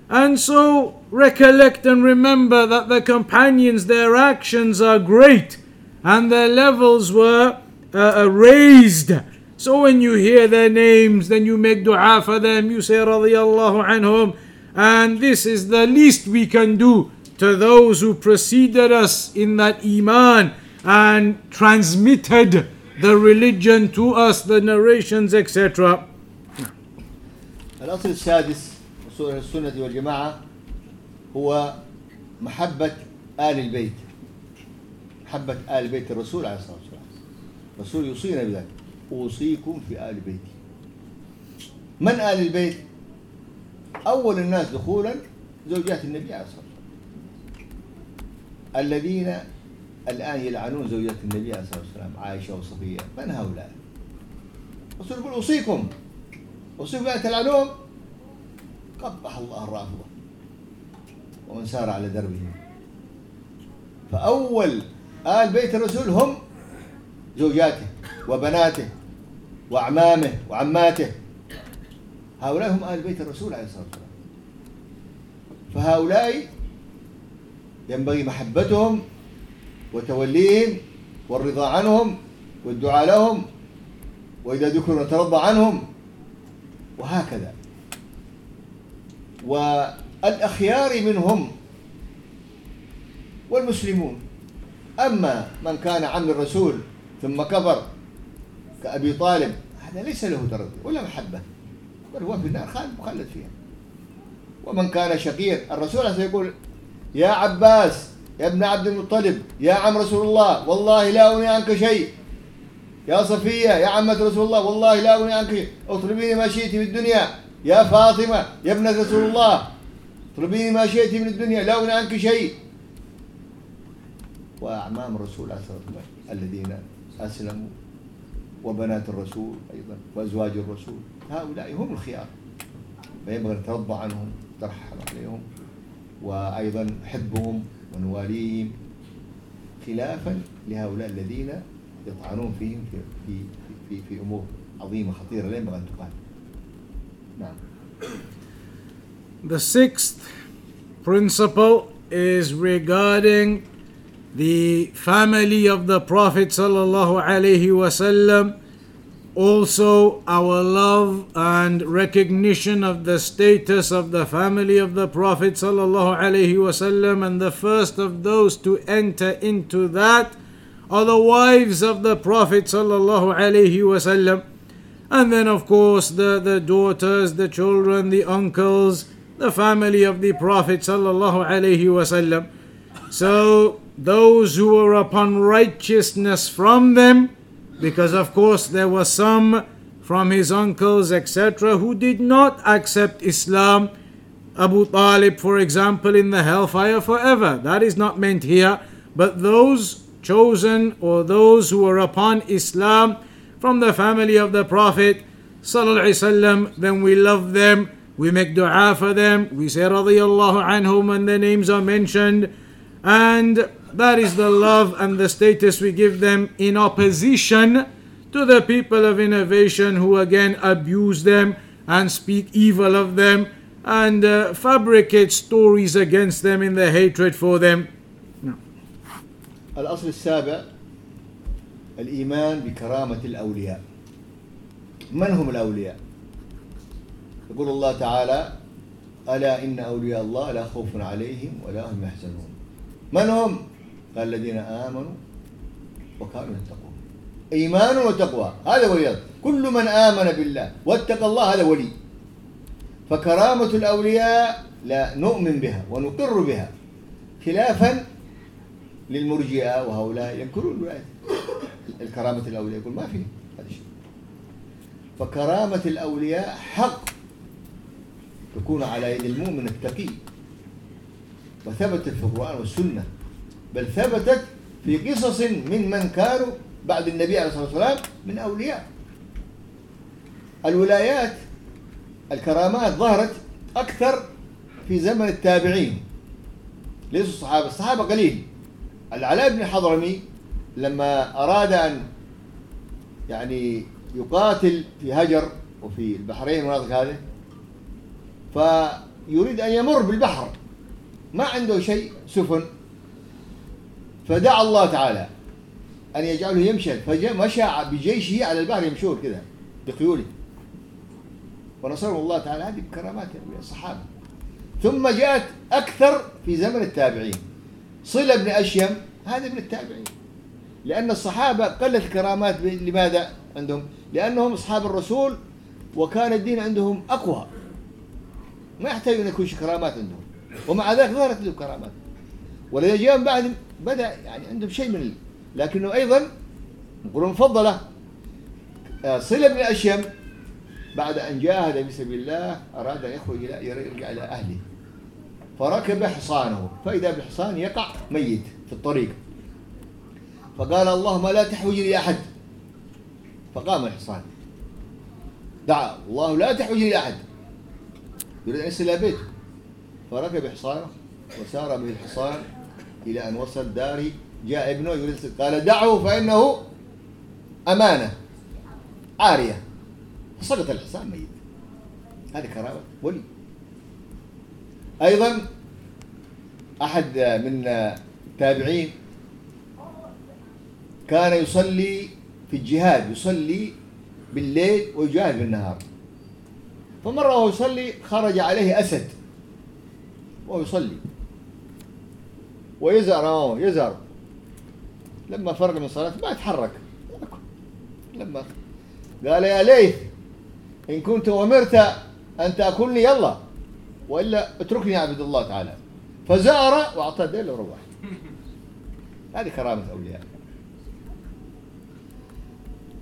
And so recollect and remember that the companions, their actions are great and their levels were uh, uh, raised. So when you hear their names, then you make dua for them, you say radiyallahu anhum. And this is the least we can do to those who preceded us in that iman and transmitted the religion to us, the narrations, etc. الأصل السادس أصول السنة والجماعة هو محبة آل البيت. محبة آل بيت الرسول عليه الصلاة والسلام. الرسول يوصينا بذلك. أوصيكم في آل بيتي. من آل البيت؟ أول الناس دخولا زوجات النبي عليه الصلاة والسلام. الذين الآن يلعنون زوجات النبي عليه الصلاة والسلام عائشة وصفية من هؤلاء؟ الرسول يقول أوصيكم. أوصيكم بأن تلعنون قبح الله الرافضة. ومن سار على دربهم فأول آل بيت الرسول هم زوجاته وبناته وأعمامه وعماته. هؤلاء هم آل بيت الرسول عليه الصلاة والسلام. فهؤلاء ينبغي محبتهم وتوليهم والرضا عنهم والدعاء لهم وإذا ذكروا نترضى عنهم وهكذا. والأخيار منهم والمسلمون. أما من كان عم الرسول ثم كفر كأبي طالب هذا ليس له تردد ولا محبة بل هو في النار خالد مخلد فيها. ومن كان شقير الرسول عليه الصلاة والسلام يقول يا عباس يا ابن عبد المطلب يا عم رسول الله والله لا أغني عنك شيء. يا صفية يا عمة رسول الله والله لا أغني عنك شيء. اطلبيني ما شئت في الدنيا. يا فاطمة يا ابنة رسول الله اطلبيني ما شئت من الدنيا لا أغني عنك شيء. وأعمام الرسول عليه الصلاة والسلام الذين أسلموا وبنات الرسول أيضا وأزواج الرسول. هؤلاء هم الخيار. فينبغي أن نترضى عنهم نترحم عليهم وأيضا نحبهم ونواليهم خلافا لهؤلاء الذين يطعنون فيهم في في في, في أمور عظيمة خطيرة لا ينبغي أن تقال نعم The sixth principle is regarding the family of the Prophet sallallahu alaihi wasallam. Also, our love and recognition of the status of the family of the Prophet wasallam, and the first of those to enter into that are the wives of the Prophet. And then, of course, the, the daughters, the children, the uncles, the family of the Prophet. So those who were upon righteousness from them, because of course there were some from his uncles, etc., who did not accept Islam. Abu Talib, for example, in the hellfire forever. That is not meant here. But those chosen or those who were upon Islam from the family of the Prophet, sallallahu then we love them we make dua for them. We say radiyallahu anhum when their names are mentioned. And that is the love and the status we give them in opposition to the people of innovation who again abuse them and speak evil of them and uh, fabricate stories against them in their hatred for them. No. الأصل السابع الإيمان بكرامة الأولياء من هم الأولياء؟ يقول الله تعالى ألا إن أولياء الله لا خوف عليهم ولا هم يحزنون من هم؟ قال الذين آمنوا وكانوا يتقون. إيمان وتقوى هذا ولي كل من آمن بالله واتقى الله هذا ولي. فكرامة الأولياء لا نؤمن بها ونقر بها خلافا للمرجئة وهؤلاء ينكرون الكرامة الأولياء يقول ما في هذا الشيء. فكرامة الأولياء حق تكون على يد المؤمن التقي. وثبتت في القرآن والسنة. بل ثبتت في قصص من من كانوا بعد النبي عليه الصلاة والسلام من أولياء. الولايات الكرامات ظهرت أكثر في زمن التابعين. ليسوا الصحابة الصحابة قليل. العلاء بن حضرمي لما أراد أن يعني يقاتل في هجر وفي البحرين والمناطق هذه فيريد أن يمر بالبحر. ما عنده شيء سفن فدعا الله تعالى أن يجعله يمشي فمشى بجيشه على البحر يمشون كذا بخيوله. ونصره الله تعالى هذه بكرامات الصحابة ثم جاءت أكثر في زمن التابعين. صلة بن أشيم هذا من التابعين. لأن الصحابة قلت الكرامات لماذا عندهم؟ لأنهم أصحاب الرسول وكان الدين عندهم أقوى. ما يحتاج أن يكون كرامات عندهم. ومع ذلك ظهرت له كرامات. والذين جاء بعد بدأ يعني عندهم شيء من لكنه أيضا نقول مفضلة آه، صلة بن أشيم بعد أن جاهد في سبيل الله أراد أن يخرج إلى يرجع إلى أهله. فركب حصانه. فإذا بالحصان يقع ميت في الطريق. فقال اللهم لا تحوجني لأحد فقام الحصان. دعا الله لا تحوجني لأحد يريد أن يصل إلى بيته. فركب حصانه وسار به الحصان. إلى أن وصل داري جاء ابنه يريد قال دعه فإنه أمانة. عارية. فسقط الحصان ميت. هذه كرامة ولي. أيضا أحد من التابعين كان يصلي في الجهاد يصلي بالليل ويجاهد بالنهار فمرة وهو يصلي خرج عليه أسد. وهو يصلي. ويزهر أمامه يزهر لما فرغ من صلاته ما يتحرك. لما قال يا ليث إن كنت أمرت أن تأكلني يلا. وإلا اتركني أعبد الله تعالى. فزار وأعطاه ديل وروح هذه كرامة أولياء.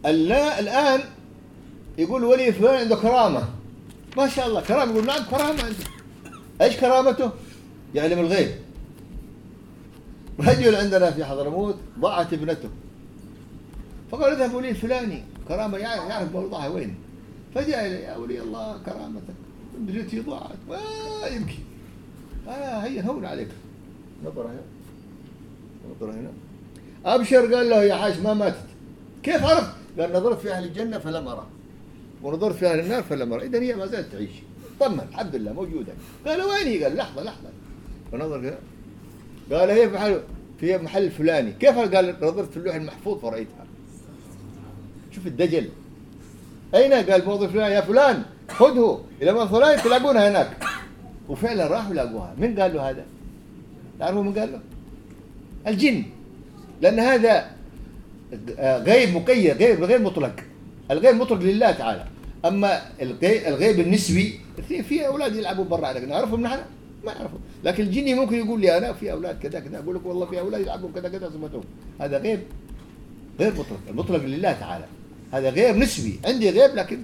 اللا الآن يقول ولي فلان عنده كرامة. ما شاء الله كرامة يقول نعم كرامة عنده. إيش كرامته؟ يعلم الغيب. رجل عندنا في حضرموت ضاعت ابنته. فقال اذهب ولي الفلاني كرامة يعرف موضعها وين. فجاء إلي يا ولي الله كرامتك ابنتي ضاعت. ما يبكي آه هيا هون عليك. نظرة هنا. نظرة هنا. أبشر قال له يا حاج ما ماتت. كيف عرفت؟ قال نظرت في أهل الجنة فلم أرى. ونظرت في أهل النار فلم أرى. إذا هي ما زالت تعيش. طمن الحمد لله موجودة. قال وين هي؟ قال لحظة لحظة. فنظر كذا قال هي في محل في محل فلاني. كيف قال نظرت في اللوح المحفوظ فرأيتها؟ شوف الدجل. أين؟ قال موظف فلان. يا فلان خذه. إلى من فلان تلاقونها هناك. وفعلا راحوا لاقوها من قال له هذا؟ تعرفوا من قال له؟ الجن. لأن هذا غيب مقيد غيب غير مطلق. الغيب مطلق لله تعالى. أما الغيب, النسبي في أولاد يلعبوا برا. لكن نعرفهم نحن؟ ما يعرفوا لكن الجني ممكن يقول لي أنا في أولاد كذا كذا أقول لك والله في أولاد يلعبون كذا كذا سمعتهم هذا غيب غير مطلق المطلق لله تعالى. هذا غير نسبي عندي غيب لكن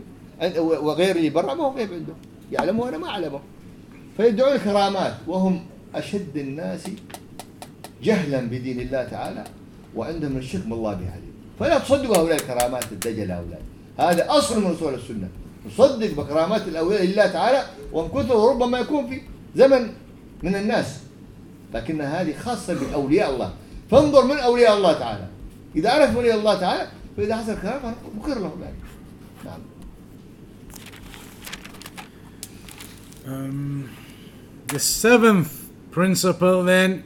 وغير اللي برا ما هو غيب عنده. يعلمه وأنا ما أعلمه. فيدعون الكرامات وهم أشد الناس جهلا بدين الله تعالى وعندهم الشرك بالله بهذه. فلا تصدقوا هؤلاء الكرامات الدجل هؤلاء. هذا أصل من أصول السنة. نصدق بكرامات الأولياء لله تعالى وان كثر ربما يكون في زمن من الناس لكن هذه خاصه باولياء الله فانظر من اولياء الله تعالى اذا عرف ولي الله تعالى فاذا حصل كرامه مقر له ذلك نعم Um, the seventh principle then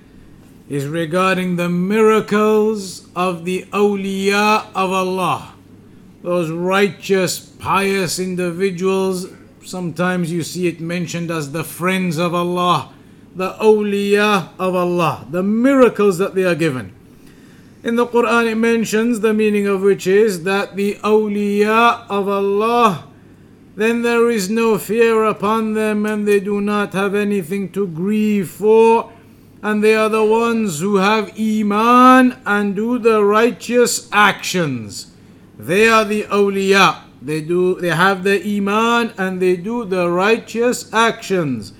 is regarding the miracles of the awliya of Allah. Those righteous, pious individuals, sometimes you see it mentioned as the friends of Allah, the awliya of Allah, the miracles that they are given. In the Quran, it mentions the meaning of which is that the awliya of Allah, then there is no fear upon them and they do not have anything to grieve for and they are the ones who have Iman and do the righteous actions. They are the awliya. They do they have the Iman and they do the righteous actions.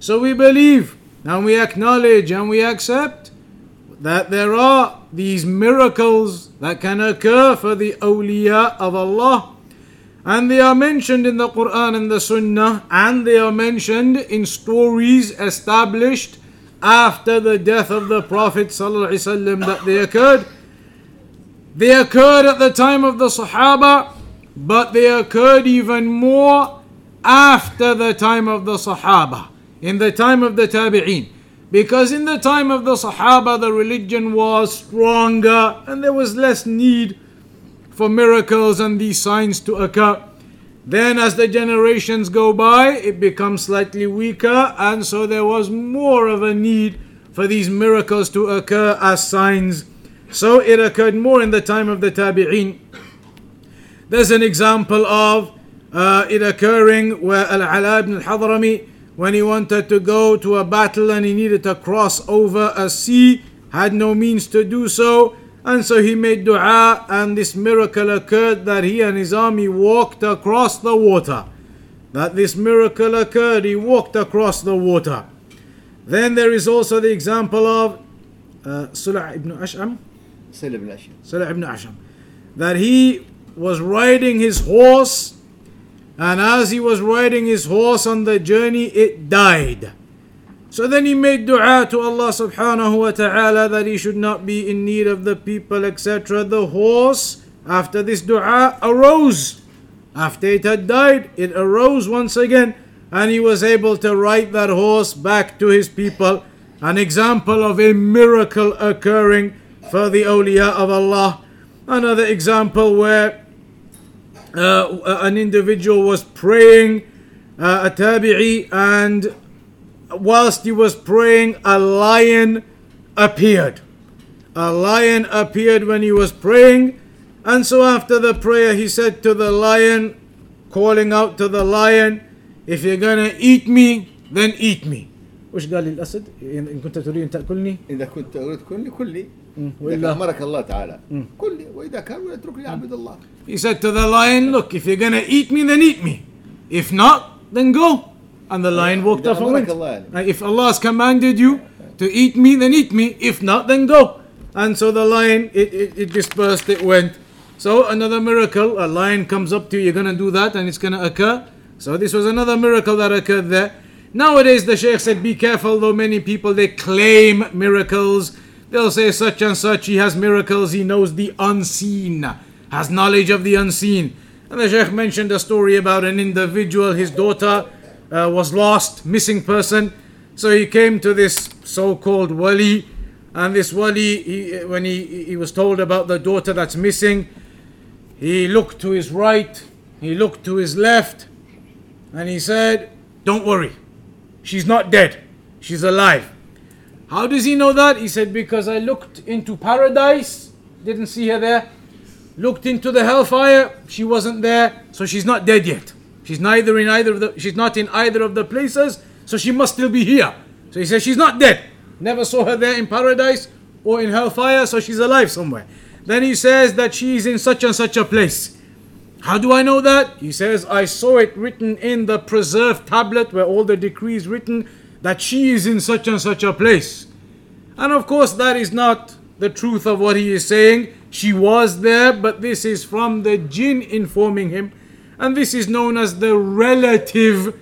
So we believe and we acknowledge and we accept that there are these miracles that can occur for the awliya of Allah. And they are mentioned in the Quran and the Sunnah, and they are mentioned in stories established after the death of the Prophet ﷺ that they occurred. They occurred at the time of the Sahaba, but they occurred even more after the time of the Sahaba, in the time of the Tabi'een. Because in the time of the Sahaba, the religion was stronger and there was less need for miracles and these signs to occur. Then, as the generations go by, it becomes slightly weaker, and so there was more of a need for these miracles to occur as signs. So it occurred more in the time of the Tabi'een. There's an example of uh, it occurring where Al-Ala ibn al-Hadrami, when he wanted to go to a battle and he needed to cross over a sea, had no means to do so, and so he made dua and this miracle occurred that he and his army walked across the water. That this miracle occurred, he walked across the water. Then there is also the example of uh, Sula' ibn Ash'am. Sula' ibn Ash'am. Sula' ibn Ash'am. That he was riding his horse, and as he was riding his horse on the journey, it died. So then he made dua to Allah subhanahu wa ta'ala that he should not be in need of the people, etc. The horse, after this dua, arose. After it had died, it arose once again, and he was able to ride that horse back to his people. An example of a miracle occurring for the awliya of Allah. Another example where uh, an individual was praying, uh, a tabi'i, and whilst he was praying, a lion appeared. A lion appeared when he was praying, And so after the prayer, he said to the lion, calling out to the lion, If you're gonna eat me, then eat me. وش قال للأسد؟ إن إن كنت تريد أن تأكلني اذا كنت اريد كلي كلي مم. اذا وإلا امرك الله تعالى مم. كلي واذا كان اتركني اعبد الله He said to the lion, Look, if you're gonna eat me, then eat me. If not, then go. And the lion walked إذا off and went. أمرك الله يعني. Uh, If Allah has commanded you to eat me, then eat me. If not, then go. And so the lion, it, it, it dispersed, it went. So another miracle, a lion comes up to you, you're gonna do that and it's gonna occur. So this was another miracle that occurred there. Nowadays the Shaykh said, be careful though many people they claim miracles. They'll say such and such, he has miracles, he knows the unseen, has knowledge of the unseen. And the Sheikh mentioned a story about an individual, his daughter uh, was lost, missing person. So he came to this so-called wali, and this wali, he, when he, he was told about the daughter that's missing, he looked to his right, he looked to his left, and he said, Don't worry, she's not dead, she's alive. How does he know that? He said, Because I looked into paradise, didn't see her there. Looked into the hellfire, she wasn't there, so she's not dead yet. She's neither in either of the she's not in either of the places, so she must still be here. So he says she's not dead. Never saw her there in paradise or in hellfire, so she's alive somewhere. Then he says that she is in such and such a place. How do I know that? He says, I saw it written in the preserved tablet where all the decrees written that she is in such and such a place. And of course, that is not the truth of what he is saying. She was there, but this is from the jinn informing him. And this is known as the relative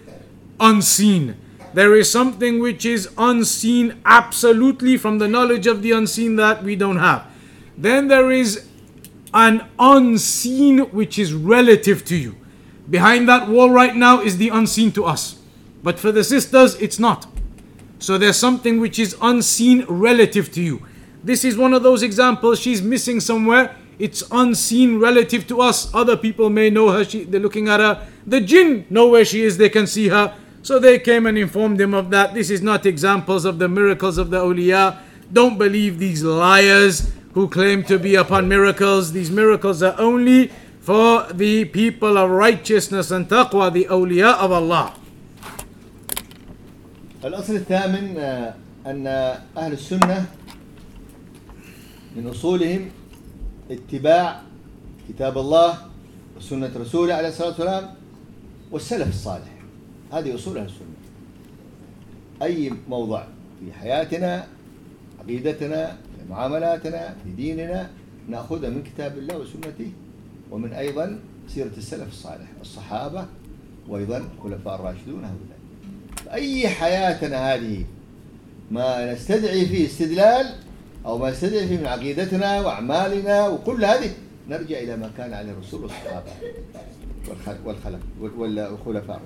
unseen. There is something which is unseen absolutely from the knowledge of the unseen that we don't have. Then there is an unseen which is relative to you. Behind that wall right now is the unseen to us. But for the sisters, it's not. So there's something which is unseen relative to you. This is one of those examples. She's missing somewhere. It's unseen relative to us. Other people may know her. She, they're looking at her. The jinn know where she is. They can see her. So they came and informed him of that. This is not examples of the miracles of the awliya. Don't believe these liars who claim to be upon miracles. These miracles are only for the people of righteousness and taqwa, the awliya of Allah. الأصل الثامن آه، أن أهل السنة من أصولهم اتباع كتاب الله وسنة رسوله عليه الصلاة والسلام والسلف الصالح. هذه أصول أهل السنة. أي موضع في حياتنا عقيدتنا في معاملاتنا في ديننا نأخذها من كتاب الله وسنته ومن أيضا سيرة السلف الصالح الصحابة وأيضا الخلفاء الراشدون هؤلاء. أي حياتنا هذه ما نستدعي فيه استدلال أو ما نستدعي فيه من عقيدتنا وأعمالنا وكل هذه نرجع إلى ما كان عليه الرسول والصحابة والخلف والخلف والخلفاء.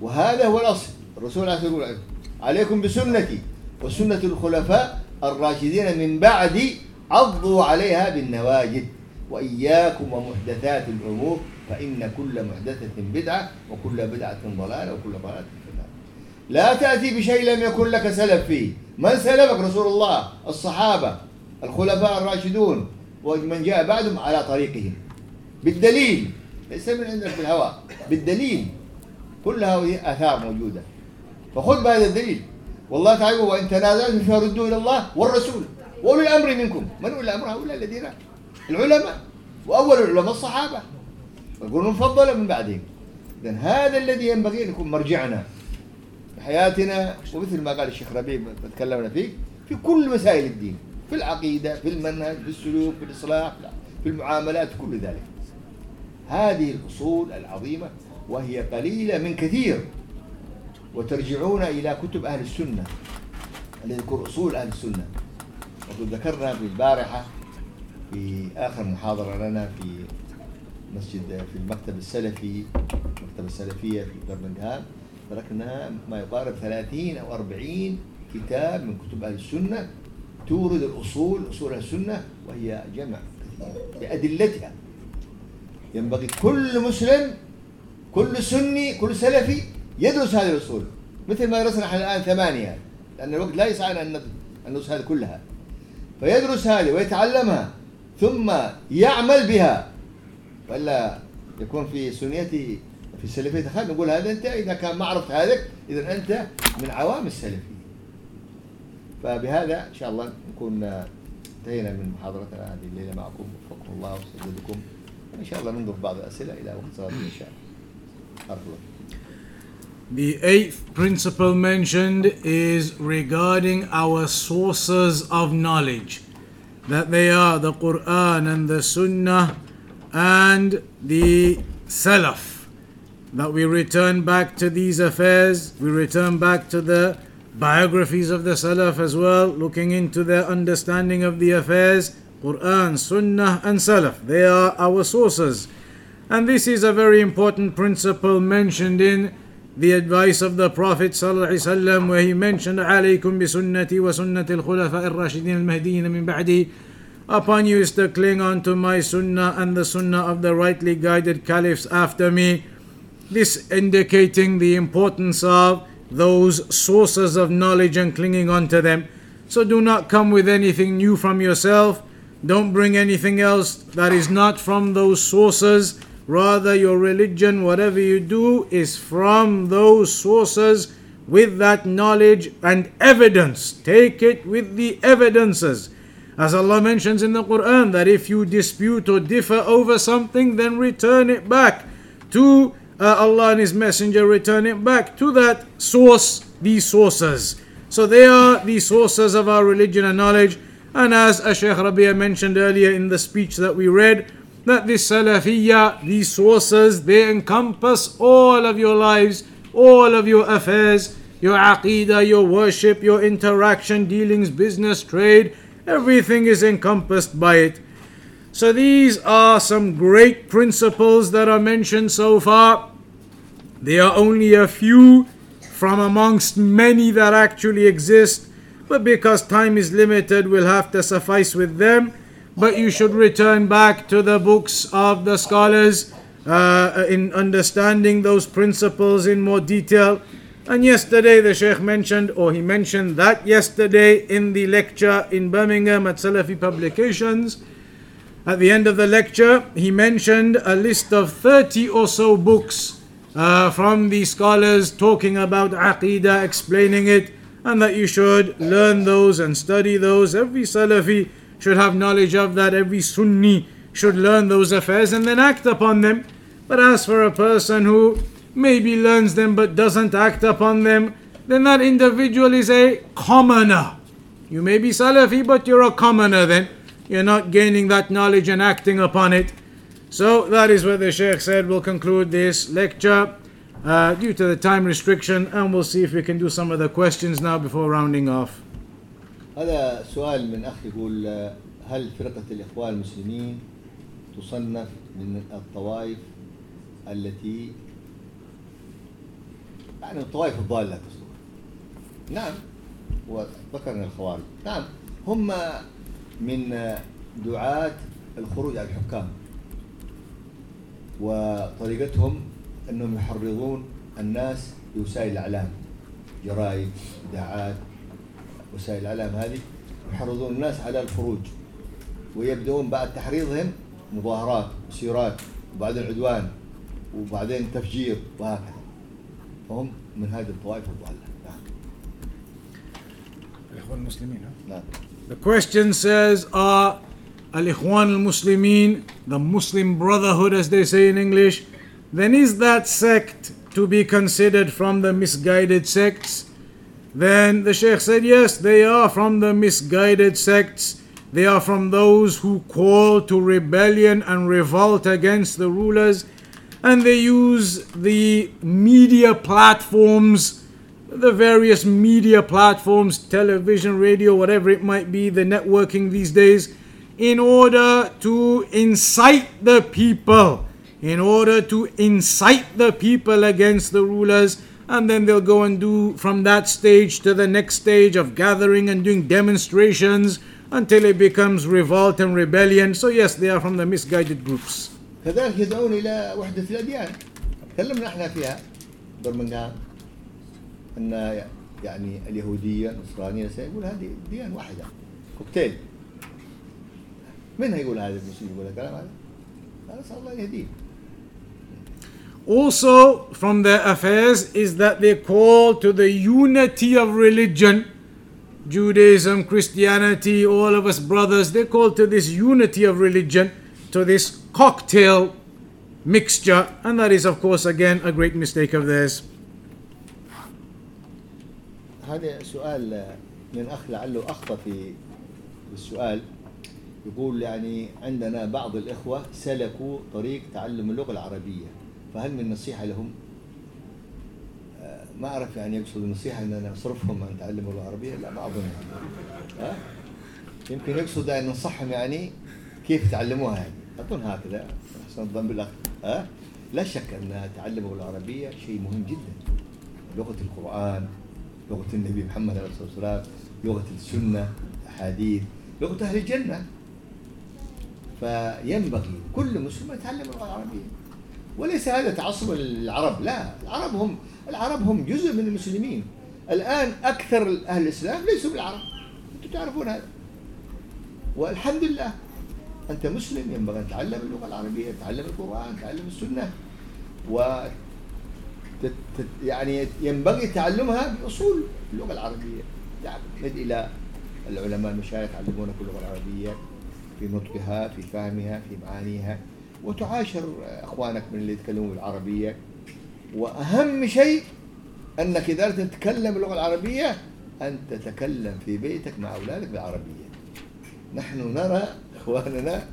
وهذا هو الأصل الرسول عليه يقول عليكم بسنتي وسنة الخلفاء الراشدين من بعدي عضوا عليها بالنواجد وإياكم ومحدثات الأمور فإن كل محدثة بدعة وكل بدعة ضلالة وكل ضلالة في النار. لا تأتي بشيء لم يكن لك سلف فيه. من سلفك؟ رسول الله الصحابة الخلفاء الراشدون ومن جاء بعدهم على طريقهم. بالدليل ليس من عندك في الهواء بالدليل. كل هذه آثار موجودة. فخذ بهذا الدليل. والله تعالى وإن تنازعتم فردوا إلى الله والرسول. وأولي الأمر منكم. من أولي الأمر؟ هؤلاء الذين العلماء وأول العلماء الصحابة. ويقولون مفضلة من بعدهم. إذن هذا الذي ينبغي أن يكون مرجعنا في حياتنا ومثل ما قال الشيخ ربيع تكلمنا فيه في كل مسائل الدين في العقيدة في المنهج في السلوك في الإصلاح في المعاملات كل ذلك. هذه الأصول العظيمة وهي قليلة من كثير. وترجعون إلى كتب أهل السنة الذي يذكر أصول أهل السنة. وقد ذكرنا في البارحة في آخر محاضرة لنا في مسجد في المكتب السلفي المكتبة السلفية في برمنغهام تركنا ما يقارب 30 أو 40 كتاب من كتب أهل السنة تورد الأصول أصول أهل السنة وهي جمع بأدلتها ينبغي كل مسلم كل سني كل سلفي يدرس هذه الأصول. مثل ما درسنا إحنا الآن ثمانية لأن الوقت لا يسعنا أن ندرس هذه كلها. فيدرس هذه ويتعلمها ثم يعمل بها. ولا يكون في سنيته في سلفيته خلينا نقول هذا أنت إذا كان ما عرفت هذاك إذا أنت من عوام السلفية. فبهذا إن شاء الله نكون انتهينا من محاضرتنا هذه الليلة معكم. وفقكم الله وسددكم. ان شاء الله ننظر بعض الأسئلة إلى وقت صلاة العشاء. The eighth principle mentioned is regarding our sources of knowledge. That they are the Quran and the Sunnah and the Salaf. That we return back to these affairs, we return back to the biographies of the Salaf as well, looking into their understanding of the affairs. Quran, Sunnah, and Salaf. They are our sources. And this is a very important principle mentioned in the advice of the Prophet ﷺ where he mentioned عليكم بسنتي وسنة الخلفاء الراشدين المهديين من بعدي Upon you is to cling on to my sunnah and the sunnah of the rightly guided caliphs after me. This indicating the importance of those sources of knowledge and clinging on to them. So do not come with anything new from yourself. Don't bring anything else that is not from those sources. Rather, your religion, whatever you do, is from those sources with that knowledge and evidence. Take it with the evidences. As Allah mentions in the Quran, that if you dispute or differ over something, then return it back to uh, Allah and His Messenger, return it back to that source, these sources. So they are the sources of our religion and knowledge. And as Shaykh Rabia mentioned earlier in the speech that we read, that this Salafiyya, these sources, they encompass all of your lives, all of your affairs, your aqidah, your worship, your interaction, dealings, business, trade, everything is encompassed by it. So these are some great principles that are mentioned so far. They are only a few from amongst many that actually exist, but because time is limited, we'll have to suffice with them but you should return back to the books of the scholars uh, in understanding those principles in more detail. And yesterday the Sheikh mentioned, or he mentioned that yesterday in the lecture in Birmingham at Salafi Publications. At the end of the lecture, he mentioned a list of 30 or so books uh, from the scholars talking about Aqidah, explaining it, and that you should learn those and study those. Every Salafi should have knowledge of that. Every Sunni should learn those affairs and then act upon them. But as for a person who maybe learns them but doesn't act upon them, then that individual is a commoner. You may be Salafi, but you're a commoner then. You're not gaining that knowledge and acting upon it. So that is what the Sheikh said. We'll conclude this lecture uh, due to the time restriction, and we'll see if we can do some of the questions now before rounding off. هذا سؤال من اخ يقول آه، هل فرقه الاخوان المسلمين تصنف من الطوائف التي يعني الطوائف الضالة تصدق نعم. وذكرنا الخوارج. نعم. هم من دعاة الخروج على الحكام. وطريقتهم أنهم يحرضون الناس بوسائل الإعلام. جرائد اذاعات وسائل الإعلام هذه يحرضون الناس على الخروج. ويبدأون بعد تحريضهم مظاهرات مسيرات وبعدين عدوان وبعدين تفجير وهكذا. فهم من هذه الطوائف الضالة نعم نعم The question says, are Al-Ikhwan al-Muslimin, the Muslim Brotherhood as they say in English, then is that sect to be considered from the misguided sects? Then the Sheikh said, yes, they are from the misguided sects. They are from those who call to rebellion and revolt against the rulers. and they use the media platforms the various media platforms, television, radio, whatever it might be, the networking these days, in order to incite the people, in order to incite the people against the rulers. And then they'll go and do from that stage to the next stage of gathering and doing demonstrations until it becomes revolt and rebellion. So, yes, they are from the misguided groups. كذلك يدعون الى وحده الاديان تكلمنا احنا فيها برمنغهام ان يعني اليهوديه النصرانيه يقول هذه ديان واحده كوكتيل من هيقول هذا المسلم يقول الكلام هذا؟ لا نسال الله ان يهديه Also, from their affairs is that they call to the unity of religion. Judaism, Christianity, all of us brothers, they call to this unity of religion, to this cocktail mixture, and that is, of course, again a great mistake of theirs. هذا سؤال من أخ لعله أخطأ في السؤال يقول يعني عندنا بعض الإخوة سلكوا طريق تعلم اللغة العربية فهل من نصيحة لهم؟ آه، ما أعرف يعني يقصد النصيحة إن أنا أصرفهم عن تعلم اللغة العربية لا ما اظن ها؟ يمكن يقصد أن ننصحهم يعني كيف يتعلموها يعني أظن هكذا أحسن الظن بالأخ أه؟ لا شك أن تعلم اللغة العربية شيء مهم جدا. لغة القرآن لغة النبي محمد عليه الصلاة والسلام لغة السنة أحاديث لغة أهل الجنة. فينبغي كل مسلم يتعلم اللغة العربية. وليس هذا تعصب للعرب لا. العرب هم العرب هم جزء من المسلمين. الآن أكثر أهل الإسلام ليسوا بالعرب. أنتم تعرفون هذا. والحمد لله أنت مسلم ينبغي أن تتعلم اللغة العربية تتعلم القرآن تتعلم السنة. و يعني ينبغي تعلمها بأصول اللغة العربية. يعني إلى العلماء المشايخ يعلمونك اللغة العربية في نطقها في فهمها في معانيها. وتعاشر أخوانك من اللي يتكلمون بالعربية. وأهم شيء أنك إذا تتكلم اللغة العربية أن تتكلم في بيتك مع أولادك بالعربية. نحن نرى إخواننا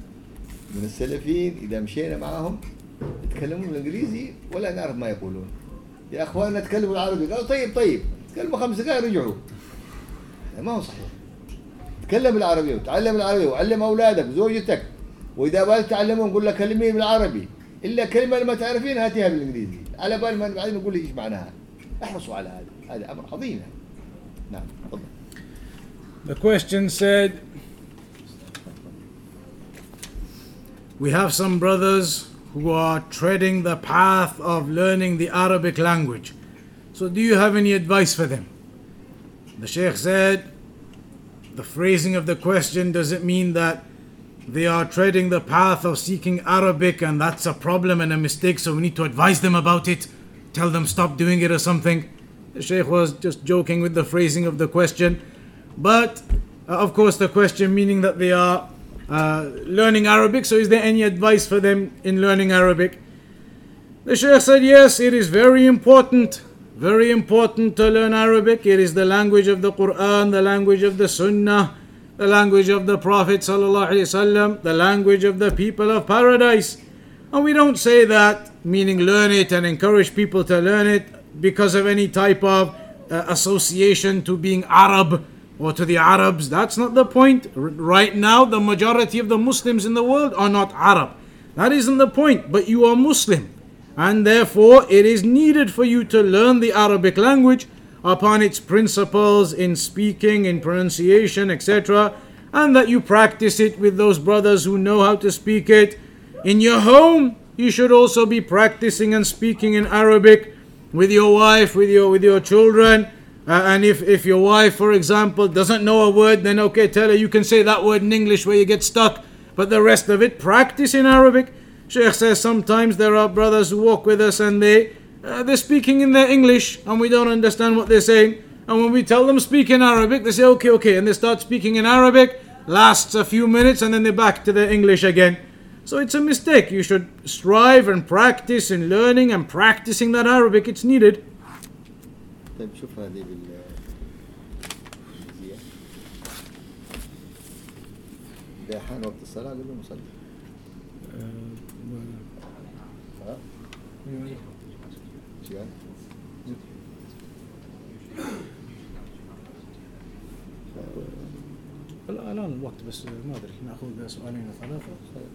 من السلفيين إذا مشينا معهم يتكلمون بالانجليزي ولا نعرف ما يقولون. يا إخواننا تكلموا بالعربي قالوا طيب طيب. تكلموا خمس دقائق رجعوا. ما هو صحيح. تكلم بالعربيه وتعلم العربيه وعلم أولادك وزوجتك. وإذا بدأت تعلمون قول لك كلميه بالعربي. إلا كلمة اللي ما تعرفين هاتيها بالإنجليزي. على بال ما بعدين نقول إيش معناها. احرصوا على هذا. هذا أمر عظيم. نعم تفضل. The question said We have some brothers who are treading the path of learning the Arabic language. So, do you have any advice for them? The Sheikh said, The phrasing of the question does it mean that they are treading the path of seeking Arabic and that's a problem and a mistake, so we need to advise them about it, tell them stop doing it or something? The Sheikh was just joking with the phrasing of the question. But uh, of course, the question meaning that they are uh, learning Arabic. So, is there any advice for them in learning Arabic? The Shaykh said, Yes, it is very important, very important to learn Arabic. It is the language of the Quran, the language of the Sunnah, the language of the Prophet, ﷺ, the language of the people of paradise. And we don't say that, meaning learn it and encourage people to learn it because of any type of uh, association to being Arab or to the Arabs. That's not the point. R- right now, the majority of the Muslims in the world are not Arab. That isn't the point, but you are Muslim. And therefore, it is needed for you to learn the Arabic language upon its principles in speaking, in pronunciation, etc. And that you practice it with those brothers who know how to speak it. In your home, you should also be practicing and speaking in Arabic with your wife, with your with your children. Uh, and if, if your wife, for example, doesn't know a word, then okay, tell her you can say that word in English where you get stuck, but the rest of it, practice in Arabic. Sheikh says sometimes there are brothers who walk with us and they uh, they're speaking in their English and we don't understand what they're saying. And when we tell them speak in Arabic, they say okay, okay, and they start speaking in Arabic. Lasts a few minutes and then they're back to their English again. So it's a mistake. You should strive and practice in learning and practicing that Arabic. It's needed. طيب شوف هذه بال بحان وقت الصلاة قبل المصلي. ها؟ شو الآن الوقت بس ما أدري نأخذ سؤالين أو ثلاثة. طيب.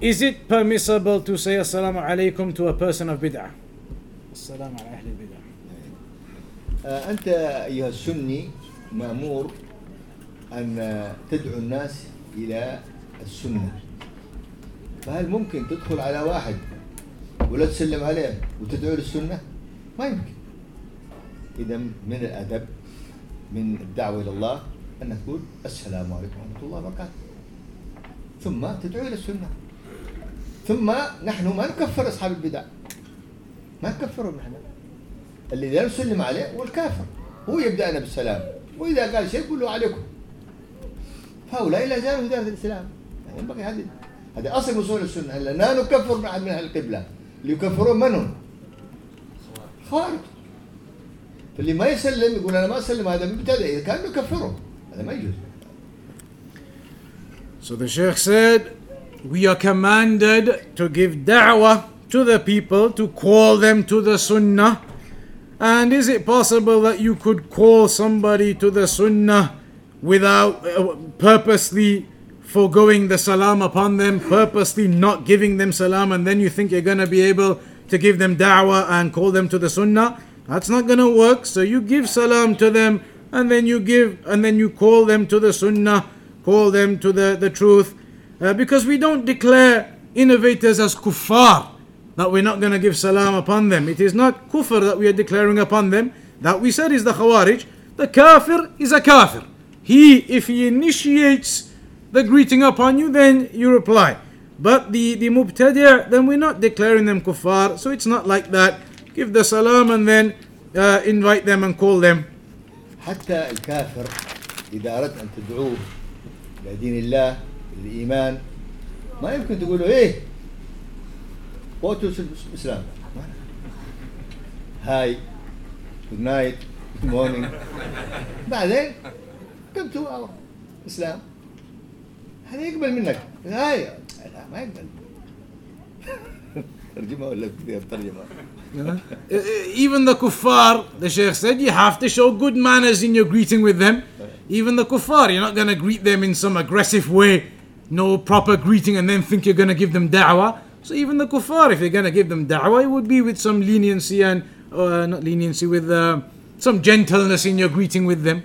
Is it permissible to say Assalamu alaikum to a person of bid'ah? السلام على أهل البدع. آه، أنت أيها السني مأمور أن تدعو الناس إلى السنة فهل ممكن تدخل على واحد ولا تسلم عليه وتدعو للسنة؟ ما يمكن إذا من الأدب من الدعوة إلى الله أن تقول السلام عليكم ورحمة الله وبركاته ثم تدعو إلى السنة ثم نحن ما نكفر أصحاب البدع. ما نكفرهم نحن. اللي لا نسلم عليه هو الكافر. هو يبدأنا بالسلام. وإذا قال شيء قول له عليكم. فهؤلاء لا زالوا في دائرة الإسلام. يعني ينبغي هذه هذا أصل أصول السنة. لا نكفر أحد من أهل القبلة. اللي يكفرون من هم؟ خوارج فاللي ما يسلم يقول أنا ما أسلم هذا مبتدئ إذا كان يكفره هذا ما يجوز. So the Sheikh said, We are commanded to give da'wah to the people, to call them to the Sunnah. And is it possible that you could call somebody to the Sunnah without uh, purposely foregoing the salam upon them, purposely not giving them salam, and then you think you're going to be able to give them da'wah and call them to the Sunnah? That's not going to work. So you give salam to them, and then you give, and then you call them to the Sunnah call them to the, the truth, uh, because we don't declare innovators as kuffar, that we're not going to give salam upon them. It is not kufr that we are declaring upon them. That we said is the khawarij. The kafir is a kafir. He, if he initiates the greeting upon you, then you reply. But the, the mubtadi', then we're not declaring them kuffar, so it's not like that. Give the salam and then uh, invite them and call them. حتى الكافر إذا أردت أن تدعوه لدين الله الإيمان ما يمكن تقول له إيه واتو الإسلام هاي جود نايت جود مورنينج بعدين كم تو إسلام هذا يقبل منك هاي لا ما يقبل ترجمة ولا Uh, even the kuffar, the Sheikh said, you have to show good manners in your greeting with them. Even the kuffar, you're not going to greet them in some aggressive way, no proper greeting, and then think you're going to give them da'wah. So even the kuffar, if you're going to give them da'wah, it would be with some leniency and, uh, not leniency, with uh, some gentleness in your greeting with them.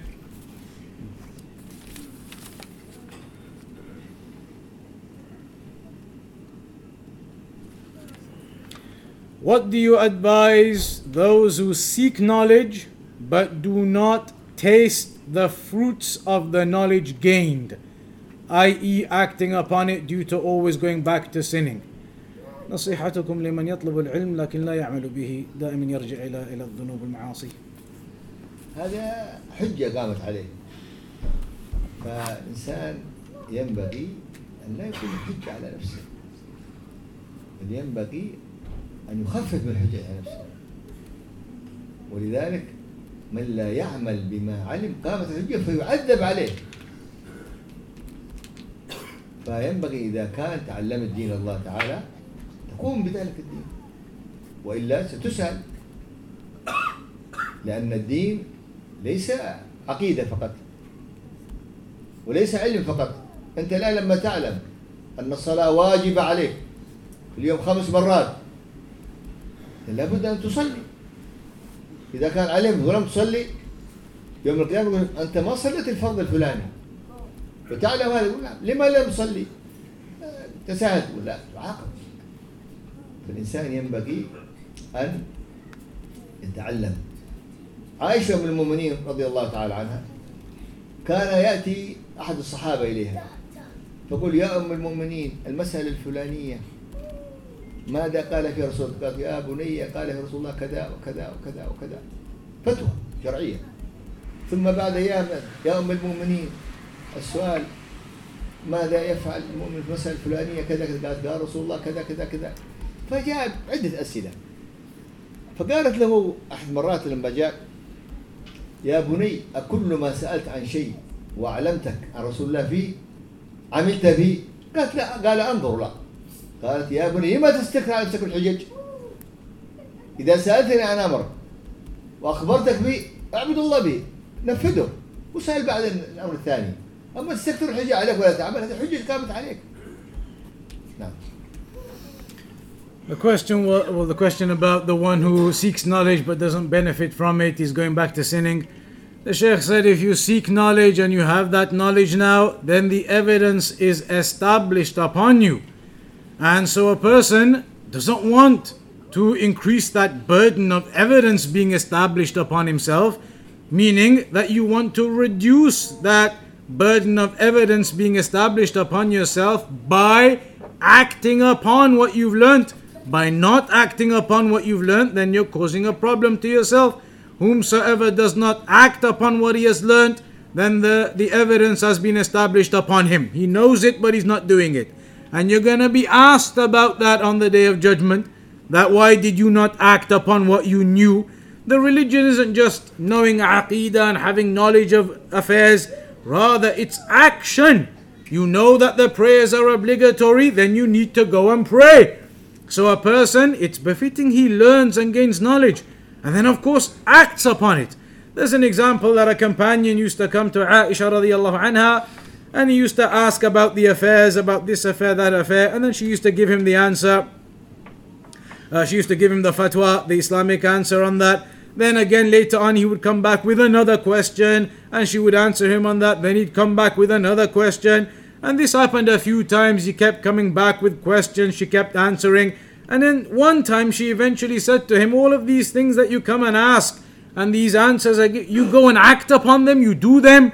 What do you advise those who seek knowledge but do not taste the fruits of the knowledge gained, i.e., acting upon it due to always going back to sinning? نصيحتكم لمن يطلب العلم لكن لا يعمل به دائما يرجع إلى إلى الذنوب والمعاصي. هذا حجة قامت عليه فإنسان ينبغي أن لا يكون حجة على نفسه بل ينبغي أن يخفف من الحجة على نفسه ولذلك من لا يعمل بما علم قامت الحجة فيعذب عليه فينبغي إذا كان تعلمت دين الله تعالى تقوم بذلك الدين. وإلا ستسأل. لأن الدين ليس عقيدة فقط. وليس علم فقط. أنت الآن لما تعلم أن الصلاة واجبة عليك في اليوم خمس مرات لابد أن تصلي. إذا كان علمت ولم تصلي يوم القيامة يقول أنت ما صليت الفرض الفلاني. فتعلم هذا يقول نعم. لما لم تصلي تساهل. ولا تعاقب فالإنسان ينبغي أن يتعلم. عائشة أم المؤمنين رضي الله تعالى عنها كان يأتي أحد الصحابة إليها فقل يا أم المؤمنين المسألة الفلانية ماذا قال في رسول الله؟ قال يا بني قال في رسول الله كذا وكذا وكذا وكذا. فتوى شرعية. ثم بعد أيام يا أم المؤمنين السؤال ماذا يفعل المؤمن في المسألة الفلانية؟ كذا كذا قالت قال رسول الله كذا كذا كذا. فجاء عدة أسئلة. فقالت له أحد مرات لما جاء يا بني أكل ما سألت عن شيء وأعلمتك عن رسول الله فيه؟ عملت به؟ قالت لا. قال أنظر لا قالت يا بني لما تستكثر على نفسك الحجج؟ إذا سألتني عن أمر وأخبرتك به أعبد الله به نفذه. وسأل بعد الأمر الثاني. أما تستكثر الحجة عليك ولا تعمل هذه حجة قامت عليك نعم The question, well, well, the question about the one who seeks knowledge but doesn't benefit from it is going back to sinning. The Sheikh said, if you seek knowledge and you have that knowledge now, then the evidence is established upon you And so a person doesn't want to increase that burden of evidence being established upon himself, meaning that you want to reduce that burden of evidence being established upon yourself by acting upon what you've learnt. By not acting upon what you've learnt, then you're causing a problem to yourself. Whomsoever does not act upon what he has learnt, then the, the evidence has been established upon him. He knows it, but he's not doing it. And you're going to be asked about that on the day of judgment. That why did you not act upon what you knew? The religion isn't just knowing aqidah and having knowledge of affairs, rather, it's action. You know that the prayers are obligatory, then you need to go and pray. So, a person, it's befitting he learns and gains knowledge, and then, of course, acts upon it. There's an example that a companion used to come to Aisha radiallahu anha and he used to ask about the affairs, about this affair, that affair, and then she used to give him the answer. Uh, she used to give him the fatwa, the Islamic answer on that. Then again, later on, he would come back with another question, and she would answer him on that. Then he'd come back with another question, and this happened a few times. He kept coming back with questions, she kept answering. And then one time, she eventually said to him, All of these things that you come and ask, and these answers, you go and act upon them, you do them.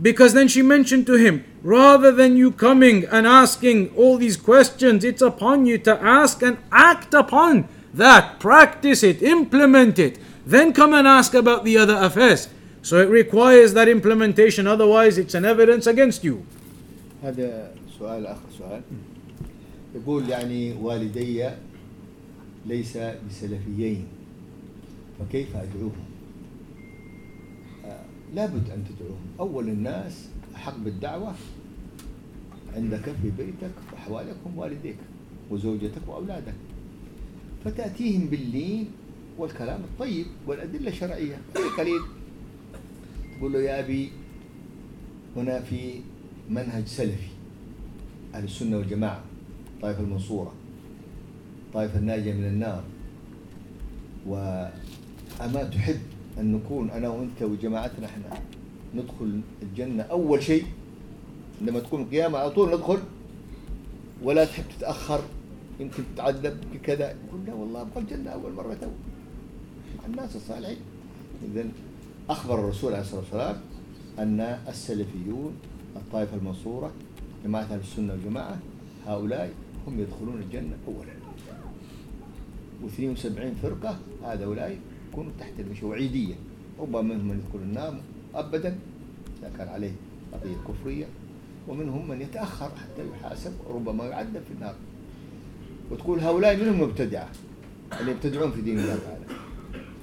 Because then she mentioned to him, rather than you coming and asking all these questions, it's upon you to ask and act upon that, practice it, implement it, then come and ask about the other affairs. So it requires that implementation, otherwise, it's an evidence against you. هذا سؤال آخر سؤال يقول يعني والدي ليس بسلفيين فكيف أدعوهم آه، لابد أن تدعوهم أول الناس أحق بالدعوة عندك في بيتك وحواليكم والديك وزوجتك وأولادك فتأتيهم باللين والكلام الطيب والأدلة الشرعية. قليل تقول له يا أبي هنا في منهج سلفي أهل السنة والجماعة طائفة المنصورة طائفة الناجية من النار. وأما تحب أن نكون أنا وأنت وجماعتنا إحنا ندخل الجنة أول شيء عندما تكون القيامة على طول ندخل. ولا تحب تتأخر يمكن تتعذب كذا يقول لا والله أبغى الجنة أول مرة تو. الناس الصالحين. إذا أخبر الرسول عليه الصلاة والسلام أن السلفيون الطائفة المنصورة جماعة أهل السنة والجماعة هؤلاء هم يدخلون الجنة أولا. و72 فرقة هؤلاء يكونوا تحت المشروعية ربما منهم من يدخل النار أبدا إذا كان عليه قضية كفرية. ومنهم من يتأخر حتى يحاسب وربما يعذب في النار. وتقول هؤلاء منهم مبتدعة اللي يبتدعون في دين الله تعالى.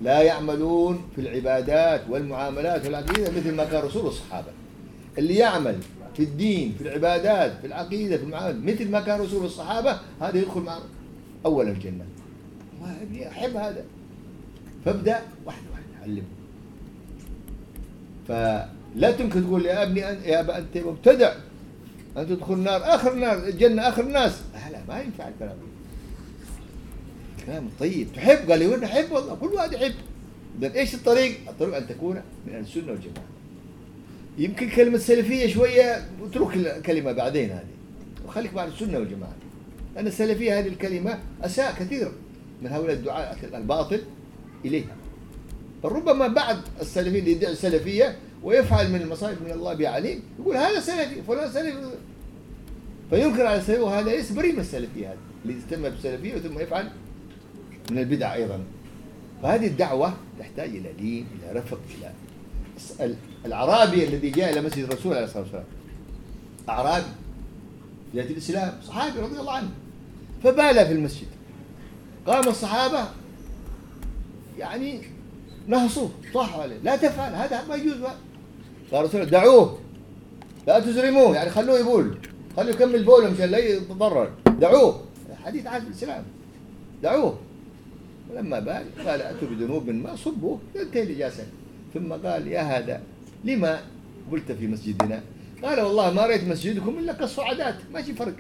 لا يعملون في العبادات والمعاملات والعقيدة مثل ما كان رسول الصحابة. اللي يعمل في الدين في العبادات في العقيدة في المعاملات مثل ما كان رسول الصحابة هذا يدخل مع أول الجنة. أحب هذا. فابدأ واحد واحد علمه. فلا تمكن تقول يا أبني أن- يا أبا أنت مبتدع. أنت تدخل النار آخر النار الجنة آخر الناس. لا ما ينفع الكلام. كلام طيب تحب قال لي وأنا احب والله كل واحد يحب. اذا إيش الطريق؟ الطريق أن تكون من السنة والجماعة. يمكن كلمة سلفية شوية اترك الكلمة بعدين هذه. وخليك مع السنة والجماعة. لأن السلفية هذه الكلمة أساء كثير من هؤلاء الدعاء الباطل إليها. بل ربما بعض السلفيين اللي يدعي السلفية ويفعل من المصائب من الله بعليم يقول هذا سلفي فلان سلفي. فينكر على السلفية وهذا ليس بريء من السلفية هذا اللي يهتم بالسلفية ثم يفعل من البدع أيضا. فهذه الدعوة تحتاج إلى لين إلى رفق إلى ال- الأعرابي الذي جاء إلى مسجد الرسول عليه الصلاة والسلام اعرابي ياتي الإسلام صحابي رضي الله عنه فبال في المسجد. قام الصحابة يعني نهصوه طاحوا عليه. لا تفعل هذا ما يجوز. قال الرسول دعوه. لا تزرموه يعني خلوه يبول. خلوه يكمل بوله مشان لا يتضرر. دعوه. حديث عهد الإسلام. دعوه. ولما بال قال اتوا بذنوب ما؟ صبوه ينتهي الاجازه ثم قال يا هذا لما قلت في مسجدنا؟ قال والله ما رأيت مسجدكم إلا كالصعدات ما في فرق.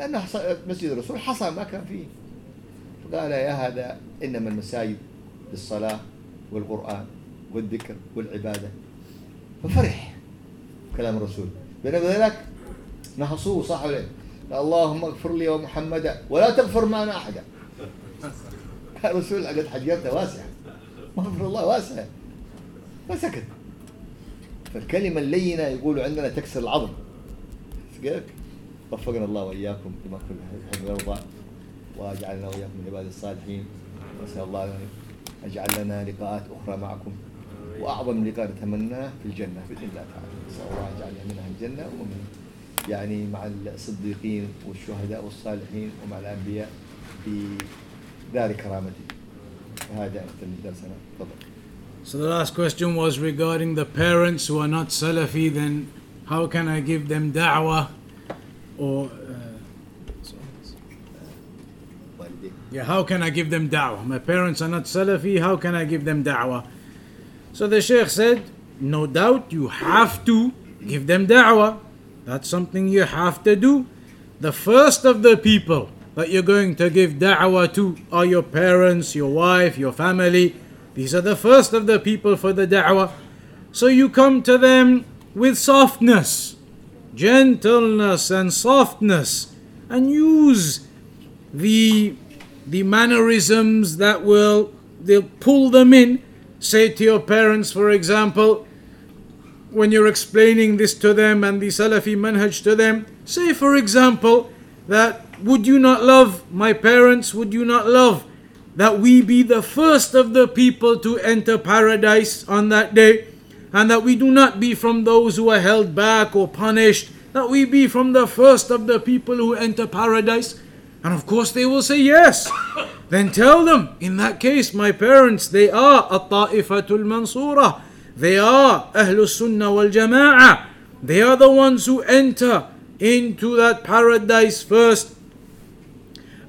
حص- مسجد الرسول حصى ما كان فيه. فقال يا هذا إنما المساجد للصلاة والقرآن والذكر والعبادة. ففرح كلام الرسول. بينما ذلك نهصوه صح عليه اللهم اغفر لي ومحمدا ولا تغفر معنا أحدا. الرسول قد حجرته واسعه مغفر الله واسعه فسكت. فالكلمة اللينة يقولوا عندنا تكسر العظم؟ وفقنا الله وإياكم لما كل يحب ويرضى واجعلنا وإياكم من عباد الصالحين. وأسأل الله أن يجعل لنا لقاءات أخرى معكم. وأعظم لقاء نتمناه في الجنة بإذن الله تعالى. نسال الله يجعلنا منها الجنة ومن يعني مع الصديقين والشهداء والصالحين ومع الأنبياء في دار كرامته هذا اختم درسنا تفضل So the last question was regarding the parents who are not Salafi, then how can I give them da'wah or uh, والديك yeah, how can I give them da'wah? My parents are not Salafi, how can I give them da'wah? So the Sheikh said, no doubt you have to give them da'wah. That's something you have to do. The first of the people that you're going to give da'wah to are your parents, your wife, your family. These are the first of the people for the da'wah. So you come to them with softness, gentleness, and softness, and use the the mannerisms that will they'll pull them in. Say to your parents, for example, when you're explaining this to them and the Salafi manhaj to them, say for example that would you not love my parents? Would you not love that we be the first of the people to enter paradise on that day? And that we do not be from those who are held back or punished, that we be from the first of the people who enter paradise? And of course they will say yes. Then tell them, in that case, my parents, they are at-ta'ifatul mansura. They are Ahlus Sunnah wal Jama'ah. They are the ones who enter into that paradise first.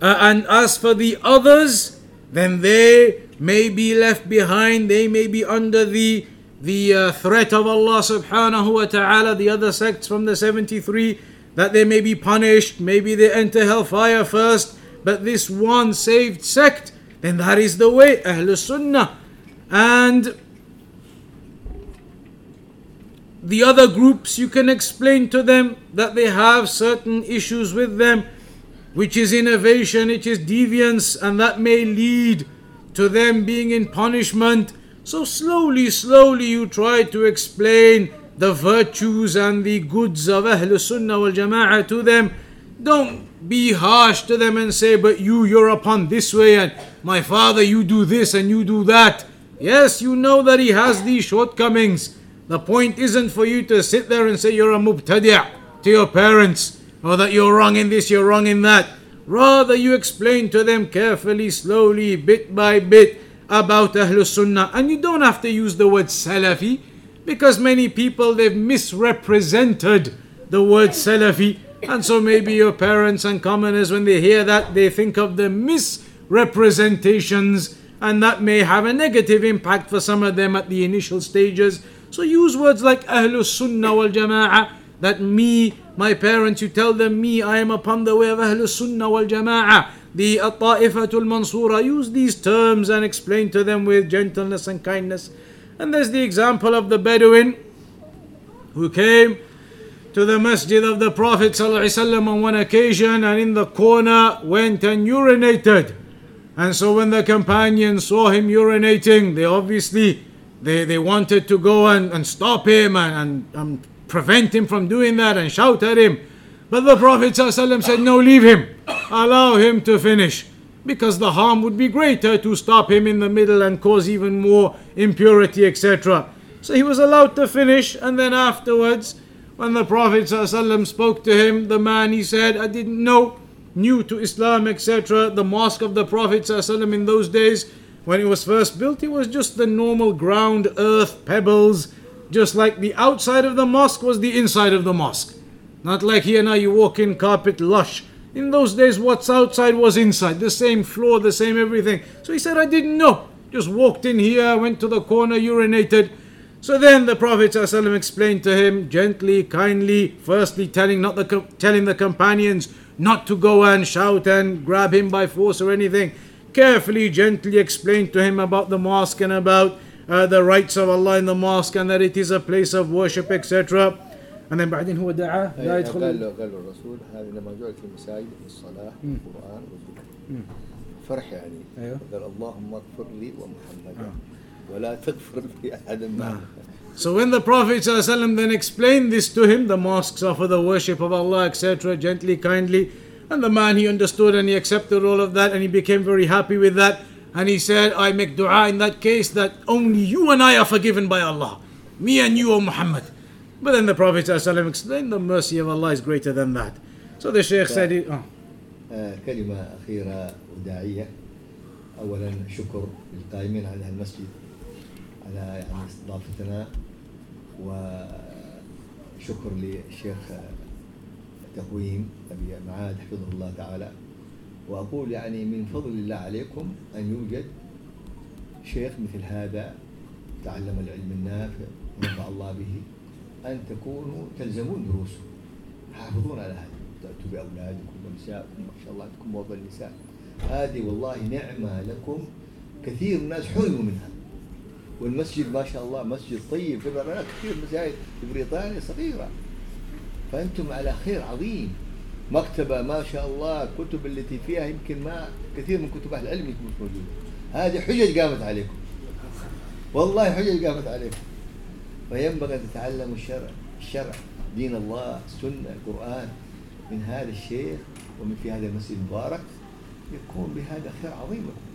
Uh, and as for the others, then they may be left behind. They may be under the the uh, threat of Allah subhanahu wa ta'ala, the other sects from the 73, that they may be punished, maybe they enter hellfire first, but this one saved sect, then that is the way, Ahlul Sunnah. And the other groups, you can explain to them that they have certain issues with them, which is innovation, it is deviance, and that may lead to them being in punishment. So slowly, slowly you try to explain the virtues and the goods of Ahlul Sunnah wal Jama'ah to them. Don't be harsh to them and say, but you, you're upon this way, and my father, you do this and you do that. Yes, you know that he has these shortcomings. The point isn't for you to sit there and say you're a mubtadi' to your parents, or that you're wrong in this, you're wrong in that. Rather, you explain to them carefully, slowly, bit by bit, about Ahlul Sunnah. And you don't have to use the word Salafi, because many people they've misrepresented the word Salafi. And so maybe your parents and commoners, when they hear that, they think of the misrepresentations, and that may have a negative impact for some of them at the initial stages. So use words like Ahlul Sunnah wal Jama'ah, that me, my parents, you tell them, me, I am upon the way of Ahlul Sunnah wal Jama'ah. The At-Ta'ifatul Mansura, use these terms and explain to them with gentleness and kindness. And there's the example of the Bedouin who came to the masjid of the Prophet ﷺ on one occasion and in the corner went and urinated. And so when the companions saw him urinating, they obviously they, they wanted to go and, and stop him and, and, and prevent him from doing that and shout at him. But the Prophet ﷺ said, No, leave him. Allow him to finish. Because the harm would be greater to stop him in the middle and cause even more impurity, etc. So he was allowed to finish, and then afterwards, when the Prophet ﷺ spoke to him, the man he said, I didn't know, new to Islam, etc. The mosque of the Prophet ﷺ in those days, when it was first built, it was just the normal ground, earth, pebbles, just like the outside of the mosque was the inside of the mosque. Not like here now you walk in carpet lush. In those days, what's outside was inside, the same floor, the same everything. So he said, I didn't know. Just walked in here, went to the corner, urinated. So then the Prophet ﷺ explained to him gently, kindly, firstly telling not the telling the companions not to go and shout and grab him by force or anything. Carefully, gently explained to him about the mosque and about uh, the rights of Allah in the mosque and that it is a place of worship, etc. and then بعدين هو دعا لا قال يدخل له قال له الرسول هذه انما جعلت في المساجد للصلاه مم. والقران والذكر مم. فرح يعني أيوه. قال اللهم اغفر لي ومحمدا آه. ولا تغفر لاحد معه So when the Prophet ﷺ then explained this to him, the mosques are for the worship of Allah, etc., gently, kindly, and the man he understood and he accepted all of that and he became very happy with that. And he said, I make dua in that case that only you and I are forgiven by Allah. Me and you, O Muhammad. But then the Prophet ﷺ explained the mercy of Allah is greater than that. So the Shaykh said, it, oh, آه، كلمة أخيرة وداعية أولا شكر للقائمين على هذا المسجد على يعني استضافتنا وشكر للشيخ تقويم أبي معاد حفظه الله تعالى وأقول يعني من فضل الله عليكم أن يوجد شيخ مثل هذا تعلم العلم النافع ونفع الله به أن تكونوا تلزمون دروسه. حافظون على هذا. تأتوا بأولادكم ونسائكم ما شاء الله عندكم موضوع النساء. هذه والله نعمة لكم. كثير من الناس حرموا منها. والمسجد ما شاء الله مسجد طيب في كثير مساجد في بريطانيا صغيرة. فأنتم على خير عظيم. مكتبة ما شاء الله كتب التي فيها يمكن ما كثير من كتب أهل العلم يمكن مش موجودة هذه حجج قامت عليكم. والله حجج قامت عليكم. فينبغي أن تتعلموا الشرع الشرع دين الله السنة القرآن. من هذا الشيخ ومن في هذا المسجد المبارك يكون بهذا خير عظيم. لكم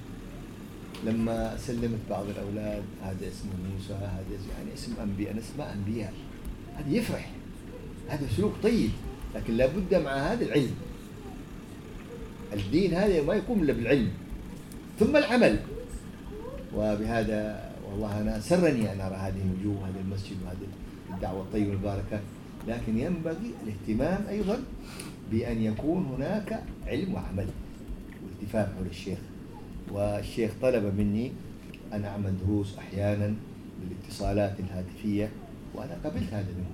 لما سلمت بعض الأولاد هذا اسمه موسى هذا يعني اسم أنبياء أسماء أنبياء. هذا يفرح. هذا سلوك طيب. لكن لابد مع هذا العلم. الدين هذا ما يقوم إلا بالعلم. ثم العمل. وبهذا والله أنا سرني أن أرى هذه الوجوه هذا المسجد وهذه الدعوة الطيبة المباركة. لكن ينبغي الاهتمام أيضا بأن يكون هناك علم وعمل والتفاف حول الشيخ. والشيخ طلب مني أن أعمل دروس أحيانا بالاتصالات الهاتفية وأنا قبلت هذا منه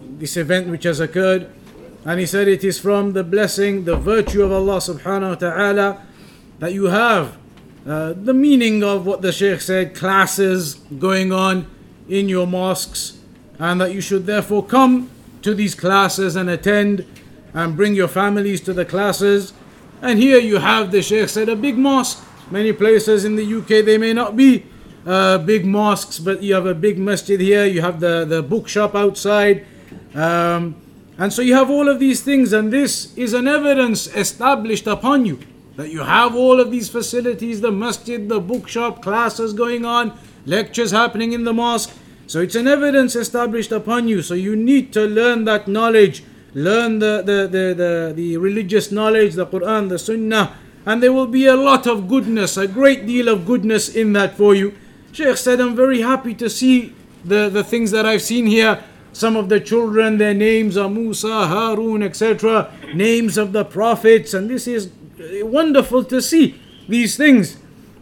this event which has occurred. And he said, it is from the blessing, the virtue of Allah subhanahu wa ta'ala that you have uh, the meaning of what the Sheikh said, classes going on in your mosques, and that you should therefore come to these classes and attend and bring your families to the classes. And here you have the Sheikh said a big mosque. Many places in the UK they may not be uh, big mosques, but you have a big masjid here. You have the the bookshop outside, um, and so you have all of these things. And this is an evidence established upon you that you have all of these facilities: the masjid, the bookshop, classes going on, lectures happening in the mosque. So it's an evidence established upon you. So you need to learn that knowledge, learn the, the, the, the, the religious knowledge, the Quran, the Sunnah, and there will be a lot of goodness, a great deal of goodness in that for you. Sheikh said, I'm very happy to see the, the things that I've seen here. Some of the children, their names are Musa, Harun, etc., names of the prophets, and this is wonderful to see these things.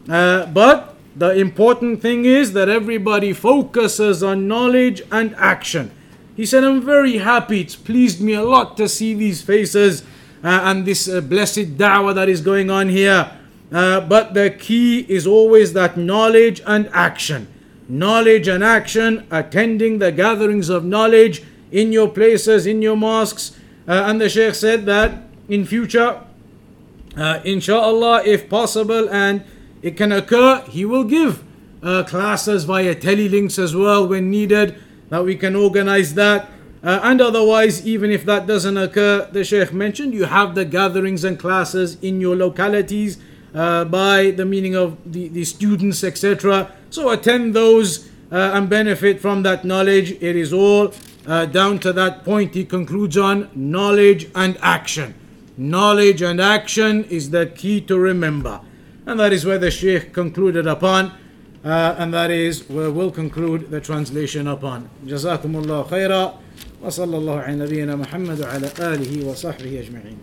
Uh, but the important thing is that everybody focuses on knowledge and action. He said, I'm very happy. It's pleased me a lot to see these faces uh, and this uh, blessed da'wah that is going on here. Uh, but the key is always that knowledge and action. Knowledge and action, attending the gatherings of knowledge in your places, in your mosques. Uh, and the Shaykh said that in future, uh, inshallah, if possible and it can occur, he will give uh, classes via telelinks as well when needed, that we can organize that. Uh, and otherwise, even if that doesn't occur, the Sheikh mentioned you have the gatherings and classes in your localities uh, by the meaning of the, the students, etc. So attend those uh, and benefit from that knowledge. It is all uh, down to that point he concludes on knowledge and action. Knowledge and action is the key to remember. And that is where the Sheikh concluded upon. Uh, and that is where we'll conclude the translation upon. جزاكم الله خيرا وصلى الله على نبينا محمد وعلى آله وصحبه أجمعين.